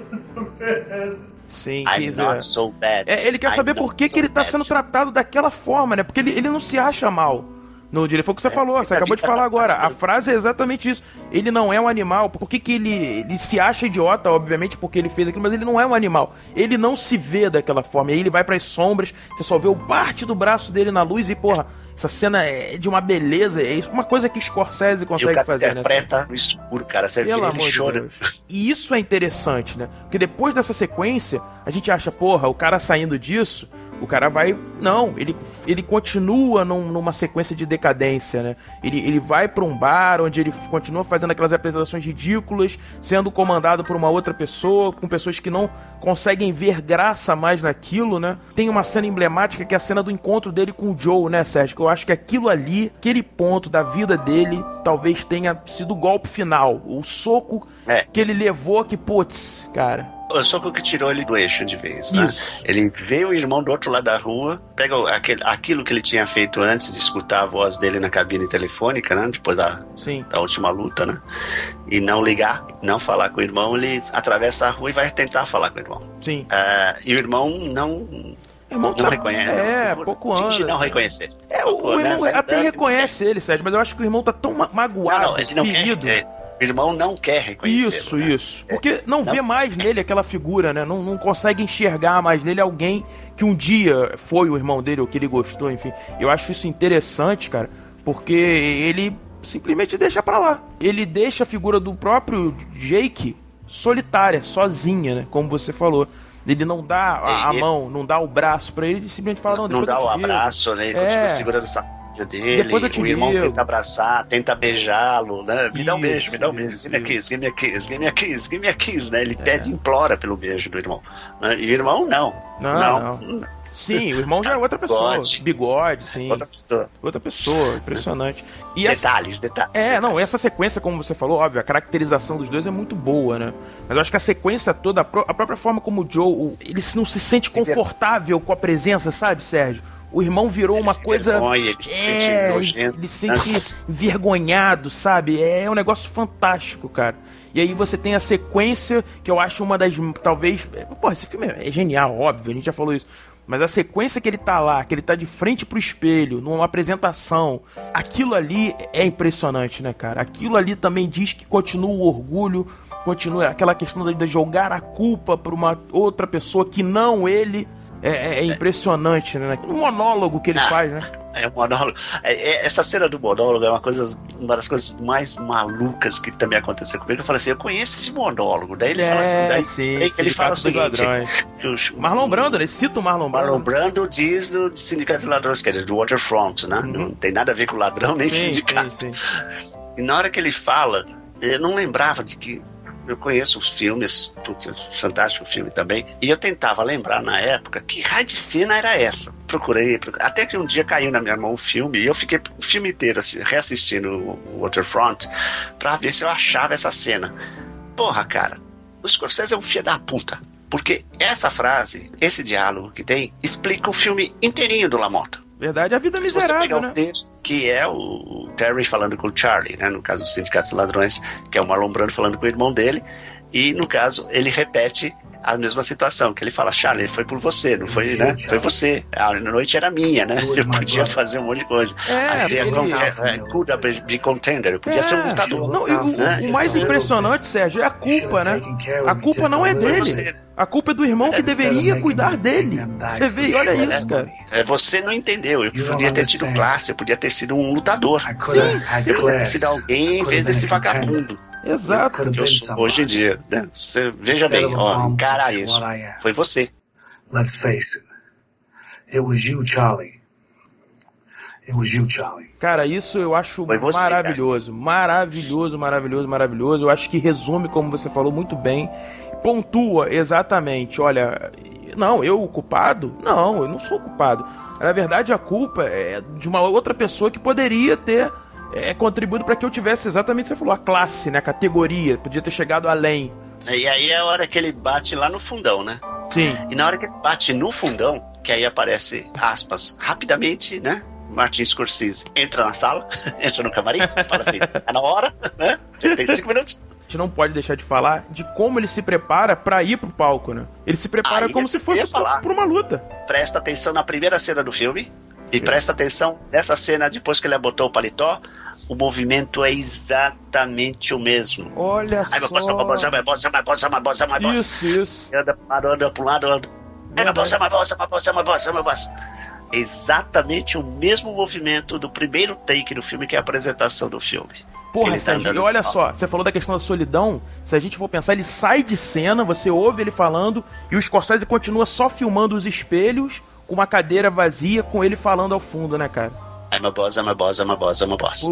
that bad. Sim, I'm dizer, not so bad. É, ele quer I'm saber por que, so que ele tá bad. sendo tratado daquela forma, né? Porque ele, ele não se acha mal. No dia, foi o que você falou, você acabou de fica- falar agora. A frase é exatamente isso. Ele não é um animal. Por que, que ele, ele se acha idiota, obviamente, porque ele fez aquilo, mas ele não é um animal. Ele não se vê daquela forma. E aí ele vai pras sombras, você só vê o parte do braço dele na luz e, porra, essa cena é de uma beleza. É uma coisa que Scorsese E consegue cara fazer, né? interpreta no escuro, cara. Você Pelo vê ele chorando. E isso é interessante, né? Porque depois dessa sequência, a gente acha, porra, o cara saindo disso, o cara vai. Não, ele, ele continua num- numa sequência de decadência, né? Ele, ele vai pra um bar onde ele continua fazendo aquelas apresentações ridículas, sendo comandado por uma outra pessoa, com pessoas que não conseguem ver graça mais naquilo, né? Tem uma cena emblemática que é a cena do encontro dele com o Joe, né, Sérgio? Que eu acho que aquilo ali, aquele ponto da vida dele, talvez tenha sido o golpe final. O soco É. que ele levou que, putz, cara. O soco que tirou ele do eixo de vez, né? Isso. Ele vê o irmão do outro lado da rua, pega aquele, aquilo que ele tinha feito antes de escutar a voz dele na cabine telefônica, né? Depois da, Sim. da última luta, né? E não ligar, não falar com o irmão, ele atravessa a rua e vai tentar falar com o irmão. Sim. Ah, e o irmão não. Irmão não tá- reconhece. É, não, pouco anda. não reconhecer. É, o, o né? irmão Vai até reconhece ele, Sérgio, mas eu acho que o irmão tá tão ma- magoado, Não, não, ele não ferido. quer. é, irmão não quer reconhecer. Isso, isso. Porque não, vê mais nele aquela figura, né? Não, não consegue enxergar mais nele alguém que um dia foi o irmão dele ou que ele gostou, enfim. Eu acho isso interessante, cara, porque ele simplesmente deixa pra lá. Ele deixa a figura do próprio Jake solitária, sozinha, né? Como você falou. Ele não dá a, a Ele- mão, não dá o braço pra ele, ele simplesmente fala, não, Não dá o abraço, né? Ele É. continua segurando o sapato dele. Depois eu te o irmão tenta abraçar, tenta beijá-lo, né? Me dá um Isso, beijo, me dá um beijo. isso, Give me a isso. kiss, give me a kiss, give me a kiss, give me a kiss, né? É. Ele pede, implora pelo beijo do irmão. né? E o irmão, não. Não, Sim, o irmão já é outra pessoa. Bigode. Bigode, sim. Outra pessoa. Outra pessoa, impressionante. E essa, Detalhes, detalhes. é, não, essa sequência, como você falou, óbvio, a caracterização dos dois é muito boa, né? Mas eu acho que a sequência toda, a, pró- a própria forma como o Joe, ele não se sente confortável com a presença, sabe, Sérgio? O irmão virou uma se coisa. vergonha, ele se é, sente nojento, ele se sente envergonhado, sabe? É um negócio fantástico, cara. E aí você tem a sequência, que eu acho uma das. Talvez. Pô, esse filme é genial, óbvio, a gente já falou isso. Mas a sequência que ele tá lá, que ele tá de frente pro espelho, numa apresentação, aquilo ali é impressionante, né, cara? Aquilo ali também diz que continua o orgulho, continua aquela questão de de jogar a culpa pra uma outra pessoa que não ele. É, é- é impressionante, né? Um monólogo que ele Ah. faz, né? É um monólogo. É, é, essa cena do monólogo é uma, coisa, uma das coisas mais malucas que também aconteceu comigo. Eu falei assim, eu conheço esse monólogo. Daí ele fala assim, daí, É, sim, daí ele fala o seguinte. Os- Marlon Brando, ele cita o Marlon Brando. Marlon Brando diz do Sindicato de Ladrões, que é do Waterfront, né? Não tem nada a ver com ladrão nem Uhum. Sim, sindicato. sim, sim. E na hora que ele fala, eu não lembrava de que. Eu conheço os filmes, putz, fantástico filme também, e eu tentava lembrar na época que raio de cena era essa. Procurei, procurei, até que um dia caiu na minha mão o filme e eu fiquei o filme inteiro assim, reassistindo o Waterfront pra ver se eu achava essa cena. Porra, cara, o Scorsese é um filho da puta. Porque essa frase, esse diálogo que tem, explica o filme inteirinho do Lamota. Verdade, a vida Se você pegar miserável, né? texto, que é o Terry falando com o Charlie, né? No caso do Sindicato dos Ladrões, que é o Marlon Brando falando com o irmão dele. E, no caso, ele repete a mesma situação, que ele fala, Charlie, foi por você, não foi, né? Foi você. A noite era minha, né? Eu podia fazer um monte de coisa. É, ele- contender, could be contender, eu podia ser um lutador. Não, e o, né? o mais impressionante, Sérgio, é a culpa, né? A culpa não é dele. A culpa é do irmão que deveria cuidar dele. Você vê, olha isso, cara. É, você não entendeu. Eu podia ter tido classe, eu podia ter sido um lutador. Sim, sim. Eu podia ter sido alguém em vez desse vagabundo. Exato. eu sou hoje em dia. Né? Você, veja bem, ó, encara isso. Foi você. Let's face it. It was you, Charlie. It was you, Charlie. Cara, isso eu acho você, maravilhoso. Maravilhoso, maravilhoso, maravilhoso. Eu acho que resume, como você falou muito bem. Pontua exatamente. Olha, não, eu o culpado? Não, eu não sou o culpado. Na verdade, a culpa é de uma outra pessoa que poderia ter é, contribuído para que eu tivesse exatamente o que você falou, a classe, né? A categoria. Podia ter chegado além. E aí é a hora que ele bate lá no fundão, né? Sim. E na hora que ele bate no fundão, que aí aparece, aspas, rapidamente, né? Martin Scorsese entra na sala, entra no camarim, fala assim, tá na hora, né? Você tem cinco minutos. A gente não pode deixar de falar de como ele se prepara pra ir pro palco, né? Ele se prepara Aí como se fosse falar. pra uma luta. Presta atenção na primeira cena do filme e presta atenção nessa cena depois que ele botou o paletó. O movimento é exatamente o mesmo. Olha Aí, só. bossa, bossa, bossa, bossa, bossa, bossa. Isso, isso. Anda pro lado, anda pro lado, anda. É bossa, bossa, bossa, bossa, bossa. Exatamente o mesmo movimento do primeiro take do filme, que é a apresentação do filme. Porra, tá Sérgio, e olha só, você falou da questão da solidão. Se a gente for pensar, ele sai de cena, você ouve ele falando, e o Scorsese continua só filmando os espelhos com uma cadeira vazia, com ele falando ao fundo, né, cara? I'm a boss, I'm a boss, I'm a boss, I'm a boss.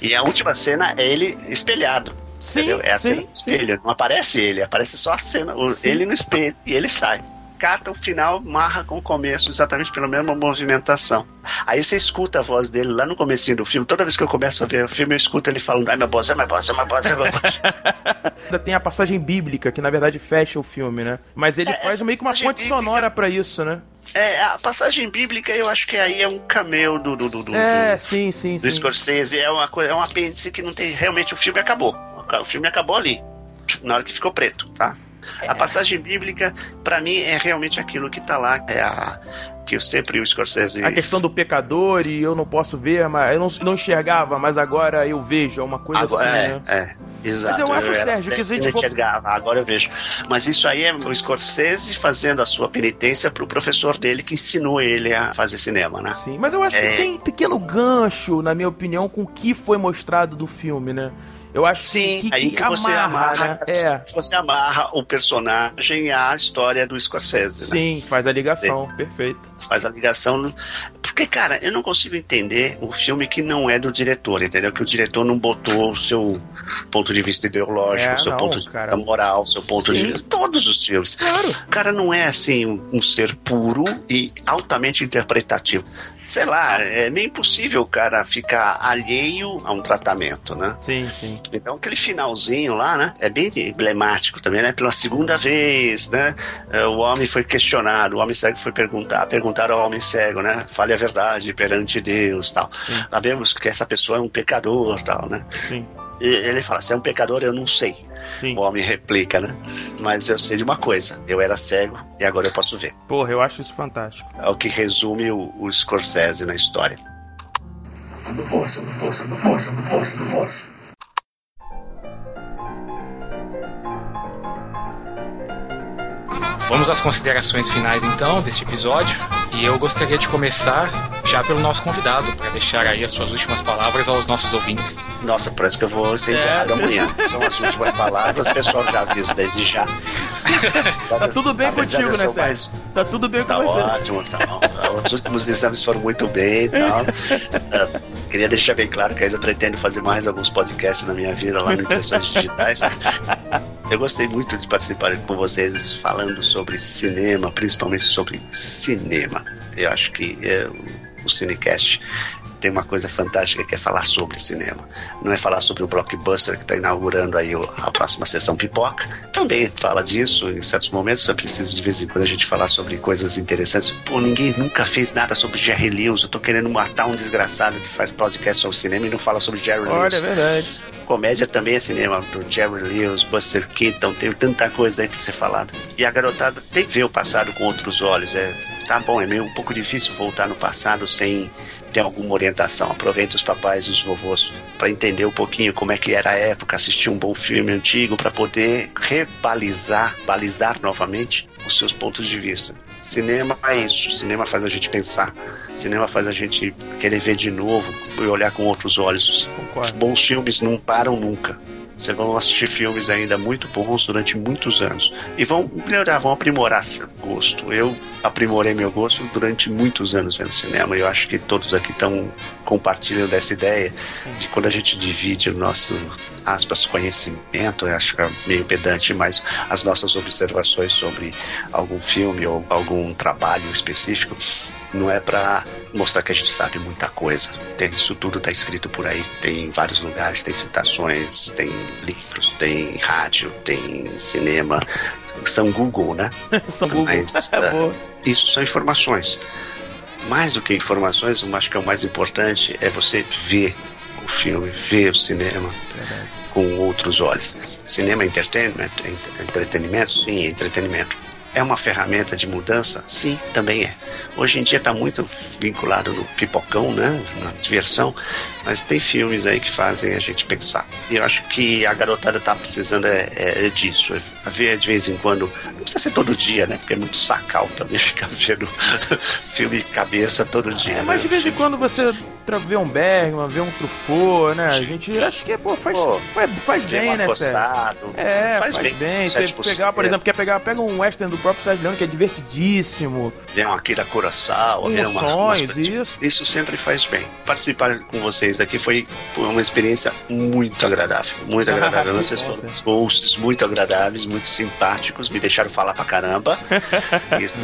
E a última cena é ele espelhado. Sim, entendeu? É a sim, cena do espelho. Não aparece ele, aparece só a cena, Sim. ele no espelho. E ele sai. Cata o final, marra com o começo, exatamente pela mesma movimentação. Aí você escuta a voz dele lá no comecinho do filme. Toda vez que eu começo a ver o filme, eu escuto ele falando, I'm a boss, I'm a boss, I'm a boss, I'm a boss. Ainda tem a passagem bíblica, que na verdade fecha o filme, né? Mas ele É, faz meio que uma ponte bíblica- sonora pra isso, né? É, a passagem bíblica eu acho que aí é um cameo do, do, do, do, É, do- sim, sim, do sim. Scorsese. É uma coisa, é um apêndice que não tem. Realmente o filme acabou. O filme acabou ali. Na hora que ficou preto, tá? É. A passagem bíblica, pra mim, é realmente aquilo que tá lá. É a. Que eu sempre o Scorsese. A questão do pecador e eu não posso ver, mas eu não, não enxergava, mas agora eu vejo, é uma coisa Agora, assim, é, né? é, exato. Mas eu acho, era Sérgio, que se a gente for- enxergava, agora eu vejo. Mas isso aí é o Scorsese fazendo a sua penitência pro professor dele que ensinou ele a fazer cinema, né? Sim, mas eu acho É. que tem pequeno gancho, na minha opinião, com o que foi mostrado do filme, né? Eu acho Sim, que, que, aí que você amarra, amarra, né? É, você amarra o personagem à história do Scorsese, né? sim, faz a ligação, perfeito. Faz a ligação. Porque, cara, eu não consigo entender um filme que não é do diretor, entendeu? Que o diretor não botou o seu ponto de vista ideológico, É, o seu não, ponto de cara. vista moral, o seu ponto Sim. de vista. Todos os filmes. Claro. O cara não é assim um, um ser puro e altamente interpretativo. Sei lá, é meio impossível o cara ficar alheio a um tratamento, né? Sim, sim. Então aquele finalzinho lá, né? É bem emblemático também, né? Pela segunda vez, né? eh, O homem foi questionado, o homem cego foi perguntar, perguntaram ao homem cego, né? Fale a verdade perante Deus, tal. Sabemos que essa pessoa é um pecador, tal, né? Sim. E ele fala, se é um pecador, eu não sei. Sim. O homem replica, né? Mas eu sei de uma coisa, eu era cego e agora eu posso ver. Porra, eu acho isso fantástico. É o que resume o, o Scorsese na história. I'm a force, I'm a force, I'm a force, I'm a force, I'm a force. Vamos às considerações finais então deste episódio. E eu gostaria de começar já pelo nosso convidado, para deixar aí as suas últimas palavras aos nossos ouvintes. Nossa, parece que eu vou ser enterrado É. amanhã. São as últimas palavras, o pessoal já aviso desde já. Tá tudo bem contigo, né, Sérgio? Tá tudo bem Tá com você. ótimo, tá. Os últimos exames foram muito bem e tal. Ah, Queria deixar bem claro que ainda pretendo fazer mais alguns podcasts na minha vida lá no Impressões Digitais. Eu gostei muito de participar com vocês falando sobre cinema, principalmente sobre cinema. Eu acho que é, o Cinecast tem uma coisa fantástica que é falar sobre cinema. Não é falar sobre o blockbuster que está inaugurando aí a próxima sessão pipoca. Também fala disso em certos momentos. É preciso de vez em quando a gente falar sobre coisas interessantes. Pô, ninguém nunca fez nada sobre Jerry Lewis. Eu tô querendo matar um desgraçado que faz podcast sobre cinema e não fala sobre Jerry Lewis Olha, é verdade. comédia também é cinema, do Jerry Lewis, Buster Keaton, tem tanta coisa aí pra ser falado. E a garotada tem que ver o passado com outros olhos. É, tá bom, é meio um pouco difícil voltar no passado sem ter alguma orientação. Aproveita os papais e os vovôs para entender um pouquinho como é que era a época, assistir um bom filme antigo para poder rebalizar, balizar novamente os seus pontos de vista. Cinema é isso, cinema faz a gente pensar, cinema faz a gente querer ver de novo e olhar com outros olhos. Os Concordo. bons filmes não param nunca. Vocês vão assistir filmes ainda muito bons durante muitos anos. E vão melhorar, vão aprimorar seu gosto. Eu aprimorei meu gosto durante muitos anos vendo cinema. E eu acho que todos aqui estão compartilhando dessa ideia de quando a gente divide o nosso, aspas, conhecimento, eu acho que é meio pedante, mas as nossas observações sobre algum filme ou algum trabalho específico não é para mostrar que a gente sabe muita coisa. Tem, isso tudo está escrito por aí. Tem em vários lugares, tem citações, tem livros, tem rádio, tem cinema. São Google, né? São Google. Mas, boa. Isso são informações. Mais do que informações, eu acho que é o mais importante é você ver o filme, ver o cinema com outros olhos. Cinema é entertainment, é ent- entretenimento? Sim, entretenimento. É uma ferramenta de mudança? Sim, também é. Hoje em dia está muito vinculado no pipocão, né? Na diversão, mas tem filmes aí que fazem a gente pensar. E eu acho que a garotada está precisando é, é- é disso. É ver de vez em quando. Não precisa ser todo dia, né? Porque é muito sacal também ficar vendo filme cabeça todo dia. É, mas de vez em quando você vê um Bergman, vê um Truffaut, né? A gente acho que pô, faz, faz, faz Vê bem, né, Sérgio? É, faz faz, bem. bem. Você 7%. pegar, por exemplo, quer pegar, pega um western do próprio Sérgio Leone, que é divertidíssimo. Ver um Akira Kurosawa, ver uma, umas- isso. Isso sempre faz bem. Participar com vocês aqui foi uma experiência muito agradável. Muito agradável. Vocês foram hosts muito agradáveis, muito simpáticos, me deixaram falar pra caramba. Isso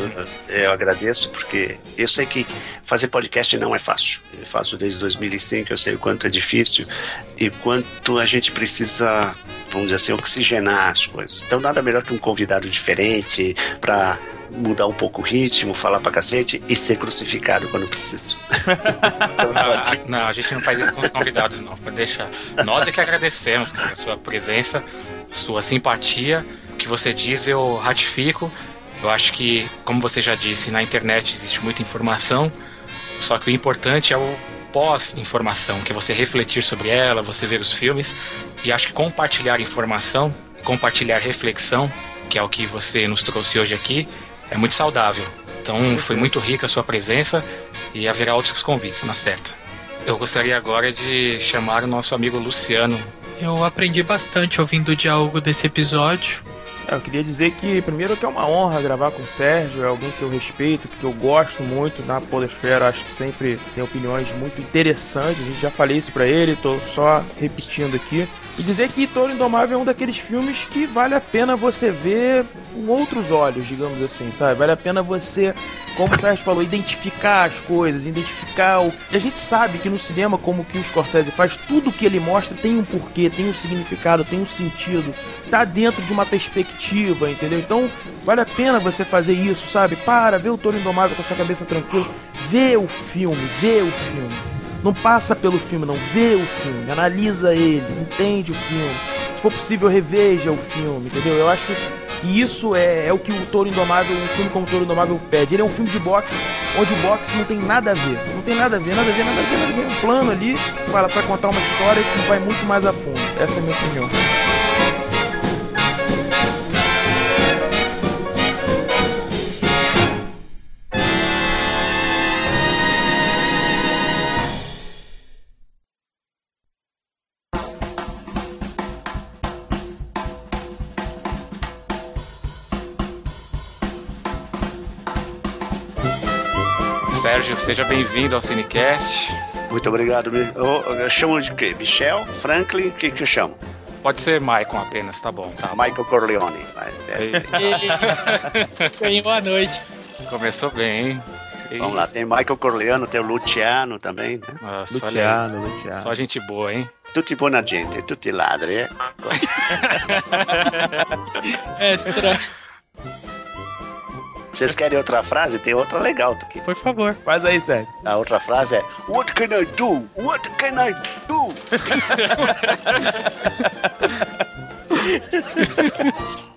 eh, eu agradeço, porque eu sei que fazer podcast não é fácil. Eu faço desde 2005, eu sei o quanto é difícil e quanto a gente precisa, vamos dizer assim, oxigenar as coisas. Então, nada melhor que um convidado diferente pra mudar um pouco o ritmo, falar pra cacete e ser crucificado quando preciso. Ah, Não, a gente não faz isso com os convidados, não. Pode deixar. Nós é que agradecemos, cara, a sua presença, sua simpatia. O que você diz eu ratifico. Eu acho que, como você já disse, na internet existe muita informação, só que o importante é o pós-informação, que é você refletir sobre ela, você ver os filmes. E acho que compartilhar informação, compartilhar reflexão, que é o que você nos trouxe hoje aqui, é muito saudável. Então foi muito rica a sua presença e haverá outros convites, na certa. Eu gostaria agora de chamar o nosso amigo Luciano. Eu aprendi bastante ouvindo o diálogo desse episódio. Eu queria dizer que, primeiro, que é uma honra gravar com o Sérgio, é alguém que eu respeito, que eu gosto muito na Podosfera, acho que sempre tem opiniões muito interessantes, a gente já falei isso pra ele, tô só repetindo aqui. E dizer que Toro Indomável é um daqueles filmes que vale a pena você ver com outros olhos, digamos assim, sabe? Vale a pena você, como o Sérgio falou, identificar as coisas, identificar o. E a gente sabe que no cinema, como que o Scorsese faz, tudo que ele mostra tem um porquê, tem um significado, tem um sentido, tá dentro de uma perspectiva, entendeu? Então vale a pena você fazer isso, sabe? Para, vê o Toro Indomável com a sua cabeça tranquila, vê o filme, vê o filme. Não passa pelo filme, não. Vê o filme, analisa ele, entende o filme. Se for possível, reveja o filme, entendeu? Eu acho que isso é, é o que o Touro Indomável, um filme como o Touro Indomável pede. Ele é um filme de boxe, onde o boxe não tem nada a ver. Não tem nada a ver, nada a ver, nada a ver, nada a ver. Um plano ali para, para contar uma história que vai muito mais a fundo. Essa é a minha opinião. Seja bem-vindo ao Cinecast. Muito obrigado. me- Eu, eu chamo de quê? Michel? Franklin? O que, que eu chamo? Pode ser Maicon apenas, tá bom. Tá. Michael Corleone. Mas é- Ganhou a noite. Começou bem, hein? Vamos lá, tem Michael Corleone, tem o Luciano também, né? Nossa, olha aí. Só gente boa, hein? Tutti buona gente, tutti ladri, eh? Extra. Vocês querem outra frase? Tem outra legal aqui. Por favor. Faz aí, Sérgio. A outra frase é What can I do? What can I do?